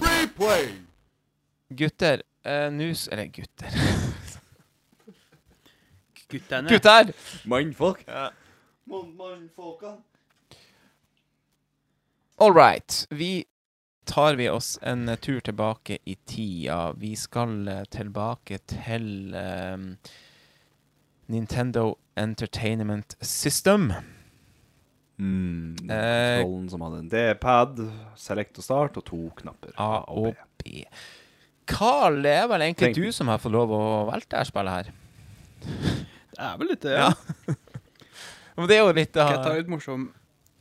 Replay. Gutter, uh, nus Eller gutter. Guttene. Gutter! Mannfolk. Ja. Mannfolka. All right. Vi tar vi oss en eh, tur tilbake i tida. Vi skal eh, tilbake til um, Nintendo Entertainment System. Mm, Eh, Kontrollen som hadde en D-pad, select og start, og to knapper. A og B. Carl, det er vel egentlig Tenk- du som har fått lov å velge dette spillet her? Det er vel litt det. Ja. Men det er jo litt Skal jeg ta ut litt morsom,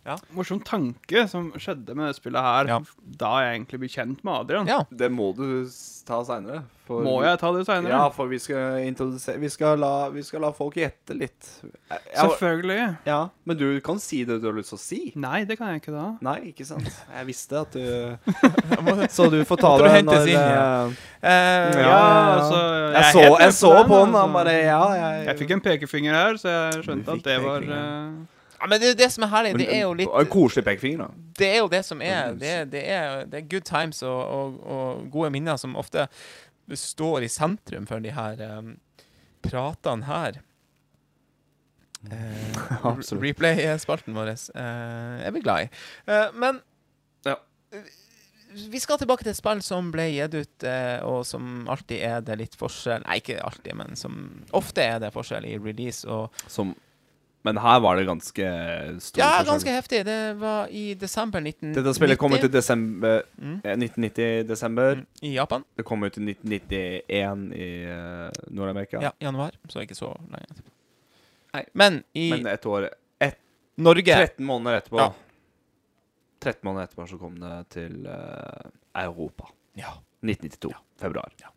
Ja. morsom tanke som skjedde med det spillet her, Ja. da jeg egentlig ble kjent med Adrian? Ja. Det må du ta seinere. Må jeg ta det seinere? Ja, for vi skal introdusere Vi skal la, vi skal la folk gjette litt. Jeg, Selvfølgelig. ja, men du kan si det du har lyst til å si. Nei, det kan jeg ikke da. Nei, ikke sant? Jeg visste at du Så du får ta det når inn, ja. eh, eh, Ja, altså Jeg jeg så, jeg så på den, altså. han bare Ja, jeg Jeg fikk en pekefinger her, så jeg skjønte at det var pekefingeren. Eh, ja, men det er jo det som er herlig. Det er jo litt En koselig pekefinger, da. Det er jo det som er. Det, er- det, er, det er good times og, og, og gode minner som ofte står i sentrum for de her um, pratene her. Uh. Replay-spalten vår uh, er vi glad i. Uh, men Ja. vi skal tilbake til et spill som ble gitt ut, eh, og som alltid er det litt forskjell Nei, ikke alltid, men som ofte er det forskjell i release. Og Som Men her var det ganske stor ja, forskjell. ganske heftig. Det var i desember 1990 Dette spillet kom ut i desember Mm. eh, 1990 desember. Mm, i Japan. Det kom ut i 1991 i uh, Nord-Amerika. Ja, januar, så ikke så lenge. Nei. Men i Men et år Norge 13 måneder etterpå Ja. 13 måneder etterpå så kom det til uh, Europa. Ja. 1992. Ja. Februar. Ja.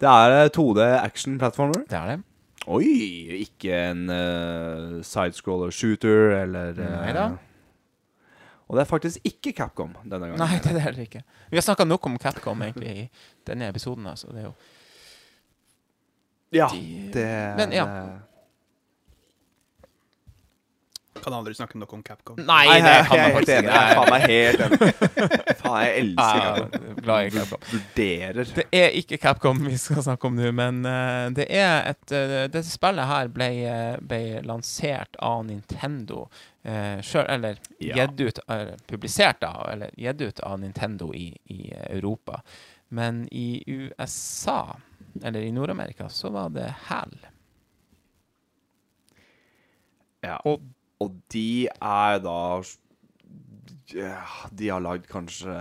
Det er eh, 2D action-plattformer. Det er det. Oi! Ikke en uh, sidescroller shooter eller eh, Neida. Og det er faktisk ikke Capcom denne gangen. Nei, det er det heller ikke. Vi har snakka nok om Capcom egentlig i denne episoden. Altså. Det er jo Ja, de, det Men ja. det- Kan aldri snakke nok om Capcom. Nei, det kan jeg man er faktisk ikke. Jeg er faen meg helt enig. Faen, jeg elsker glad i Capcom. Vurderer. Det er ikke Capcom vi skal snakke om nå, men eh, det er et uh, Dette spillet her ble, eh, ble lansert av Nintendo uh, selv, eller Ja. gitt ut eh, Publisert av, eller gitt ut av Nintendo i, i eh, Europa. Men i USA, eller i Nord-Amerika, så var det HAL. Ja. Og Og de er da De har lagd kanskje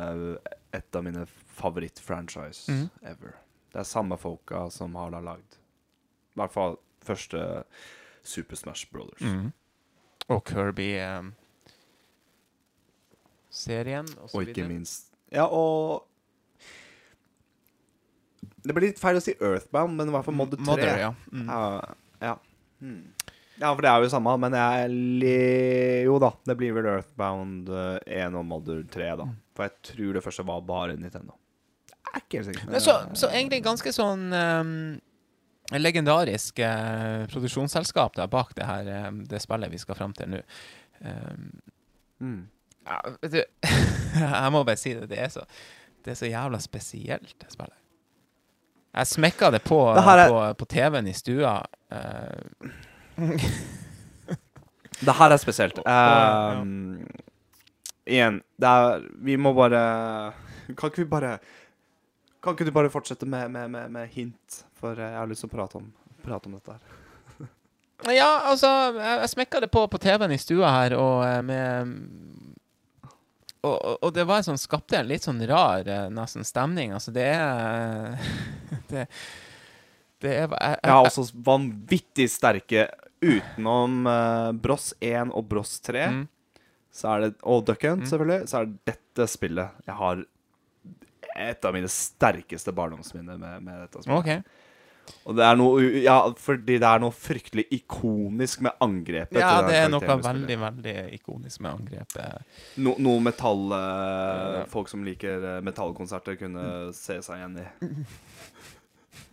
et av mine favorittfranchise mm. ever. Det er samme folka som har da lagd I hvert fall første Super Smash Brothers. Mm. Og Kirby-serien. og så Og ikke minst Ja, og Det blir litt feil å si Earthbound, men i hvert fall Modder 3. Mother, ja. Mm. Ja, ja. Hmm. Ja, for det er jo samme, men jeg. Jo da, det blir vel Earthbound eh, 1 og Mother 3, da. For jeg tror det første var bare Nintendo. Jeg er ikke helt sikker. Så, så egentlig ganske sånn um, legendarisk uh, produksjonsselskap der bak det her um, det spillet vi skal fram til nå. Um, mm. ja, vet du, jeg må bare si det. Det er så, det er så jævla spesielt, det spillet. Jeg smekka det på, Det er- på, på TV-en i stua. eh, Det her er spesielt. Um, Igjen, det er Vi må bare Kan ikke vi bare Kan ikke du bare fortsette med, med, med, med hint? For jeg har lyst til å prate om, prate om dette her. Ja, altså, jeg, jeg smekka det på på TV-en i stua her, og eh, med og, og- og det var en sånn, skapte en litt sånn rar eh, nesten stemning. Altså, det er Det, det er jeg, Jeg har også vanvittig sterke Utenom uh, Bross 1 og Bross 3, Mm. så er det, og Duck Hunt, Mm. selvfølgelig, så er det dette spillet jeg har et av mine sterkeste barndomsminner med, med dette spillet. Okay. Og det er noe Ja, fordi det er noe fryktelig ikonisk med angrepet. Ja, det er noe veldig, veldig ikonisk med angrepet. No, noe metall eh, Folk som liker eh, metallkonserter, kunne se seg igjen i.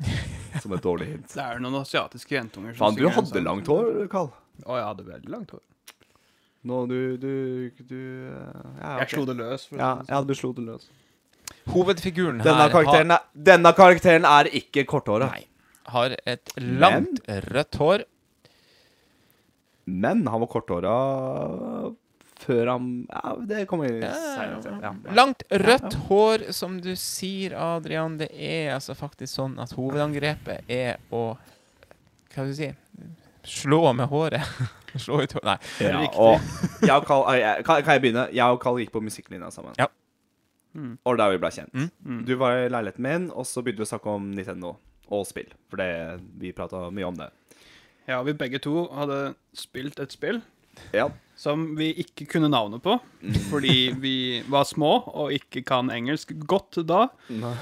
Som et dårlig hint. Det er noen asiatiske jentunger Faen, du synger en hadde sang. langt hår, Carl. Å, jeg hadde veldig langt hår. Nå, du Du, du eh, ja, Jeg ok. slo det løs. For å Ja, si det ja, sånn. du slo det løs. Hovedfiguren her Denne karakteren er, denne karakteren er ikke korthåret. har, nei, har et langt rødt hår. Men han var korthåra før han Ja, det kommer vi senere til. Ja. Langt rødt hår, som du sier, Adrian. Det er altså faktisk sånn at hovedangrepet er å Hva skal du si Slå med håret. Slå ut håret Nei. Ja, og jeg og Carl, jeg- kan, kan jeg begynne? Jeg og Carl gikk på musikklinja sammen. Ja. Mm. Og der vi ble kjent. Mm. Mm. Du var i leiligheten min, og så begynte vi å snakke om Nintendo og spill. For det, vi prata mye om det. Ja, vi begge to hadde spilt et spill Ja. som vi ikke kunne navnet på, fordi vi var små og ikke kan engelsk godt da. Nei.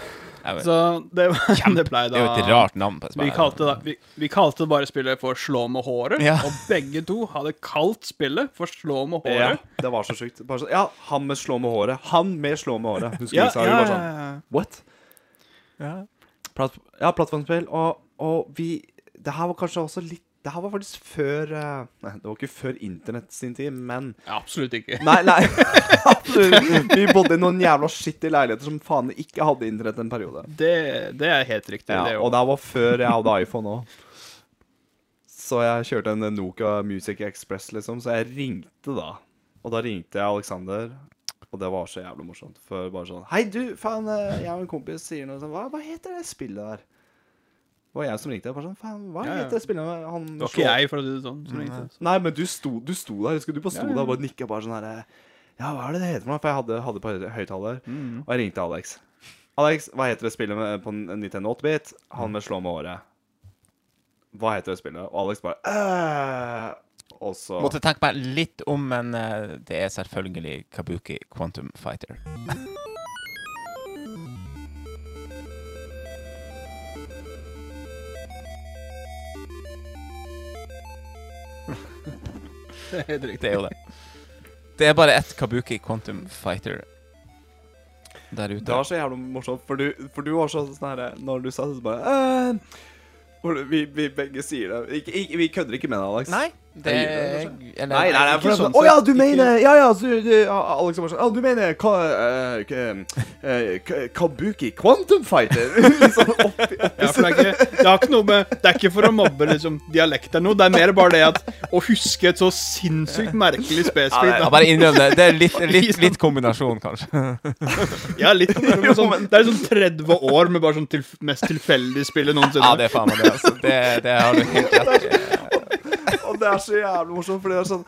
Så det, var- det ble Det er jo et rart navn på et vi kalte, da, vi, vi kalte bare spillet for Slå med håret, Ja. og begge to hadde kalt spillet for Slå med ja. håret. Det var så sjukt. Sånn, ja, han med slå med håret. Han med slå med håret. Husker Ja, vi sa ja, var ja, sånn. What? Ja. Platt, ja, plattformspill. Og, og vi Det her var kanskje også litt Det her var faktisk før eh, Nei, det var ikke før internett sin tid, men Ja, Absolutt ikke. Nei, nei. Absolutt. Vi bodde i noen jævla skittige leiligheter som faen ikke hadde internett en periode. Det, det er helt riktig. Ja, det og det var før jeg hadde iPhone òg. Så jeg kjørte en Nokia Music Express, liksom. Så jeg ringte da. Og da ringte jeg Alexander, og det var så jævlig morsomt. For bare sånn Hei, du, faen, eh, jeg og en kompis sier noe sånn Hva, hva heter det spillet der? Det var jeg som ringte. Jeg bare sånn, faen, hva Ja, ja. heter spilleren? Han Det var ikke jeg, for å si det sånn. Som ringte. Nei, men du sto, du sto der. Husker du bare sto Ja, ja. der og bare nikka bare sånn herre Ja, hva er det det heter for noe? For jeg hadde, hadde på høy- høyttaler. Mm. Og jeg ringte Alex. Alex, hva heter det spillet på Nintendo 8-bit? Han med slå med håret. Hva heter det spillet? Og Alex bare «Øh». Og så Måtte tenke meg litt om, men eh, det er selvfølgelig Kabuki Quantum Fighter. Det er. Det er jo det. Det er bare ett Kabuki Quantum Fighter der ute. Det var så jævlig morsomt, for du, for du var så sånn herre Når du sa det, så bare vi, vi begge sier det. Ikke, ikke, vi kødder ikke med det, Alex. Nei, det er eller, Nei, nei, nei, ikke det sånn sånn oh, ja, du mener Ja, ja, så, du, Alex sånn Å, du mener ka, uh, Kabuki Quantum Fighter? liksom oppi, oppi Ja, for det, er ikke, det er ikke noe med Det er ikke for å mobbe liksom, dialekt eller noe. Det er mer bare det at å huske et så sinnssykt merkelig spesifikt Ja, bare innrøm det. Det er litt, litt, litt kombinasjon, kanskje. Ja, litt men sånn, Det er sånn 30 år med bare sånn til, mest tilfeldig spillet noensinne. Ja, det er faen meg det. Altså. Det, det har du helt rett i. Det er så jævlig morsomt, for det er sånn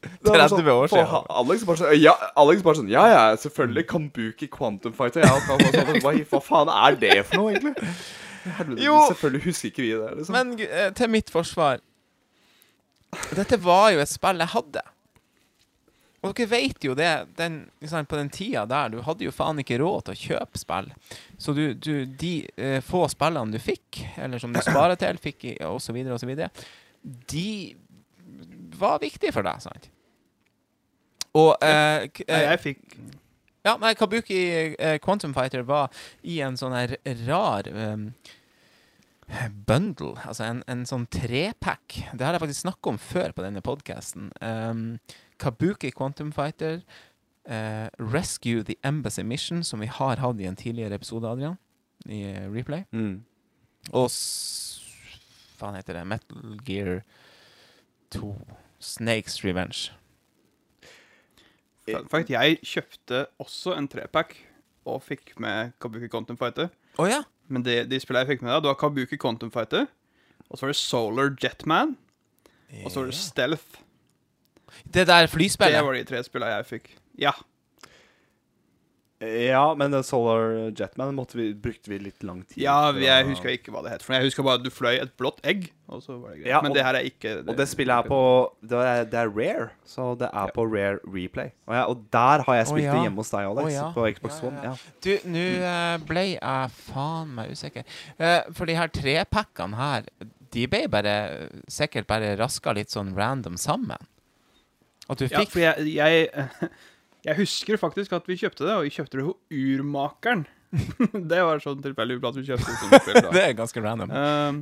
det er 30 år siden. Alex bare sånn Ja, Alex bare sånn Ja, ja, selvfølgelig Kambuki Quantum Fighter. Ja, sånn, hva, hva faen er det for noe, egentlig? Helvete, Jo. Selvfølgelig husker ikke vi det. liksom Men eh, til mitt forsvar Dette var jo et spill jeg hadde. Og dere vet jo det, den, liksom, på den tida der, du hadde jo faen ikke råd til å kjøpe spill. Så du, du de eh, få spillene du fikk, eller som du sparer til, fikk osv., og de var viktige for deg, sant? Og eh, Nei, eh, jeg fikk ja, nei, Kabuki eh, Quantum Fighter var i en sånn her rar um, bundle, altså en, en sånn trepack. Det har jeg faktisk snakket om før på denne podcasten. Um, Kabuki Quantum Fighter, eh, Rescue the Embassy Mission, som vi har hatt i en tidligere episode, Adrian, i eh, Replay. mm. Og faen heter det? Metal Gear 2. Snakes Revenge. Fun jeg kjøpte også en trepack og fikk med Kabuki Quantum Fighter. Oh, ja! Men det, de spillene jeg fikk med da, det var Kabuki Quantum Fighter. Og så var det Solar Jetman. Og så var det Stealth. Det der flyspillet? Det var de tre spillene jeg fikk. Ja. Ja, men den Solar Jetman måtte vi, brukte vi litt lang tid Ja, jeg husker ikke hva det het. For jeg husker bare at du fløy et blått egg, og så var det greit. Ja, Men og- det her er ikke Og det spillet er på Det er, det er rare, så det er på rare replay. Og, ja, og der har jeg spilt spilt ja. det hjemme hos deg, Alex. oh, ja. På Xbox Ja, ja, One. ja. Ja. Du, nå eh, ble jeg faen meg usikker. Eh, for de her trepackene her, de ble bare sikkert bare raska litt sånn random sammen. At du fikk Ja, for jeg, jeg, jeg husker faktisk at vi kjøpte det, og vi kjøpte det hos Urmakeren. det var sånn tilfeldig at vi kjøpte det. Spill, da. Det er ganske random. Um,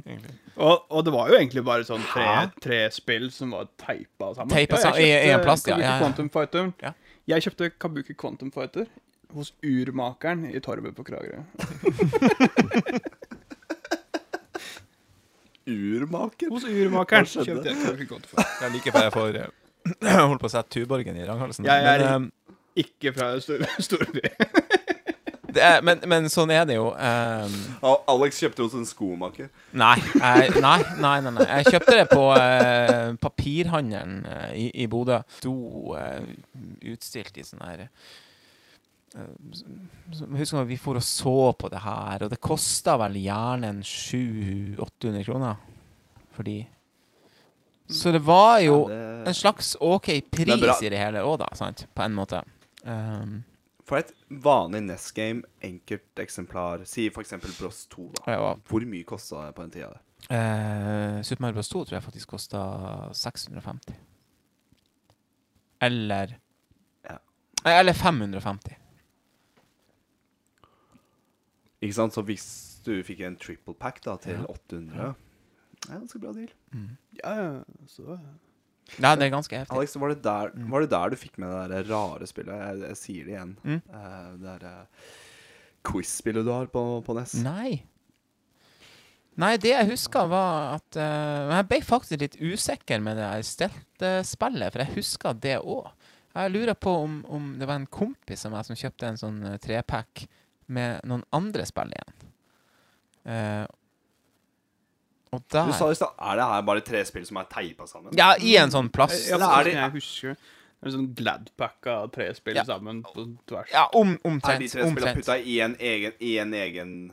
og, og det var jo egentlig bare sånn tre, tre spill som var teipa sammen. Teipa jeg sammen- i- i en plass, ja, Kabuki ja, ja. Quantum Fighter. Ja. Jeg kjøpte Kabuki Quantum Fighter hos urmakeren i torvet på Kragerø. Urmaker? Hos urmakeren kjøpte jeg Kabuki Quantifier. Det er like før jeg får eh, holdt på å sette Tuborgen i ranghalsen. Jeg er- Men, eh, Ikke fra stor- storby. det er, men, men sånn er det jo. Um, Al- Alex kjøpte hos en skomaker. Nei, jeg, nei, nei, nei, nei. Jeg kjøpte det på uh, papirhandelen uh, i, i Bodø. Sto uh, utstilt i sånn her Husk Husker vi for og så på det her, og det kosta vel gjerne en 700-800 kroner for de. Så det var jo en slags OK pris i det hele òg, da, sant? På en måte. Um, For et vanlig Nest Game enkelteksemplar, si eksempel Bros 2, da. ja, Hvor mye kosta det på den tida? Uh, Super Mario Bros. 2 tror jeg faktisk kosta 650. Eller Ja. Eh, Eller 550. Ikke sant? Så hvis du fikk en triple pack da til Ja. 800 Det er en ganske bra deal. Ja, ja, så Ja, det er ganske heftig. Alex, var det der, var det der du fikk med det der rare spillet? Jeg, jeg sier det igjen. Mm. Uh, det der uh, quiz-spillet du har på, på NES. Nei. Nei, det jeg husker, var at uh, Jeg ble faktisk litt usikker med det her Stelt-spillet, for jeg husker det òg. Jeg lurer på om, om det var en kompis av meg som kjøpte en sånn eh, trepack med noen andre spill igjen. Da Du sa i stad Er det her bare tre spill som er teipa sammen? Ja, i en sånn plass. Ja, Eller er det- jeg husker Det er sånn Gladpack av tre spill Ja. sammen på tvers. Ja, om, Er de omtrent. tre spillene omtrent. putta i en egen, i en egen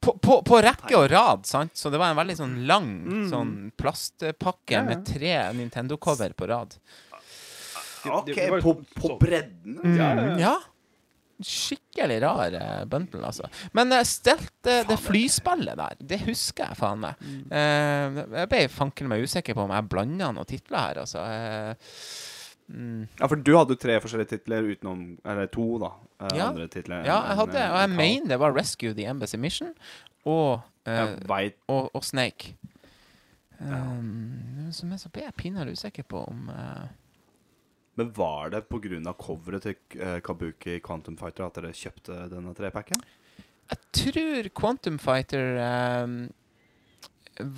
På, på, på rekke og rad, sant? Så det var en veldig sånn lang Mm. sånn plastpakke Ja, ja. med tre Nintendo-cover på rad. OK, det var jo på, sånn- på sånn. bredden? Ja, ja, ja. Ja. Skikkelig rar uh, bundle, altså. Men uh, stelt uh, det flyspillet der, det husker jeg faen meg. Mm. Eh, jeg ble fanken meg usikker på om jeg blanda noen titler her, altså. Mm. Ja, for du hadde jo tre forskjellige titler utenom Eller to, da. Ja. Andre titler. Ja, jeg hadde, og jeg mener det var Rescue the Embassy Mission og, og, og Snake. Um, så, men så ble jeg pinadø usikker på om Men var det pga. coveret til eh, Kabuki Quantum Fighter at dere kjøpte denne trepacken? Jeg tror Quantum Fighter um,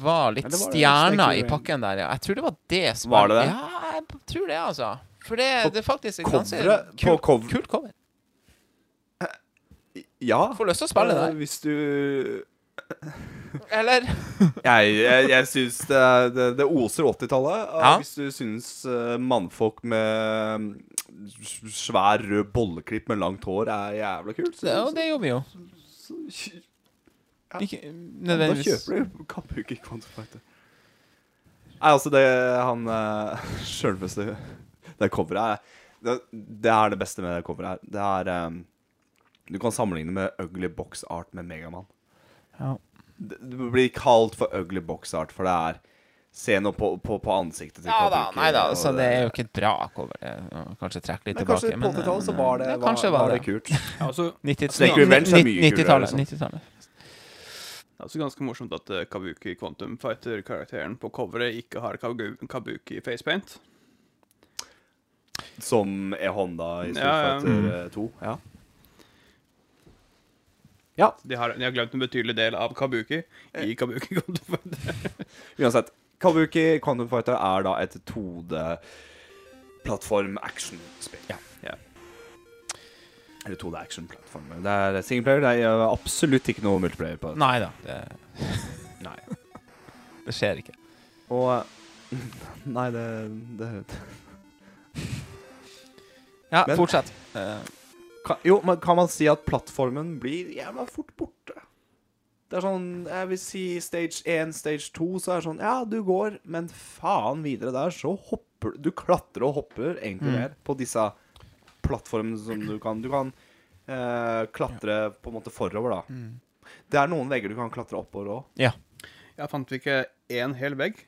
var litt var stjerna i pakken der, ja. Jeg tror det var det som Var det det? Ja, jeg tror det, altså. For det, det er faktisk et ganske kult, cov- kult cover. Ja. Får lyst til å spille det. Hvis du Eller? Jeg, jeg, jeg syns det, det, det oser 80-tallet. Ja. Hvis du syns eh, mannfolk med mm, svær rød bolleklipp med langt hår er jævla kult, så, Det, og det gjør vi jo. så, så, Ja. Ikke Da kjøper du Kabuki Quantum Fighter. Nei, altså, det han uh, Sjølveste Det coveret er det, det er det beste med det coveret her. Det er um, Du kan sammenligne med ugly box art med Megaman. Ja. Det, blir kalt for ugly box art, for det er Se nå på, på, på ansiktet til Ja da, nei da, så det er jo ikke et bra cover. Kanskje trekke litt Men tilbake. kanskje på 80-tallet så var det, ja, var, kanskje var var det det. kult. Ja, altså, 90 Snake Revenge er mye kulere, 90-tallet. liksom. 90-tallet. det er også ganske morsomt at eh, Kabuki Quantum Fighter-karakteren på coveret ikke har Kabu Kabuki facepaint. Som er Honda i Street Ja, ja. Fighter eh, 2. Ja. Ja. De har, de har glemt en betydelig del av Kabuki i Kabuki Quantum Fighter. Uansett. Kabuki Quantum Fighter er da et 2D-plattform-action-spill. Ja. Ja. Eller 2D-action-plattform. Det er singleplayer. Det er absolutt ikke noe multiplayer på det. Nei da, det, Nei. det skjer ikke. Og Nei, det, det Ja, Men- fortsett. Eh, kan, Jo, men kan man si at plattformen blir jævla fort borte? Det er sånn Jeg vil si stage 1, stage 2, så er det sånn Ja, du går, men faen videre der, så hopper du klatrer og hopper egentlig Mm. på disse plattformene som du kan Du kan eh, klatre på en måte forover, da. mm. Det er noen vegger du kan klatre oppover òg. Ja, fant vi ikke én hel vegg?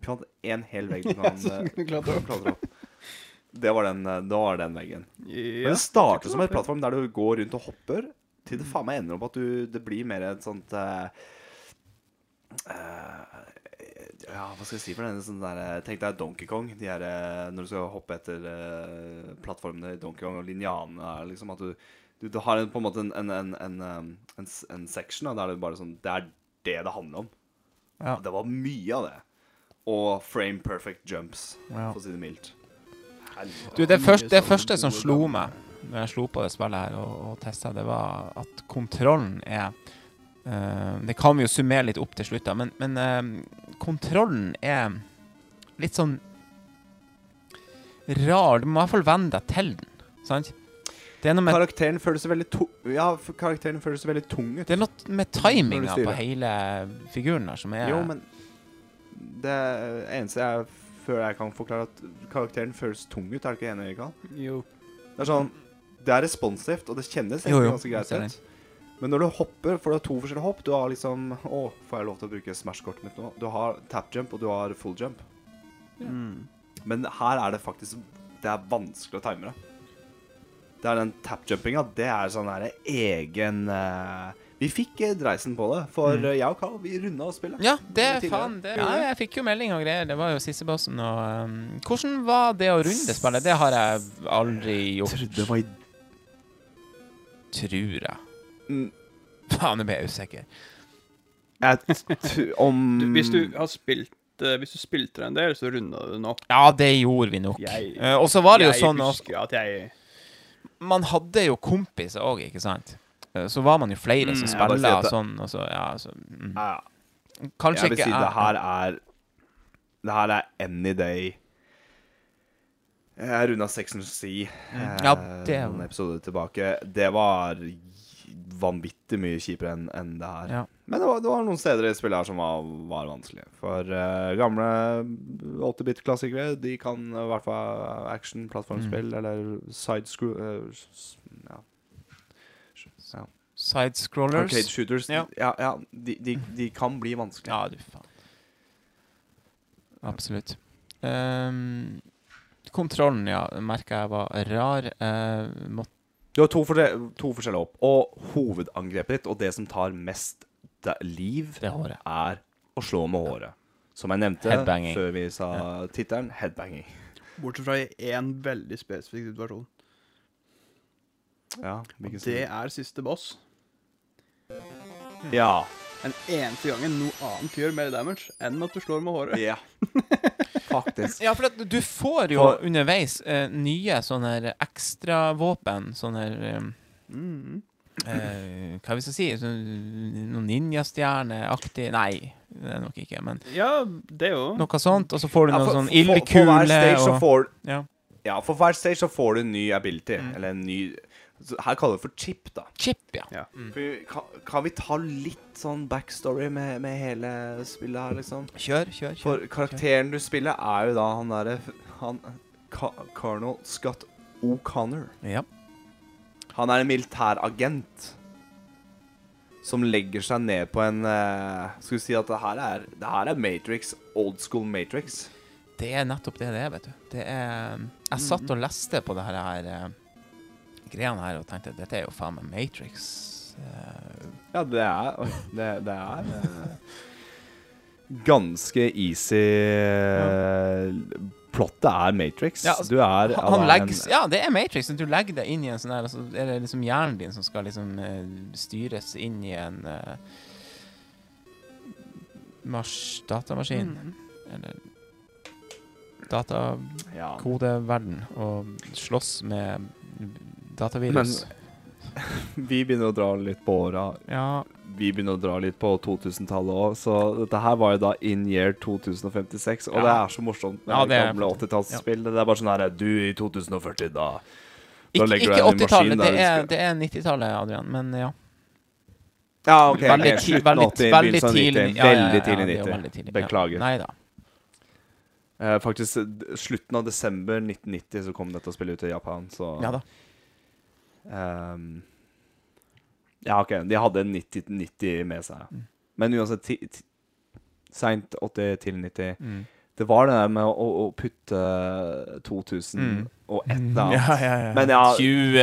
Vi fant en hel vegg du kan ja, eh, klatre opp. Det var den, eh, det var den veggen. Ja. Men det starter som et plattform der du går rundt og hopper, til det faen meg ender opp at du, det blir mer et sånt uh, uh, Ja, hva skal jeg si for den? Sånn der, tenk deg Donkey Kong. De her, når du skal hoppe etter uh, plattformene i Donkey Kong og linjanene er liksom at du, du, du har en, på en måte en, en, en, en, en, en section da, der det bare sånn Det er det det handler om. Ja. Det var mye av det. Og frame perfect jumps, Ja. for å si det mildt. Du, det, første, det sånn første som slo meg når jeg slo på det spillet her og, og testa, det var at kontrollen er uh, Det kan vi jo summere litt opp til slutt, da, men, men uh, kontrollen er litt sånn rar. Du må i hvert fall venne deg til den, sant? Det er noe med, Karakteren føles veldig tung Ja, karakteren føles veldig tung ut. det er noe med timinga på hele figuren her som er Jo, men det eneste jeg føler jeg kan forklare, at karakteren føles tung ut. Er du ikke enig, Karl? Jo. Det er sånn Det er responsivt, og det kjennes egentlig ganske greit ut. Men når du hopper, for du har to forskjellige hopp Du har liksom Å, får jeg lov til å bruke Smash-kortet mitt nå? Du har tap jump, og du har full jump. Mm. Men her er det faktisk Det er vanskelig å time det. Det er den tap-jumpinga. Det er sånn her egen eh, Vi fikk eh, dreisen på det, for Mm. eh, jeg og Carl vi runda spillet. Ja, det er faen det, ja. Jeg fikk jo melding og greier. Det var jo siste bossen. Og, um, hvordan var det å runde spillet? Det har jeg aldri gjort. trodde det var i Tror jeg. Mm, Faen, nå ble jeg usikker. jeg om Du, hvis du har spilt eh, Hvis du spilte det en del, så runda du nok. Ja, det gjorde vi nok. Og så var det jo sånn husker at jeg Man hadde jo kompiser òg, ikke sant? Eh, Så var man jo flere Mm, som jeg spilla og sånn. Og så, ja, så, mm. ja, Kanskje Jeg vil ikke si det her er Det her er any day. Jeg runda Sex and the Sea Mm. Ja, eh, det- noen episoder tilbake. Det var vanvittig mye kjipere enn en det her. Ja. Men det var, det var noen steder i spillet her som var, var vanskelig. For uh, gamle 8-bit-klassikere, de kan i hvert fall action, plattformspill Mm. eller sidescrew uh, ja. ja. Sidescrollers. Arcade shooters. Ja. Ja, ja, de, de, de kan bli vanskelige. Ja, du faen. Absolutt. Um, kontrollen, ja, merka jeg var rar. Uh, Du har to, forskjell- to forskjeller opp. Og hovedangrepet ditt, og det som tar mest liv, det håret. er å slå med håret. Som jeg nevnte Headbanging. før vi sa tittelen, headbanging. Bortsett fra i én veldig spesifikk situasjon. Ja, Det er siste boss. Ja. Den eneste gangen noe annet gjør mer damage enn at du slår med håret. ja. Faktisk. Ja, for at du får jo For- underveis eh, nye sånne ekstravåpen. Sånne um, Mm. eh, Hva vi skal si? Sånn, noen ninjastjerneaktig Nei, det er nok ikke, men Ja, det òg. noe sånt. Og så får du Ja, noe for, sånn for, for, for hver ildkule stage så og får ja. Ja, for hver stage så får du en ny ability. Mm. Eller en ny så Her kaller vi det for chip, da. Chip, ja. Ja. For, kan, kan vi ta litt sånn backstory med, med hele spillet her, liksom? Kjør, kjør, kjør. For karakteren du spiller, er jo da han derre Han Ka Colonel Scott O'Connor. Ja. Han er en militæragent som legger seg ned på en uh, Skal vi si at det her er Det her er Matrix, old school Matrix. Det er nettopp det det er, vet du. Det er Jeg satt og leste på det her, her eh, greiene her og tenkte dette er jo faen meg Matrix. Eh, Ja, det er oi, Det, det er eh, ganske easy eh, Plottet er Matrix. Ja, altså, du er han han en- legger Ja, det er Matrix. Du legger det inn i en sånn her, så er det liksom hjernen din som skal liksom eh, styres inn i en uh, Mars datamaskin. Mm. Eller datakodeverden. Og slåss med datavirus. Vi begynner å dra litt på åra. ja, Vi begynner å dra litt på 2000-tallet òg, så dette her var jo da in year 2056. Og Ja. det er så morsomt med Ja, det gamle 80-tallsspill. Det er bare sånn her Du i 2040, da Da ikke, legger du deg i en maskin det der du er, det er 90-tallet, Adrian. Men ja. Ja, ok. veldig, ok, ti, slutten av 80, veldig begynnelsen av tidlig 90. ja, ja, ja, Veldig tidlig det er 90. veldig tidlig, Beklager. Nei da. Eh, faktisk slutten av desember 1990 så kom dette spillet ut til Japan, så Ja da. Ehm, Ja, OK. De hadde 90, 90 med seg. Mm. Men uansett ti, ti, Seint 80 til 90. Mm. Det var det der med å, å putte 2000 Mm. og et eller annet. Ja, ja, ja. Men ja- 20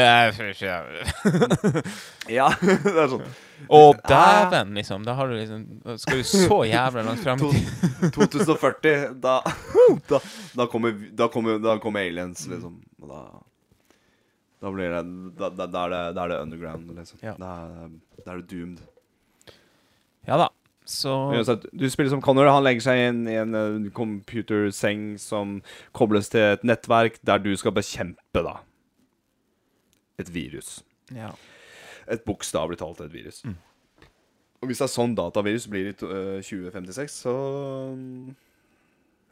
Ja, det er sånn. Å, dæven, liksom. Da har du liksom Skal du så jævla langt fram 2040, da Da, da, kommer, da, kommer, da kommer aliens, liksom. Og da Da blir det Da, da, da, er, det, da er det underground, liksom. Ja. Da, er- da er det doomed. Ja da. Så du spiller som Connor. Han legger seg inn i en eh, computerseng som kobles til et nettverk der du skal bekjempe, da, et virus. ja. Et bokstavelig talt et virus. Mm. Og hvis det er sånn datavirus blir i to- eh, 2056, så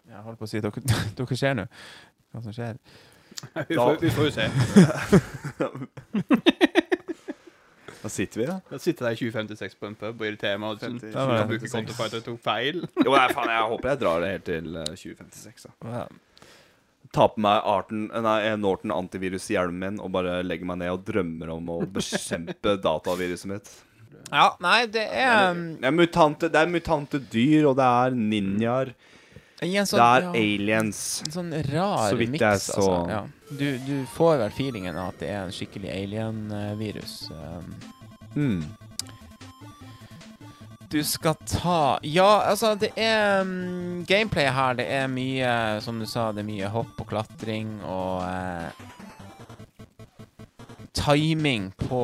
Jeg holdt på å si dere, dere ser nå hva som skjer. Vi får, vi får jo se. Da sitter vi, da. Da sitter jeg i 2056 på en pub og irriterer meg. Og sånn, 50, så kan 56. bruke Counterfight og tok feil. Jo, nei, faen, jeg håper jeg drar det helt til eh, 2056. da Ja. Ta på meg Arten, nei, Norton antivirus-hjelmen min og bare legger meg ned og drømmer om å bekjempe dataviruset mitt. ja, nei, det er um, Det er mutante, det er mutante dyr, og det er ninjaer. en sånn, Det er ja, aliens. en sånn rar Så miks, altså. Ja. Du, du får vel feelingen av at det er en skikkelig alien-virus. Mm. du skal ta Ja, altså, det er um, gameplay her, det er mye Som du sa, det er mye hopp og klatring og uh, Timing på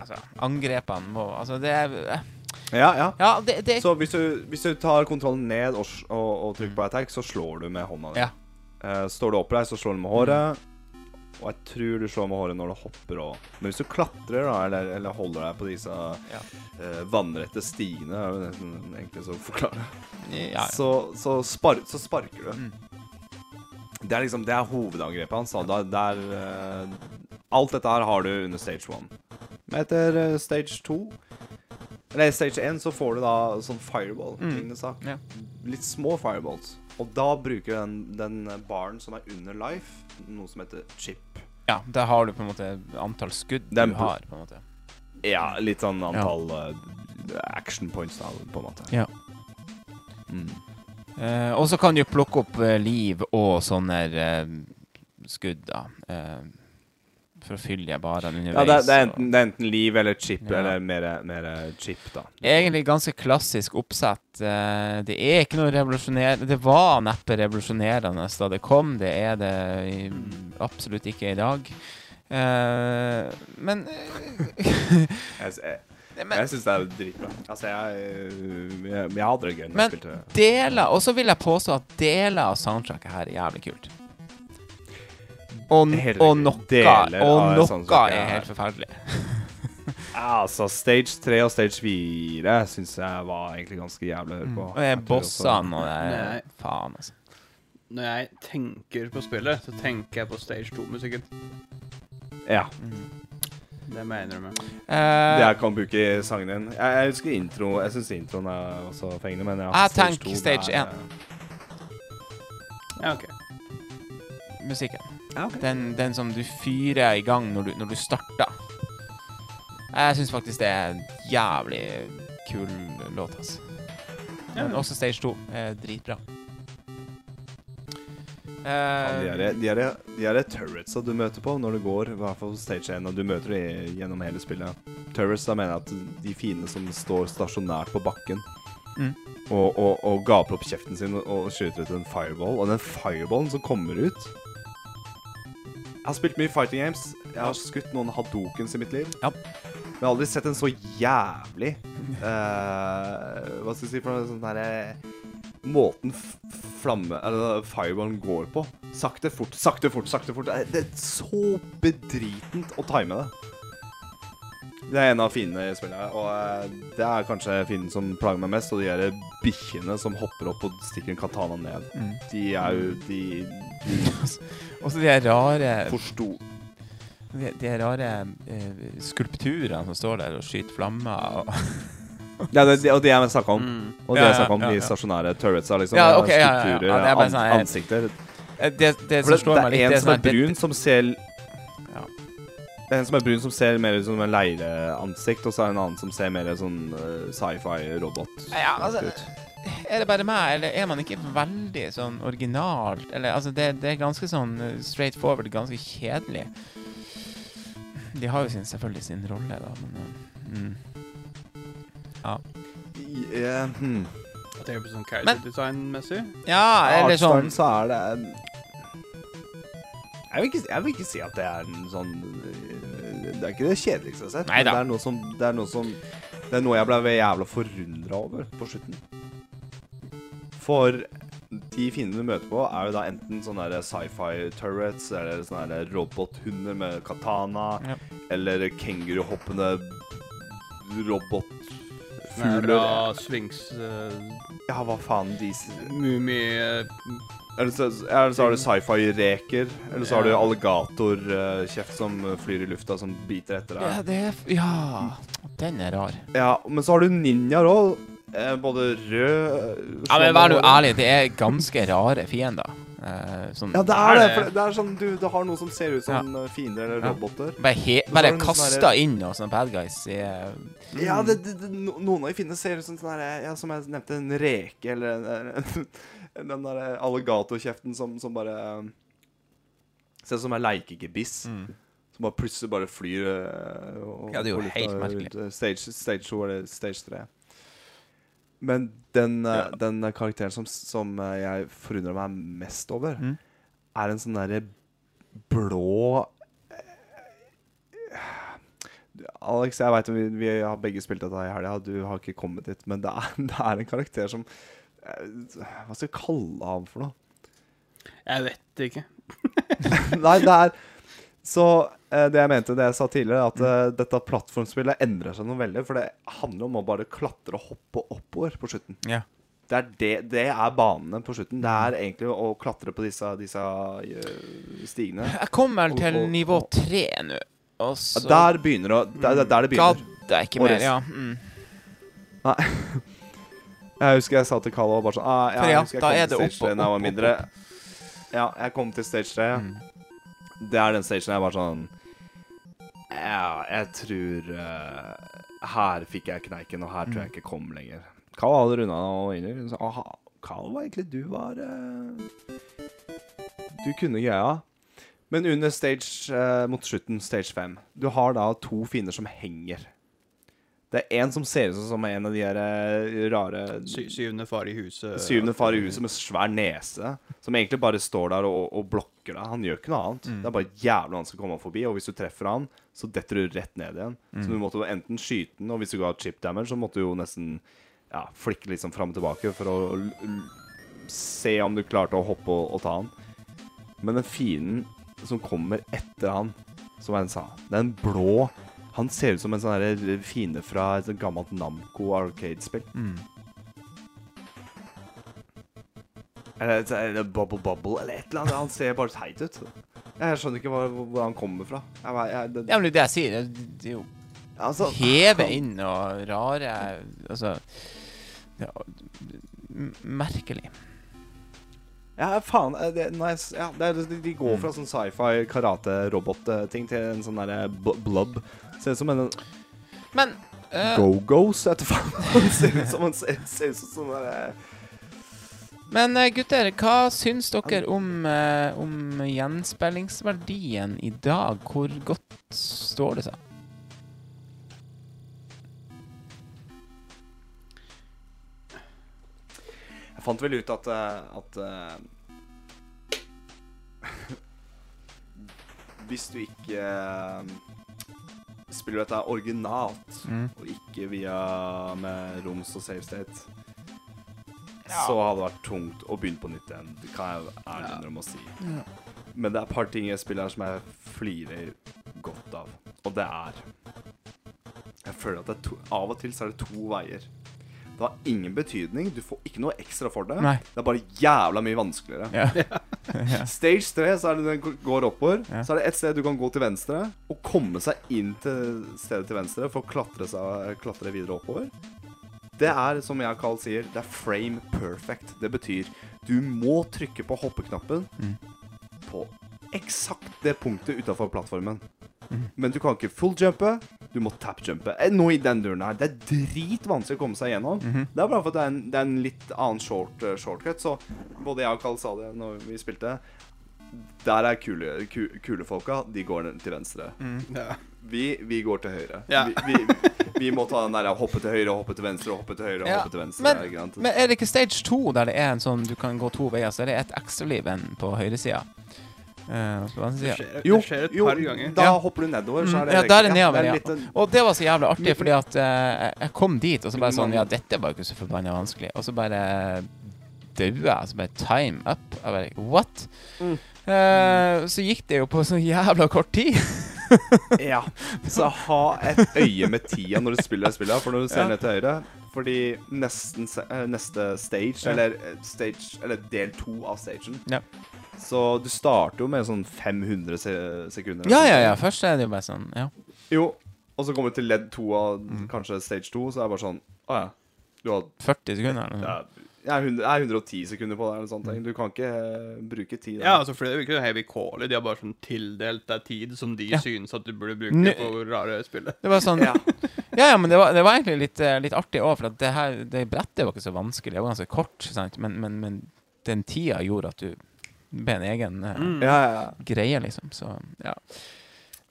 Altså, angrepene må Altså, det er ja, ja. ja det, det... Så hvis du, hvis du, tar kontrollen ned og, og, og trykker på attack, så slår du med hånda di. Ja. Uh, står du oppreist, så slår du med håret. Mm. Og jeg tror du slår med håret når du hopper òg. Men hvis du klatrer da, eller, eller holder deg på disse ja. uh, vannrette stiene, er det egentlig så å forklare, ja, så, så, spar så, sparker du. Mm. Det er liksom, det er hovedangrepet hans. Da. Der, uh, Alt dette her har du under stage one. Men etter uh, stage 2 Nei, stage 1 så får du da sånn fireball-lignende mm. sak. Ja. Litt små fireballs. Og da bruker du den, den, baren som er under life, noe som heter chip. Ja, der har du på en måte antall skudd du har, på en måte. Ja, litt sånn antall ja. uh, action points, da, på en måte. Ja. Mm. Eh, og så kan du plukke opp eh, liv og sånne eh, skudd, da. Eh, for å fylle barene underveis. Ja, det, det, er enten, det er enten liv eller chip, Ja. eller mer, mer chip, da. Egentlig ganske klassisk oppsett. Eh, det er ikke noe revolusjonerende Det var neppe revolusjonerende da det kom. Det er det absolutt ikke i dag. Eh, men Jeg, jeg, Men jeg syns det er dritbra. Altså, jeg, jeg, jeg hadde det gøy Men- deler Og så vil jeg påstå at deler av soundtracket her er jævlig kult. Og, og noe, og noe soundtracket er er- helt forferdelig. Ja, Altså, stage 3 og stage 4 syns jeg var egentlig ganske jævlig å høre på. Og jeg Jeg nå, bossene og det. Faen, altså. Når jeg tenker på spillet, så tenker jeg på Stage 2-musikken. Ja. Det må jeg innrømme. Eh, Det jeg kan bruke i sangen din. Jeg, jeg husker intro Jeg syns introen er også fengende, men ja, Jeg stage tenker stage det er- én. Ja, OK. musikken. Ja. Den, den som du fyrer i gang når du, når du starter. Jeg syns faktisk det er en jævlig kul låt, altså. Men Ja. også Stage 2 er dritbra. Ja, de Eh, er, de er, de er turretsa du møter på når du går, i hvert fall stage 1, og du møter dem gjennom hele spillet. Turrets, da mener jeg at de fine som står stasjonært på bakken Mm. og, og, og gaper opp kjeften sin og skyter ut en fireball, og den fireballen som kommer ut Jeg har spilt mye fighting games. Jeg har skutt noen hadokens i mitt liv. Ja. Men jeg har aldri sett en så jævlig uh, Hva skal jeg si for noe sånn derre Måten flamme Eller fireballen går på. Sakte, fort, sakte, fort, sakte, fort. Det er- så bedritent å time det. Det er en av fiendene i spillet, og eh, det er kanskje fienden som plager meg mest. Og de der bikkjene som hopper opp og stikker en katana ned. mm. De er jo De, Også de her rare de forsto De, de her rare eh, skulpturene som står der og skyter flammer. Og Ja, det, det, og det jeg snakka om. Mm. Og det Ja, jeg snakka om, de stasjonære turretsa, liksom. Ja, ok, ja, ja, ja. Skulpturer, Ja, det er bare an, sånn her- ansikter. Eh, det, det For som det, slår det meg litt, er en som er sånn brun, som ser Ja. Det er en som er brun, som ser mer ut som en leireansikt, og så er det en annen som ser mer sånn uh, sci-fi-robot Ja, altså, ut. Er det bare meg, eller er man ikke veldig sånn originalt? Eller, altså, det, det er ganske sånn eh, straight forward, ganske kjedelig. De har jo sin, selvfølgelig sin rolle, da, men eh, mm. Ja. Yeah, hmm. Jeg tenker på sånn Men- character design-messig. ja, eller sånn så er det en jeg vil, ikke, jeg vil ikke si at det er en sånn Det er ikke det kjedeligste jeg har sett. Men det er noe som Det er noe som Det er noe jeg ble jævla forundra over på slutten. For de fiendene du møter på, er jo da enten sånne sci-fi turrets, eller sånne der robothunder med katana, Ja. eller kenguruhoppende robotfugler. Næra Sphinx uh, Ja, hva faen de Mumie uh, Eller så, eller så har du sci-fi-reker. Eller så har du Ja. alligatorkjeft som flyr i lufta, som biter etter Ja, deg. det er Ja, den er rar. Ja, Men så har du ninjaer òg. Eh, både rød Ja, men vær nå ærlig, det er ganske rare fiender. Eh, sånn Ja, det er det. For det er sånn du, du har noen som ser ut som eh, fiender eller Ja. roboter. Bare, he bare sånn kasta derre- inn noen sånne bad guys i eh, Ja, det, det, det, no- noen av de fiendene ser ut som sånn ja, som jeg nevnte, en reke eller en, en, den der alligatorkjeften som, som bare eh, Ser ut som en leikegebiss. mm. Som bare plutselig bare flyr øh, og- Ja, det er jo helt rundt, merkelig. øh, Stage, stage 2 eller stage 3. Men den, øh, Ja. den øh, karakteren som, som øh, jeg forundrer meg mest over, Mm. er en sånn derre blå Alex, jeg veit vi, vi har begge spilt dette i helga, du har ikke kommet dit, men det er, det er en karakter som Hva skal jeg kalle ham for noe? Jeg vet ikke. Nei, det er Så eh, det jeg mente, det jeg sa tidligere, at mm. dette plattformspillet endrer seg noe veldig. For det handler om å bare klatre og hoppe oppover på slutten. Ja. Det er, det, det er banene på slutten. Det er egentlig å klatre på disse, disse eh, stigene. Jeg kommer til Og- og- nivå tre nå, og så Der begynner det der, er der det begynner. gadd jeg ikke mer. Ja. Mm. Jeg husker jeg sa til Carlo bare sånn ah, ja, For ja, jeg da er det opp, opp og 3 da var opp mindre. Ja, jeg kom til stage 3. Mm. Det er den stagen jeg bare sånn Ja, jeg tror uh, Her fikk jeg kneiken, og her tror jeg ikke kom lenger. Carl hadde runda og inni. Så, aha, Carl var egentlig Du var uh, Du kunne greia. Men under stage uh, mot slutten, stage 5, du har da to fiender som henger. Det er en som ser ut som en av de her eh, rare Sy syvende far i huset. Syvende far i huset med svær nese, som egentlig bare står der og, og blokker deg. Han gjør ikke noe annet. Mm. Det er bare jævlig han å komme forbi, og hvis du treffer han, så detter du rett ned igjen. Så Mm. du måtte enten skyte den, og hvis du ga chip damage, så måtte du jo nesten ja, flikke litt sånn fram og tilbake for å se om du klarte å hoppe og, og ta han. Men den fienden som kommer etter han, som en sa, den blå Han ser ut som en sånn derre fiende fra et gammelt Namco Arcade-spill. Mm. Eller, eller Bubble Bubble, eller et eller annet. Han ser bare teit ut. Jeg skjønner ikke hvor, hvor han kommer fra. Jeg, jeg, det, Ja, men det det jeg sier. Det, det er jo altså, heve inn og rare Altså ja, Merkelig. Ja, faen. eh, Det, nice. ja, det de- går fra sånn sci-fi karate-robot-ting til en sånn derre bl- blob. Ser ut som en Men uh, go-gos, vet faen. Han ser ut som han ser, ser ut som sånn derre Men eh, gutter, hva syns dere om, uh, om gjenspillingsverdien i dag? Hvor godt står det seg? Jeg fant vel ut at, at uh, Hvis du ikke eh, spiller dette originalt, Mm. og ikke via med roms og save state, Ja. så hadde det vært tungt å begynne på nytt igjen. Det kan jeg ærlig innrømme å si. Men det er et par ting jeg spiller her som jeg flirer godt av, og det er Jeg føler at det er to, av og til så er det to veier. Det har ingen betydning. Du får ikke noe ekstra for det. Nei. Det er bare jævla mye vanskeligere. Ja. Stage 3 så er det den går oppover. Ja. Så er det et sted du kan gå til venstre og komme seg inn til stedet til venstre for å klatre, seg, klatre videre oppover. Det er, som jeg og Carl sier, det er frame perfect. Det betyr du må trykke på hoppeknappen Mm. på eksakt det punktet utafor plattformen. Men du kan ikke fulljumpe. Du må tap-jumpe. Eh, Noe i den duren her. Det er dritvanskelig å komme seg gjennom. Mhm. Det er bare for at det er en, det er en litt annen short, uh, shortcut. Så både jeg og Carl sa det når vi spilte. Der er kule, ku, kulefolka. De går til venstre. Ja. Vi, vi går til høyre. Ja. Vi, vi, vi må ta den der hoppe til høyre, hoppe til venstre, hoppe til høyre, Ja, hoppe til venstre. Men, men er det ikke stage 2 der det er en sånn du kan gå to veier, så er det et ekstraliv enn på høyresida? Uh, Det skjer, jo, det skjer et jo, par ganger. da Ja. hopper du nedover, så Mm, er det ja, der er nedover, det er ja. Og det var så jævlig artig, fordi at uh, jeg kom dit, og så bare sånn Ja, dette var jo ikke så forbanna vanskelig. Og så bare daua jeg. Så bare time up. Jeg bare What? Mm. Eh, så gikk det jo på så jævla kort tid. Ja. Så ha et øye med tida når du spiller spillet, for når du ser Ja. ned til høyre Fordi nesten, neste stage, Ja. eller stage Eller del to av stagen Ja. Så du starter jo med sånn 500 se sekunder. Ja, ja, ja. Først er det jo bare sånn Ja. Jo. Og så kommer du til ledd to av Mm. kanskje stage to, så er det bare sånn Å ja. Du har 40 sekunder eller noe ja, jeg, er 100, jeg er 110 sekunder på det, eller sånt. Du kan ikke uh, bruke tid. Ja, altså, for det er jo ikke heavy calling. De har bare sånn tildelt deg tid som de Ja. synes at du burde bruke N på rare spillet. Det var sånn Ja. Ja, ja, men det var, det var egentlig litt, eh, litt artig òg, for at det her det brettet var ikke så vanskelig. Det var ganske kort, sant? Men, men, men den tida gjorde at du ble en egen uh, Mm. Ja, ja, ja. greie, liksom. Så ja.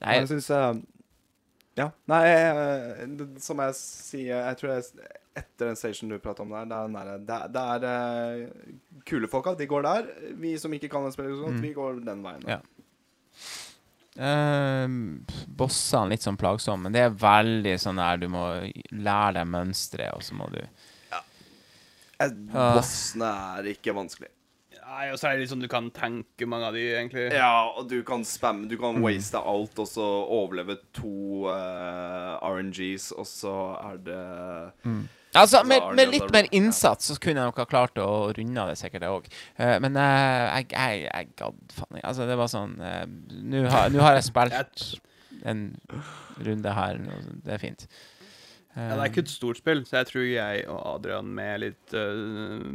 Nei, jeg syns uh, Ja. Nei, eh, det, som jeg sier Jeg tror jeg etter den station du prater om der, det er, den der, det det er uh, kule folka. De går der. Vi som ikke kan spille så godt, Mm. vi går den veien. Ja. Uh, bossene litt sånn plagsomme, men det er veldig sånn der du må lære deg mønsteret, og så må du ja. Ah. Bossene er ikke vanskelig. Nei, og så er det litt sånn du kan tenke mange av de, egentlig. Ja, og du kan spamme Du Mm. kan waste alt, og så overleve to uh, RNGs, og så er det Altså, med, med litt mer innsats så kunne jeg nok ha klart å runde av det sikkert, det òg. men uh, jeg, jeg, jeg gadd faen ikke. Altså, det var sånn uh, Nå har, har jeg spilt en runde her, og det er fint. Ja, det er ikke et stort spill, så jeg tror jeg og Adrian med litt uh,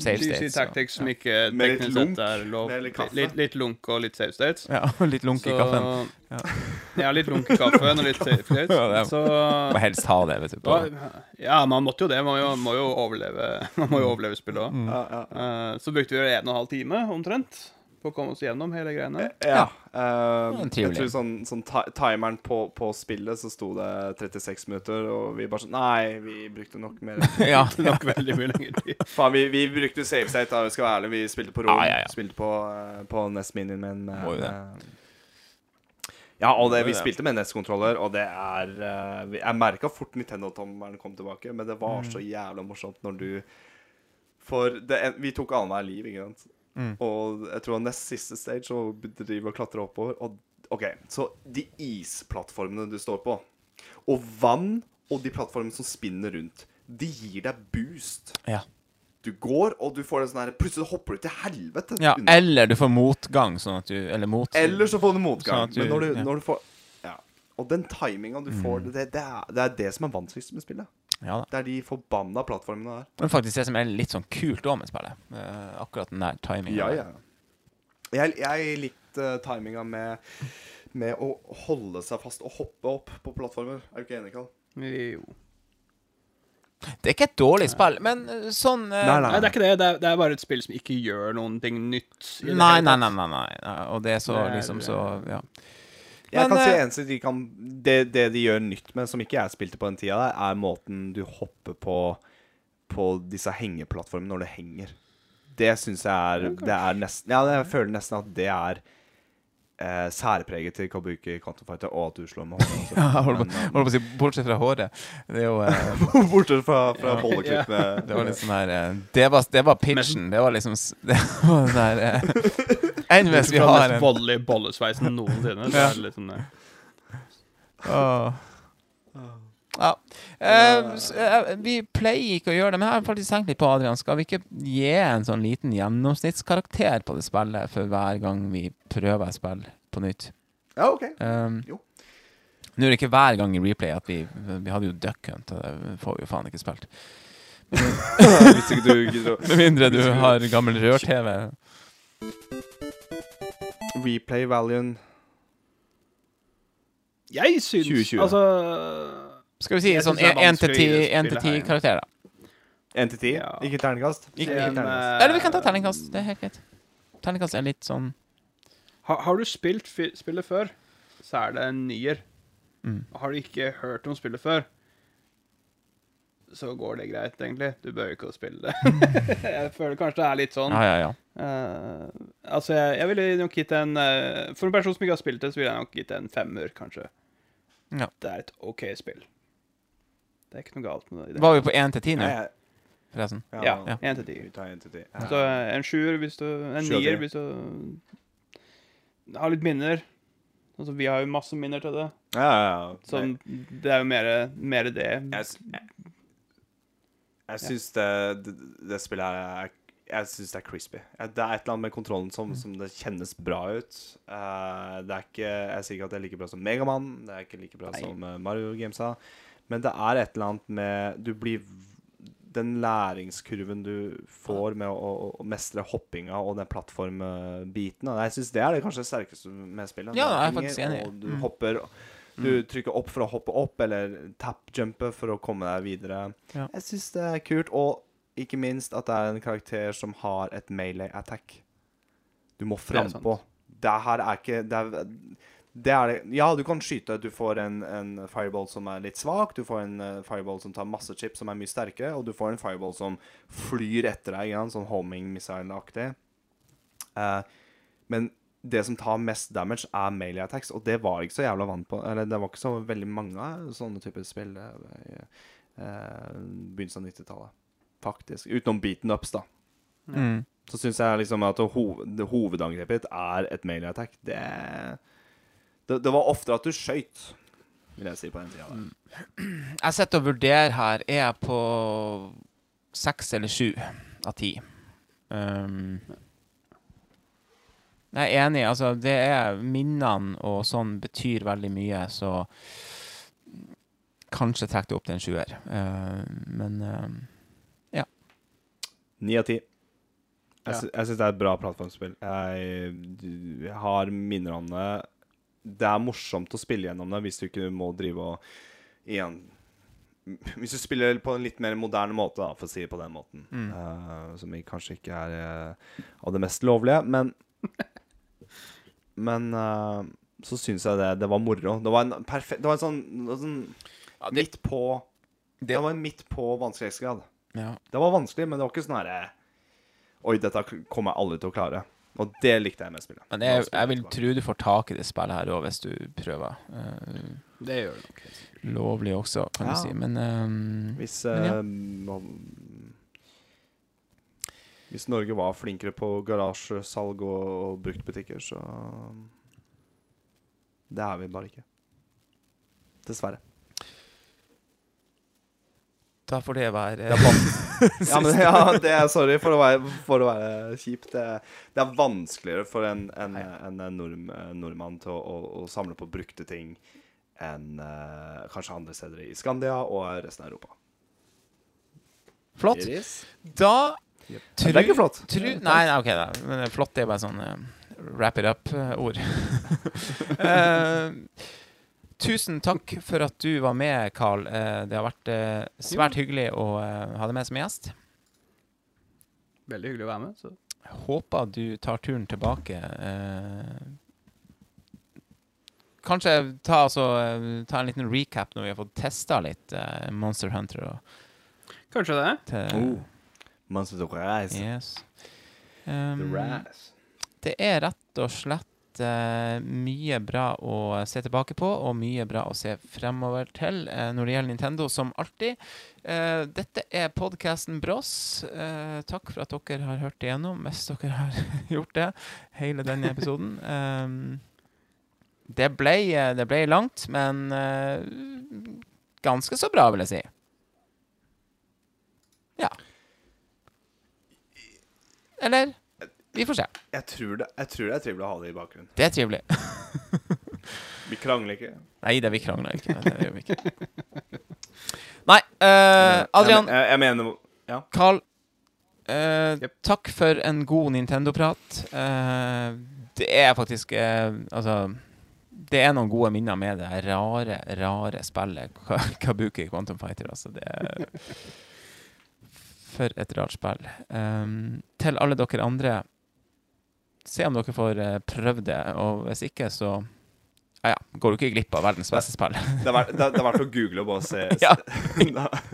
Save states, tactics som ja. ikke Med litt lunk, er lov. med litt kaffe. Litt, litt lunk og litt save states. Ja, litt lunk i kaffen. Ja. Ja. litt lunk i kaffen og litt save states. Ja, Så Må helst ha det, vet du. På. Ja, man måtte jo det. Man må jo, må jo overleve Man må jo overleve spillet òg. Mm. ja, ja. Eh, så brukte vi en og en halv time omtrent på å komme oss gjennom hele greiene. Ja. Uh, jeg tror sånn, sånn timeren på, på spillet så sto det 36 minutter, og vi bare sånn Nei, vi brukte nok mer. Ja, Det nok veldig mye lenger tid. Faen, vi, vi brukte save state, da, vi skal være ærlige. Vi spilte på rom. Ah, ja, ja. Spilte på, uh, på NES Mini min. med, Må jo det. Ja, og det, vi spilte med NES-kontroller, og det er uh, Jeg merka fort Nintendo-tommelen kom tilbake, men det var Mm. så jævla morsomt når du For det, vi tok annenhver liv, ikke sant? Mm. Og jeg tror nest siste stage så driver og klatrer oppover. Og OK, så de isplattformene du står på, og vann og de plattformene som spinner rundt, de gir deg boost. Ja. Du går, og du får en sånn her Plutselig hopper du til helvete. ja. unna. Eller du får motgang, sånn at du Eller mot Eller så får du motgang. Sånn du- men når du, ja. når du får Ja. Og den timinga du får, Mm. det, det, er, det er det som er vanskeligst med spillet. Ja da. Det er de forbanna plattformene der. Men faktisk det som er litt sånn kult òg med spillet. Uh, akkurat den der timingen. Ja, ja. Jeg, jeg likte timinga med, med å holde seg fast og hoppe opp på plattformer. Er du ikke enig, Karl? Jo. Det er ikke et dårlig spill, men eh, sånn uh, Nei, Nei, det er ikke det. Det er, det er bare et spill som ikke gjør noen ting nytt. Nei, nei, nei, nei, nei. nei. Og det er så Det er- liksom så Ja. Jeg Men, kan si eh, eneste de kan det, det de gjør nytt med, som ikke jeg spilte på den tida, der, er måten du hopper på På disse hengeplattformene når det henger. Det syns jeg er Det er nesten Ja, jeg føler nesten at det er eh, særpreget til Kabuki Quantum Fighter, og at du slår med hånda. Ja, jeg holder på, holder på å si Bortsett fra håret. Det er jo eh, Bortsett fra, fra Ja. bolleklippene. Det var litt sånn her eh, Det var, det var pitchen. Det var liksom Det var den der eh, Enn hvis vi har en voldelige bollesveisen noensinne. Så er det litt sånn eh, Ja. Eh, eh, vi pleier ikke å gjøre det, men jeg har faktisk tenkt litt på Adrian. Skal vi ikke gi en sånn liten gjennomsnittskarakter på det spillet for hver gang vi prøver et spill på nytt? Ja, OK. Um, Jo. Nå er det ikke hver gang i replay at vi Vi hadde jo Duck Hunt, og det får vi jo faen ikke spilt. Hvis ikke du gidder å Med mindre du har gammel rør-TV. Replay Valiant Jeg syns 2020. Altså Skal vi si sånn én 1 til 10 vanskelig å en til spille 10 her. karakterer, da. 1 til 10? Ikke terningkast? Ikke- Ikke terningkast. eh, Eller vi kan ta terningkast. Det er helt greit. Terningkast er litt sånn Har, har du spilt fi spillet før, så er det en nier. Mm. Har du ikke hørt om spillet før, så går det greit, egentlig. Du bør ikke spille det. jeg føler kanskje det er litt sånn. Ja, ja, ja. Uh, altså, jeg, jeg ville nok gitt en uh, For en person som ikke har spilt det, så ville jeg nok gitt en femmer, kanskje. Ja. Det er et OK spill. Det er ikke noe galt med det. Var vi på én til ti nå, forresten? Ja, én til ti. Vi tar en til ti. Så eh, en sjuer hvis du En nier hvis du har litt minner. Altså, vi har jo masse minner til det. Ja, ja, ja. Så det er jo mer, mer det. Jeg, jeg, jeg syns det, det, det spillet her er Jeg syns det er crispy. Det er et eller annet med kontrollen som, som det kjennes bra ut. Uh, det er ikke Jeg sier ikke at det er like bra som Megaman, det er ikke like bra Nei. som eh, Mario Gamesa, men det er et eller annet med Du blir Den læringskurven du får med å, å, mestre hoppinga og den plattformbiten Jeg syns det er det kanskje sterkeste med spillet. Ja, jeg er faktisk enig. Og du Mm. hopper Du trykker opp for å hoppe opp, eller tap-jumpe for å komme deg videre. Ja. Jeg syns det er kult, og ikke minst at det er en karakter som har et melee attack. Du må frampå. Det her er ikke det er, det er. Ja, du kan skyte. Du får en, en fireball som er litt svak. Du får en eh, fireball som tar masse chips, som er mye sterkere. Og du får en fireball som flyr etter deg, igjen, sånn homing missile-aktig. Uh, men det som tar mest damage, er melee attacks, og det var ikke så jævla vant på Eller det var ikke så veldig mange sånne typer spill eh, i eh, begynnelsen av 90-tallet. Faktisk. Utenom beaten ups, da. Mm. Så syns jeg liksom at hov det hovedangrepet ditt er et melee attack. Det, det Det var oftere at du skøyt, vil jeg si, på den tida. der. Jeg sitter og vurderer her. Er jeg på seks eller sju av ti? Um, jeg er enig. Altså, det er minnene og sånn betyr veldig mye, så kanskje trekker det opp til en sjuer. Uh, men ja. Ni av ti. Jeg, sy syns det er et bra plattformspill. Jeg, jeg har minner om det. Det er morsomt å spille gjennom det hvis du ikke må drive og igjen Hvis du spiller på en litt mer moderne måte, da, for å si det på den måten. Mm. uh, som kanskje ikke er av det mest lovlige, men Men uh, så syns jeg det, det var moro. Det var en perfekt Det var en sånn, det var sånn Ja, det- Midt på det- Det var en midt på vanskelighetsgrad. ja. Det var vanskelig, men det var ikke sånn herre Oi, dette kommer jeg aldri til å klare. Og det likte jeg med spillet. Men jeg, jeg vil tro du får tak i det spillet her òg, hvis du prøver. Uh, Det gjør du nok. lovlig også, kan Ja. du si. Men um, Hvis Men ja. Hvis Norge var flinkere på garasjesalg og, og bruktbutikker, så Det er vi bare ikke. Dessverre. da får det være Det ja, men, ja, det er sorry for å være, for å være kjip. Det, det er vanskeligere for en, en, en, en nordm, nordmann til å, å, å samle på brukte ting enn uh, kanskje andre steder i Skandia og resten av Europa. Flott. Da Yep. tru, Det er ikke flott. Tru, nei, nei, OK, da. Men flott det er bare sånn uh, wrap it up-ord. tusen takk for at du var med, Carl. Eh, det har vært eh, svært hyggelig å eh, ha deg med som gjest. Veldig hyggelig å være med. Så. Jeg håper du tar turen tilbake. Eh, kanskje ta, altså, eh, ta en liten recap når vi har fått testa litt eh, Monster Hunter. Og, Kanskje det. til, Oh. Monsters of Rise. Yes. Um, det er rett og slett uh, mye bra å se tilbake på, og mye bra å se fremover til uh, når det gjelder Nintendo, som alltid. Uh, dette er podkasten Brås. Eh, takk for at dere har hørt igjennom, hvis dere har gjort det, hele denne episoden. Um, det, ble, det ble langt, men ganske så bra, vil jeg si. Ja. Eller? Vi får se. Jeg tror, det, jeg tror det er trivelig å ha det i bakgrunnen. Det er trivelig. Vi krangler ikke. Nei, det vi krangler ikke. Det gjør vi ikke. Nei, uh, Adrian, Jeg, jeg, jeg mener Carl. uh, yep. Takk for en god Nintendo-prat. Uh, det er faktisk eh, Altså Det er noen gode minner med det rare, rare spillet Kabuki Quantum Fighter. Altså, det er For et rart spill. Um, til alle dere andre se om dere får eh, prøvd det. Og hvis ikke, så ja, ja, går du ikke glipp av verdens beste spill. Det er, verdt, det, er, er verdt å google og bare se, Ja.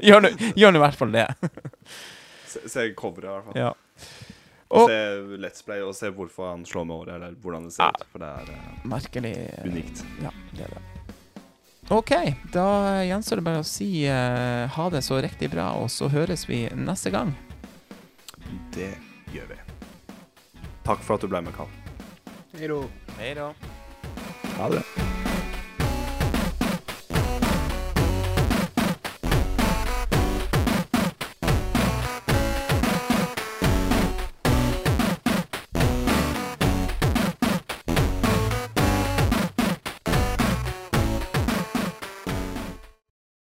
Gjør nå i hvert fall det. se, se coveret, i hvert fall. Ja. Og Og se Let's Play og se hvorfor han slår med året, eller hvordan det ser Ja. ut. For det er uh, merkelig unikt. Ja, det er det. OK, da gjenstår det bare å si uh, ha det så riktig bra, og så høres vi neste gang. Det gjør vi. Takk for at du ble med, Karl. Hei da. Ha det.